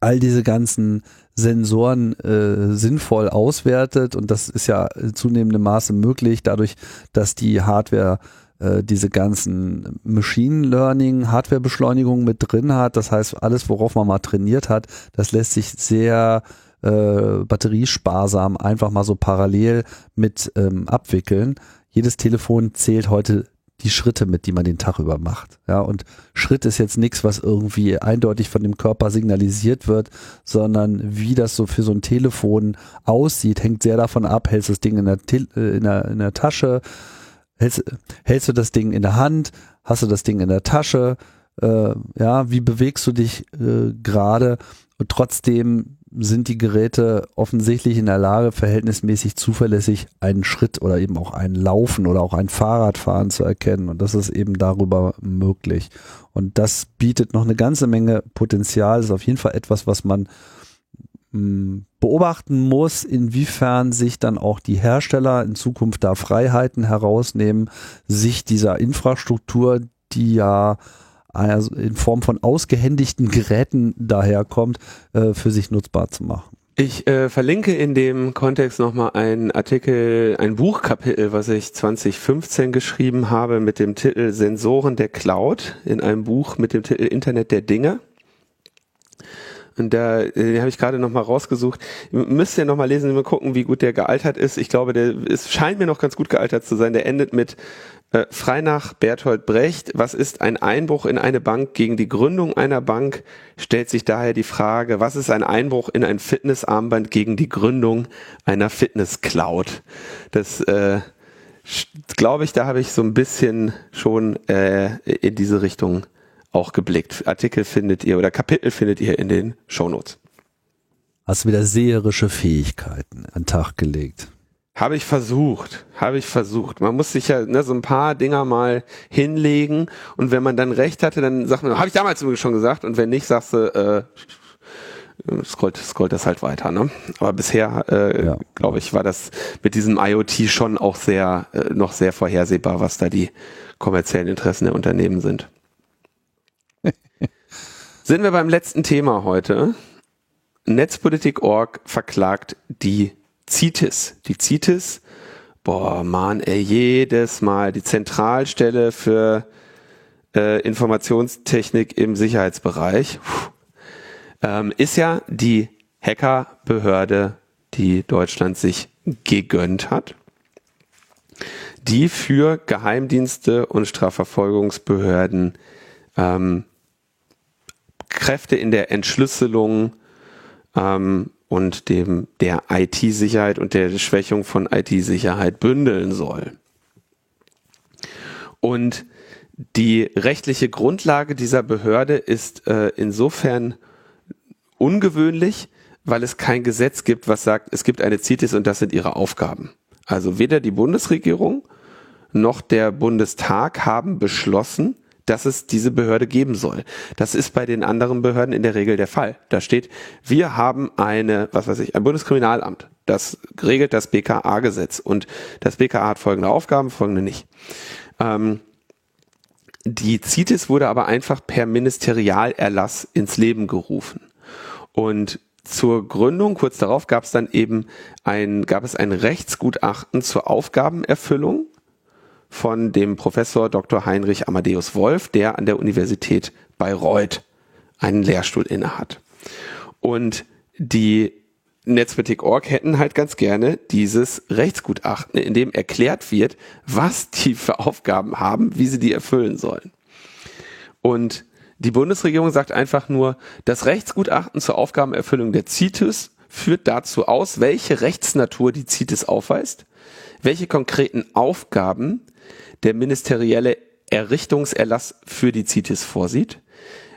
all diese ganzen Sensoren äh, sinnvoll auswertet und das ist ja zunehmendem Maße möglich, dadurch, dass die Hardware äh, diese ganzen Machine Learning, Hardwarebeschleunigungen mit drin hat. Das heißt, alles, worauf man mal trainiert hat, das lässt sich sehr äh, batteriesparsam einfach mal so parallel mit ähm, abwickeln. Jedes Telefon zählt heute die Schritte mit, die man den Tag über macht. Ja, und Schritt ist jetzt nichts, was irgendwie eindeutig von dem Körper signalisiert wird, sondern wie das so für so ein Telefon aussieht, hängt sehr davon ab, hältst du das Ding in der, äh, in der, in der Tasche, hältst, hältst du das Ding in der Hand, hast du das Ding in der Tasche, äh, ja, wie bewegst du dich äh, gerade und trotzdem sind die Geräte offensichtlich in der Lage, verhältnismäßig zuverlässig einen Schritt oder eben auch ein Laufen oder auch ein Fahrradfahren zu erkennen. Und das ist eben darüber möglich. Und das bietet noch eine ganze Menge Potenzial. Das ist auf jeden Fall etwas, was man hm, beobachten muss, inwiefern sich dann auch die Hersteller in Zukunft da Freiheiten herausnehmen, sich dieser Infrastruktur, die ja also in Form von ausgehändigten Geräten daherkommt, äh, für sich nutzbar zu machen. Ich äh, verlinke in dem Kontext nochmal einen Artikel, ein Buchkapitel, was ich 2015 geschrieben habe mit dem Titel Sensoren der Cloud in einem Buch mit dem Titel Internet der Dinge. Und da äh, habe ich gerade noch mal rausgesucht. Müsst ihr noch mal lesen, mal gucken, wie gut der gealtert ist. Ich glaube, der es scheint mir noch ganz gut gealtert zu sein. Der endet mit äh, frei Bertolt Brecht, was ist ein Einbruch in eine Bank gegen die Gründung einer Bank? Stellt sich daher die Frage, was ist ein Einbruch in ein Fitnessarmband gegen die Gründung einer Fitness-Cloud? Das äh, glaube ich, da habe ich so ein bisschen schon äh, in diese Richtung auch geblickt. Artikel findet ihr oder Kapitel findet ihr in den Shownotes. Hast wieder seherische Fähigkeiten an den Tag gelegt. Habe ich versucht, habe ich versucht. Man muss sich ja ne, so ein paar Dinger mal hinlegen und wenn man dann recht hatte, dann sagt man, habe ich damals übrigens schon gesagt und wenn nicht, sagst du, äh, scrollt, scrollt das halt weiter. Ne? Aber bisher, äh, ja. glaube ich, war das mit diesem IoT schon auch sehr, äh, noch sehr vorhersehbar, was da die kommerziellen Interessen der Unternehmen sind. Sind wir beim letzten Thema heute. Netzpolitik.org verklagt die CITES. Die CITES, boah, man, ey, jedes Mal die Zentralstelle für äh, Informationstechnik im Sicherheitsbereich, ähm, ist ja die Hackerbehörde, die Deutschland sich gegönnt hat, die für Geheimdienste und Strafverfolgungsbehörden ähm, Kräfte in der Entschlüsselung ähm, und dem der IT-Sicherheit und der Schwächung von IT-Sicherheit bündeln soll. Und die rechtliche Grundlage dieser Behörde ist äh, insofern ungewöhnlich, weil es kein Gesetz gibt, was sagt, es gibt eine CITES und das sind ihre Aufgaben. Also weder die Bundesregierung noch der Bundestag haben beschlossen, dass es diese Behörde geben soll. Das ist bei den anderen Behörden in der Regel der Fall. Da steht, wir haben eine, was weiß ich, ein Bundeskriminalamt. Das regelt das BKA-Gesetz und das BKA hat folgende Aufgaben, folgende nicht. Ähm, die CITES wurde aber einfach per Ministerialerlass ins Leben gerufen. Und zur Gründung, kurz darauf, gab es dann eben ein, gab es ein Rechtsgutachten zur Aufgabenerfüllung von dem Professor Dr. Heinrich Amadeus Wolf, der an der Universität Bayreuth einen Lehrstuhl innehat. Und die Netzpolitik.org hätten halt ganz gerne dieses Rechtsgutachten, in dem erklärt wird, was die für Aufgaben haben, wie sie die erfüllen sollen. Und die Bundesregierung sagt einfach nur, das Rechtsgutachten zur Aufgabenerfüllung der CITES führt dazu aus, welche Rechtsnatur die CITES aufweist, welche konkreten Aufgaben der ministerielle Errichtungserlass für die CITES vorsieht,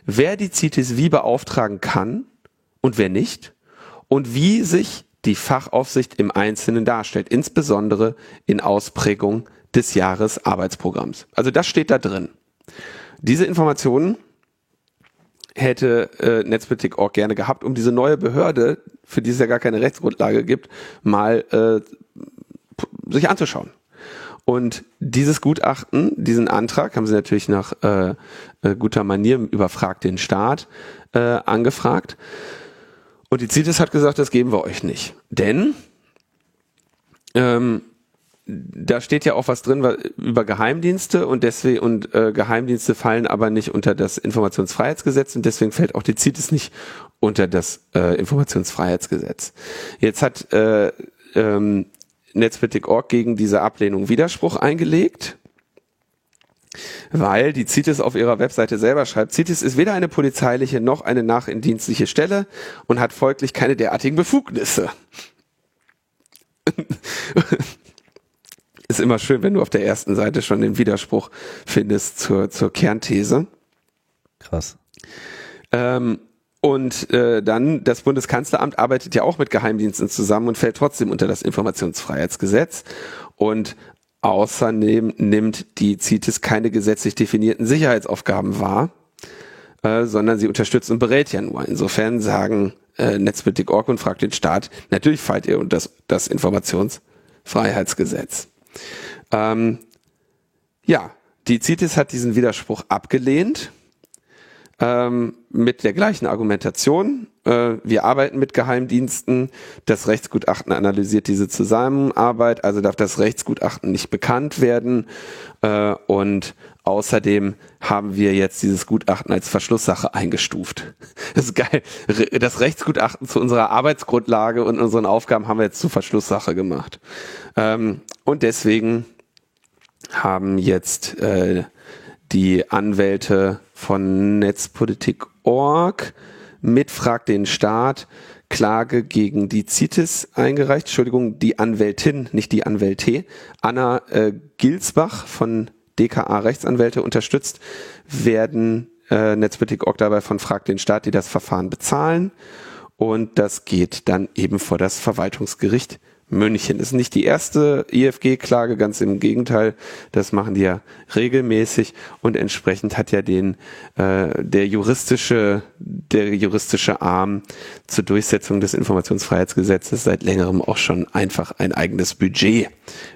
wer die CITES wie beauftragen kann und wer nicht und wie sich die Fachaufsicht im Einzelnen darstellt, insbesondere in Ausprägung des Jahresarbeitsprogramms. Also das steht da drin. Diese Informationen hätte äh, Netzpolitik auch gerne gehabt, um diese neue Behörde, für die es ja gar keine Rechtsgrundlage gibt, mal äh, sich anzuschauen. Und dieses Gutachten, diesen Antrag haben sie natürlich nach äh, äh, guter Manier überfragt den Staat äh, angefragt. Und die CITES hat gesagt, das geben wir euch nicht. Denn ähm, da steht ja auch was drin über Geheimdienste und deswegen und äh, Geheimdienste fallen aber nicht unter das Informationsfreiheitsgesetz und deswegen fällt auch die CITES nicht unter das äh, Informationsfreiheitsgesetz. Jetzt hat äh, ähm, Netzpolitik.org gegen diese Ablehnung Widerspruch eingelegt weil die CITES auf ihrer Webseite selber schreibt, CITES ist weder eine polizeiliche noch eine nachindienstliche Stelle und hat folglich keine derartigen Befugnisse. ist immer schön, wenn du auf der ersten Seite schon den Widerspruch findest zur, zur Kernthese. Krass. Ähm, und äh, dann das Bundeskanzleramt arbeitet ja auch mit Geheimdiensten zusammen und fällt trotzdem unter das Informationsfreiheitsgesetz. Und außerdem nimmt die CITES keine gesetzlich definierten Sicherheitsaufgaben wahr, äh, sondern sie unterstützt und berät ja nur. Insofern sagen äh, Netzpolitik.org und fragt den Staat, natürlich fallt ihr unter das, das Informationsfreiheitsgesetz. Ähm, ja, die CITES hat diesen Widerspruch abgelehnt ähm, mit der gleichen Argumentation. Äh, wir arbeiten mit Geheimdiensten. Das Rechtsgutachten analysiert diese Zusammenarbeit, also darf das Rechtsgutachten nicht bekannt werden. Äh, und außerdem haben wir jetzt dieses Gutachten als Verschlusssache eingestuft. [laughs] Das ist geil. Das Rechtsgutachten zu unserer Arbeitsgrundlage und unseren Aufgaben haben wir jetzt zur Verschlusssache gemacht. Ähm, und deswegen haben jetzt äh, die Anwälte von Netzpolitik.org mit Frag den Staat Klage gegen die CITES eingereicht. Entschuldigung, die Anwältin, nicht die Anwälte. Anna äh, Gilsbach von DKA Rechtsanwälte unterstützt, werden äh, Netzpolitik.org dabei von Frag den Staat, die das Verfahren bezahlen. Und das geht dann eben vor das Verwaltungsgericht München. Ist nicht die erste IFG-Klage, ganz im Gegenteil. Das machen die ja regelmäßig und entsprechend hat ja den äh, der juristische der juristische Arm zur Durchsetzung des Informationsfreiheitsgesetzes seit längerem auch schon einfach ein eigenes Budget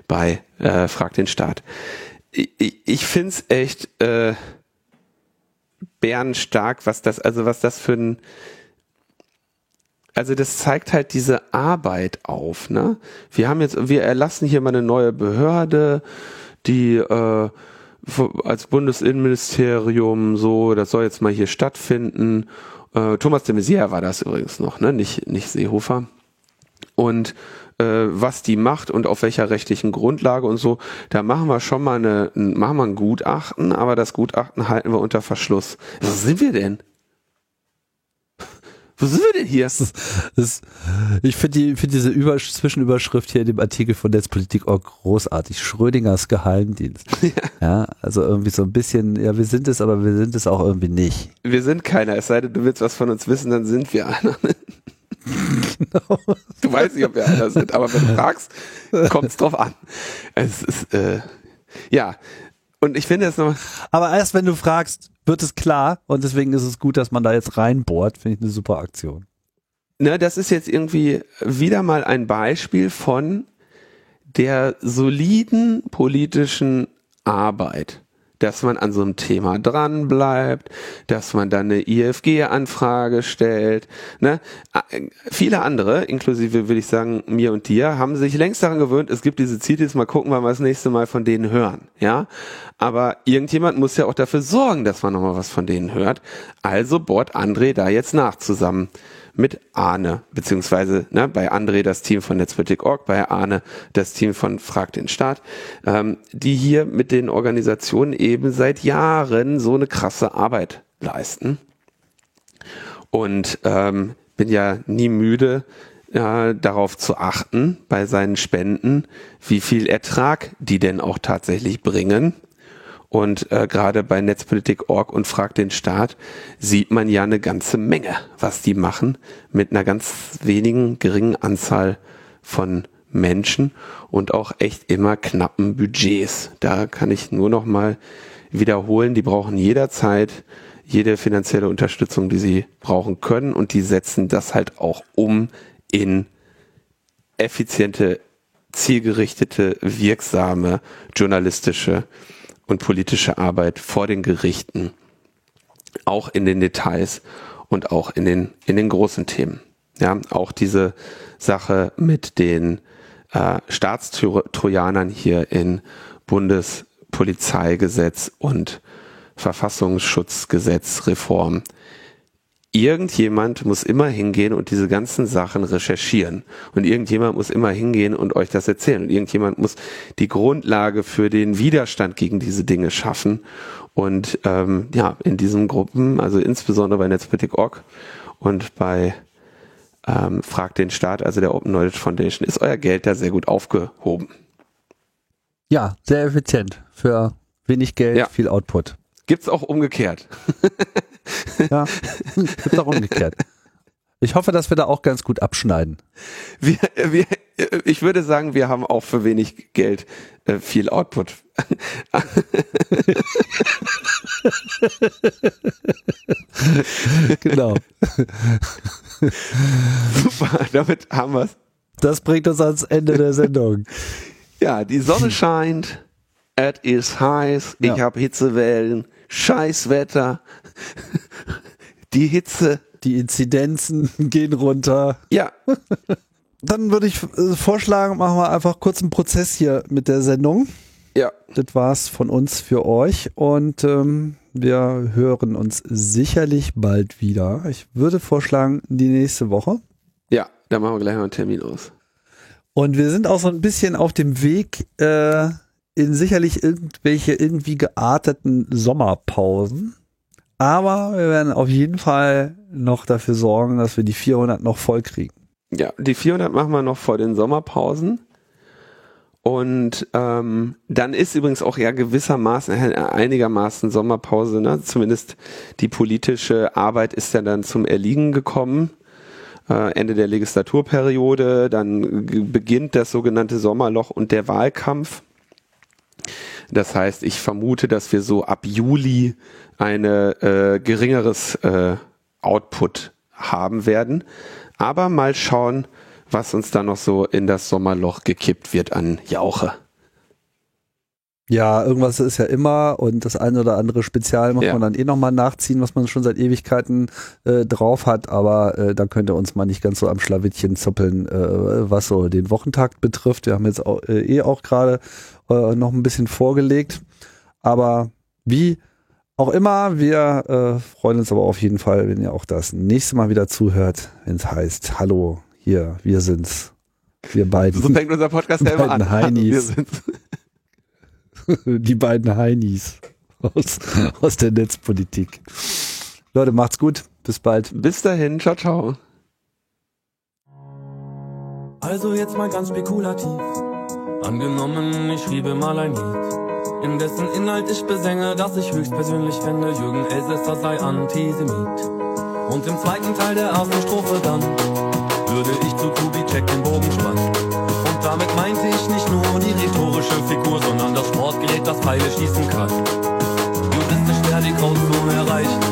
bei äh, Frag den Staat. Ich, ich, ich finde es echt äh, bärenstark, was das also was das für ein also das zeigt halt diese Arbeit auf. Ne? Wir haben jetzt, wir erlassen hier mal eine neue Behörde, die äh, als Bundesinnenministerium so, das soll jetzt mal hier stattfinden. Äh, Thomas de Maizière war das übrigens noch, ne? nicht, nicht Seehofer. Und äh, was die macht und auf welcher rechtlichen Grundlage und so, da machen wir schon mal eine, machen wir ein Gutachten, aber das Gutachten halten wir unter Verschluss. Was sind wir denn? Wo sind wir denn hier? Das, das, ich finde die, find diese Über Zwischenüberschrift hier in dem Artikel von Netzpolitik auch großartig. Schrödingers Geheimdienst. Ja. [laughs] ja, also irgendwie so ein bisschen, ja, wir sind es, aber wir sind es auch irgendwie nicht. Wir sind keiner, es sei denn, du willst was von uns wissen, dann sind wir einer. [laughs] genau. Du weißt nicht, ob wir einer sind, aber wenn du fragst, kommt es drauf an. Es ist, äh, ja, und ich finde es noch. Aber erst wenn du fragst, wird es klar und deswegen ist es gut, dass man da jetzt reinbohrt. Finde ich eine super Aktion. Ne, das ist jetzt irgendwie wieder mal ein Beispiel von der soliden politischen Arbeit, dass man an so einem Thema dran bleibt, dass man dann eine IFG-Anfrage stellt. Ne? Viele andere, inklusive würde ich sagen mir und dir, haben sich längst daran gewöhnt, es gibt diese Zitis, mal gucken, wann wir das nächste Mal von denen hören. Ja, aber irgendjemand muss ja auch dafür sorgen, dass man nochmal was von denen hört. Also bohrt André da jetzt nach zusammen mit Arne, beziehungsweise ne, bei André das Team von Netzpolitik.org, bei Arne das Team von Frag den Staat, ähm, die hier mit den Organisationen eben seit Jahren so eine krasse Arbeit leisten. Und ähm, bin ja nie müde, äh, darauf zu achten bei seinen Spenden, wie viel Ertrag die denn auch tatsächlich bringen. Und äh, gerade bei Netzpolitik.org und Frag den Staat sieht man ja eine ganze Menge, was die machen, mit einer ganz wenigen geringen Anzahl von Menschen und auch echt immer knappen Budgets. Da kann ich nur noch mal wiederholen, die brauchen jederzeit jede finanzielle Unterstützung, die sie brauchen können und die setzen das halt auch um in effiziente, zielgerichtete, wirksame journalistische und politische Arbeit vor den Gerichten, auch in den Details und auch in den, in den großen Themen. Ja, auch diese Sache mit den äh, Staatstrojanern hier in Bundespolizeigesetz und Verfassungsschutzgesetzreform irgendjemand muss immer hingehen und diese ganzen Sachen recherchieren. Und irgendjemand muss immer hingehen und euch das erzählen. Und irgendjemand muss die Grundlage für den Widerstand gegen diese Dinge schaffen. Und ähm, ja, in diesen Gruppen, also insbesondere bei Netzpolitik.org und bei ähm, Frag den Staat, also der Open Knowledge Foundation, ist euer Geld da sehr gut aufgehoben. Ja, sehr effizient. Für wenig Geld, ja. viel Output. Gibt's auch umgekehrt. [laughs] Ja, gibt auch umgekehrt. Ich hoffe, dass wir da auch ganz gut abschneiden. Wir, wir, ich würde sagen, wir haben auch für wenig Geld äh, viel Output. [laughs] genau. Super, damit haben wir es. Das bringt uns ans Ende der Sendung. Ja, die Sonne scheint, es ist heiß, ich ja. habe Hitzewellen, Scheißwetter die Hitze. Die Inzidenzen [laughs] gehen runter. Ja. Dann würde ich äh, vorschlagen, machen wir einfach kurz einen Prozess hier mit der Sendung. Ja. Das war's von uns für euch und ähm, wir hören uns sicherlich bald wieder. Ich würde vorschlagen, die nächste Woche. Ja, da machen wir gleich mal einen Termin aus. Und wir sind auch so ein bisschen auf dem Weg äh, sicherlich irgendwelche irgendwie gearteten Sommerpausen. Aber wir werden auf jeden Fall noch dafür sorgen, dass wir die 400 noch voll kriegen. Ja, die 400 machen wir noch vor den Sommerpausen. Und ähm, dann ist übrigens auch ja gewissermaßen, äh, einigermaßen Sommerpause, ne? zumindest die politische Arbeit ist ja dann zum Erliegen gekommen. Äh, Ende der Legislaturperiode, dann beginnt das sogenannte Sommerloch und der Wahlkampf. Das heißt, ich vermute, dass wir so ab Juli eine äh, geringeres äh, Output haben werden. Aber mal schauen, was uns da noch so in das Sommerloch gekippt wird an Jauche. Ja, irgendwas ist ja immer und das eine oder andere Spezial muss ja. man dann eh nochmal nachziehen, was man schon seit Ewigkeiten äh, drauf hat, aber äh, da könnt ihr uns mal nicht ganz so am Schlawittchen zuppeln, äh, was so den Wochentakt betrifft. Wir haben jetzt auch, äh, eh auch gerade äh, noch ein bisschen vorgelegt, aber wie auch immer, wir äh, freuen uns aber auf jeden Fall, wenn ihr auch das nächste Mal wieder zuhört, wenn es heißt, hallo, hier, wir sind's. Wir beiden. So fängt unser Podcast ja immer an. Heinis. [laughs] Die beiden Heinis aus, aus der Netzpolitik. Leute, macht's gut. Bis bald. Bis dahin. Ciao, ciao. Also jetzt mal ganz spekulativ. Angenommen, ich schriebe mal ein Lied in dessen Inhalt ich besänge, dass ich höchstpersönlich fände, Jürgen Elsässer sei Antisemit. Und im zweiten Teil der ersten Strophe dann würde ich zu Kubitschek den Bogen spannen. Und damit meinte ich nicht nur die rhetorische Figur, sondern das Sportgerät, das Pfeile schießen kann. Juristisch wäre die Grauzone erreicht,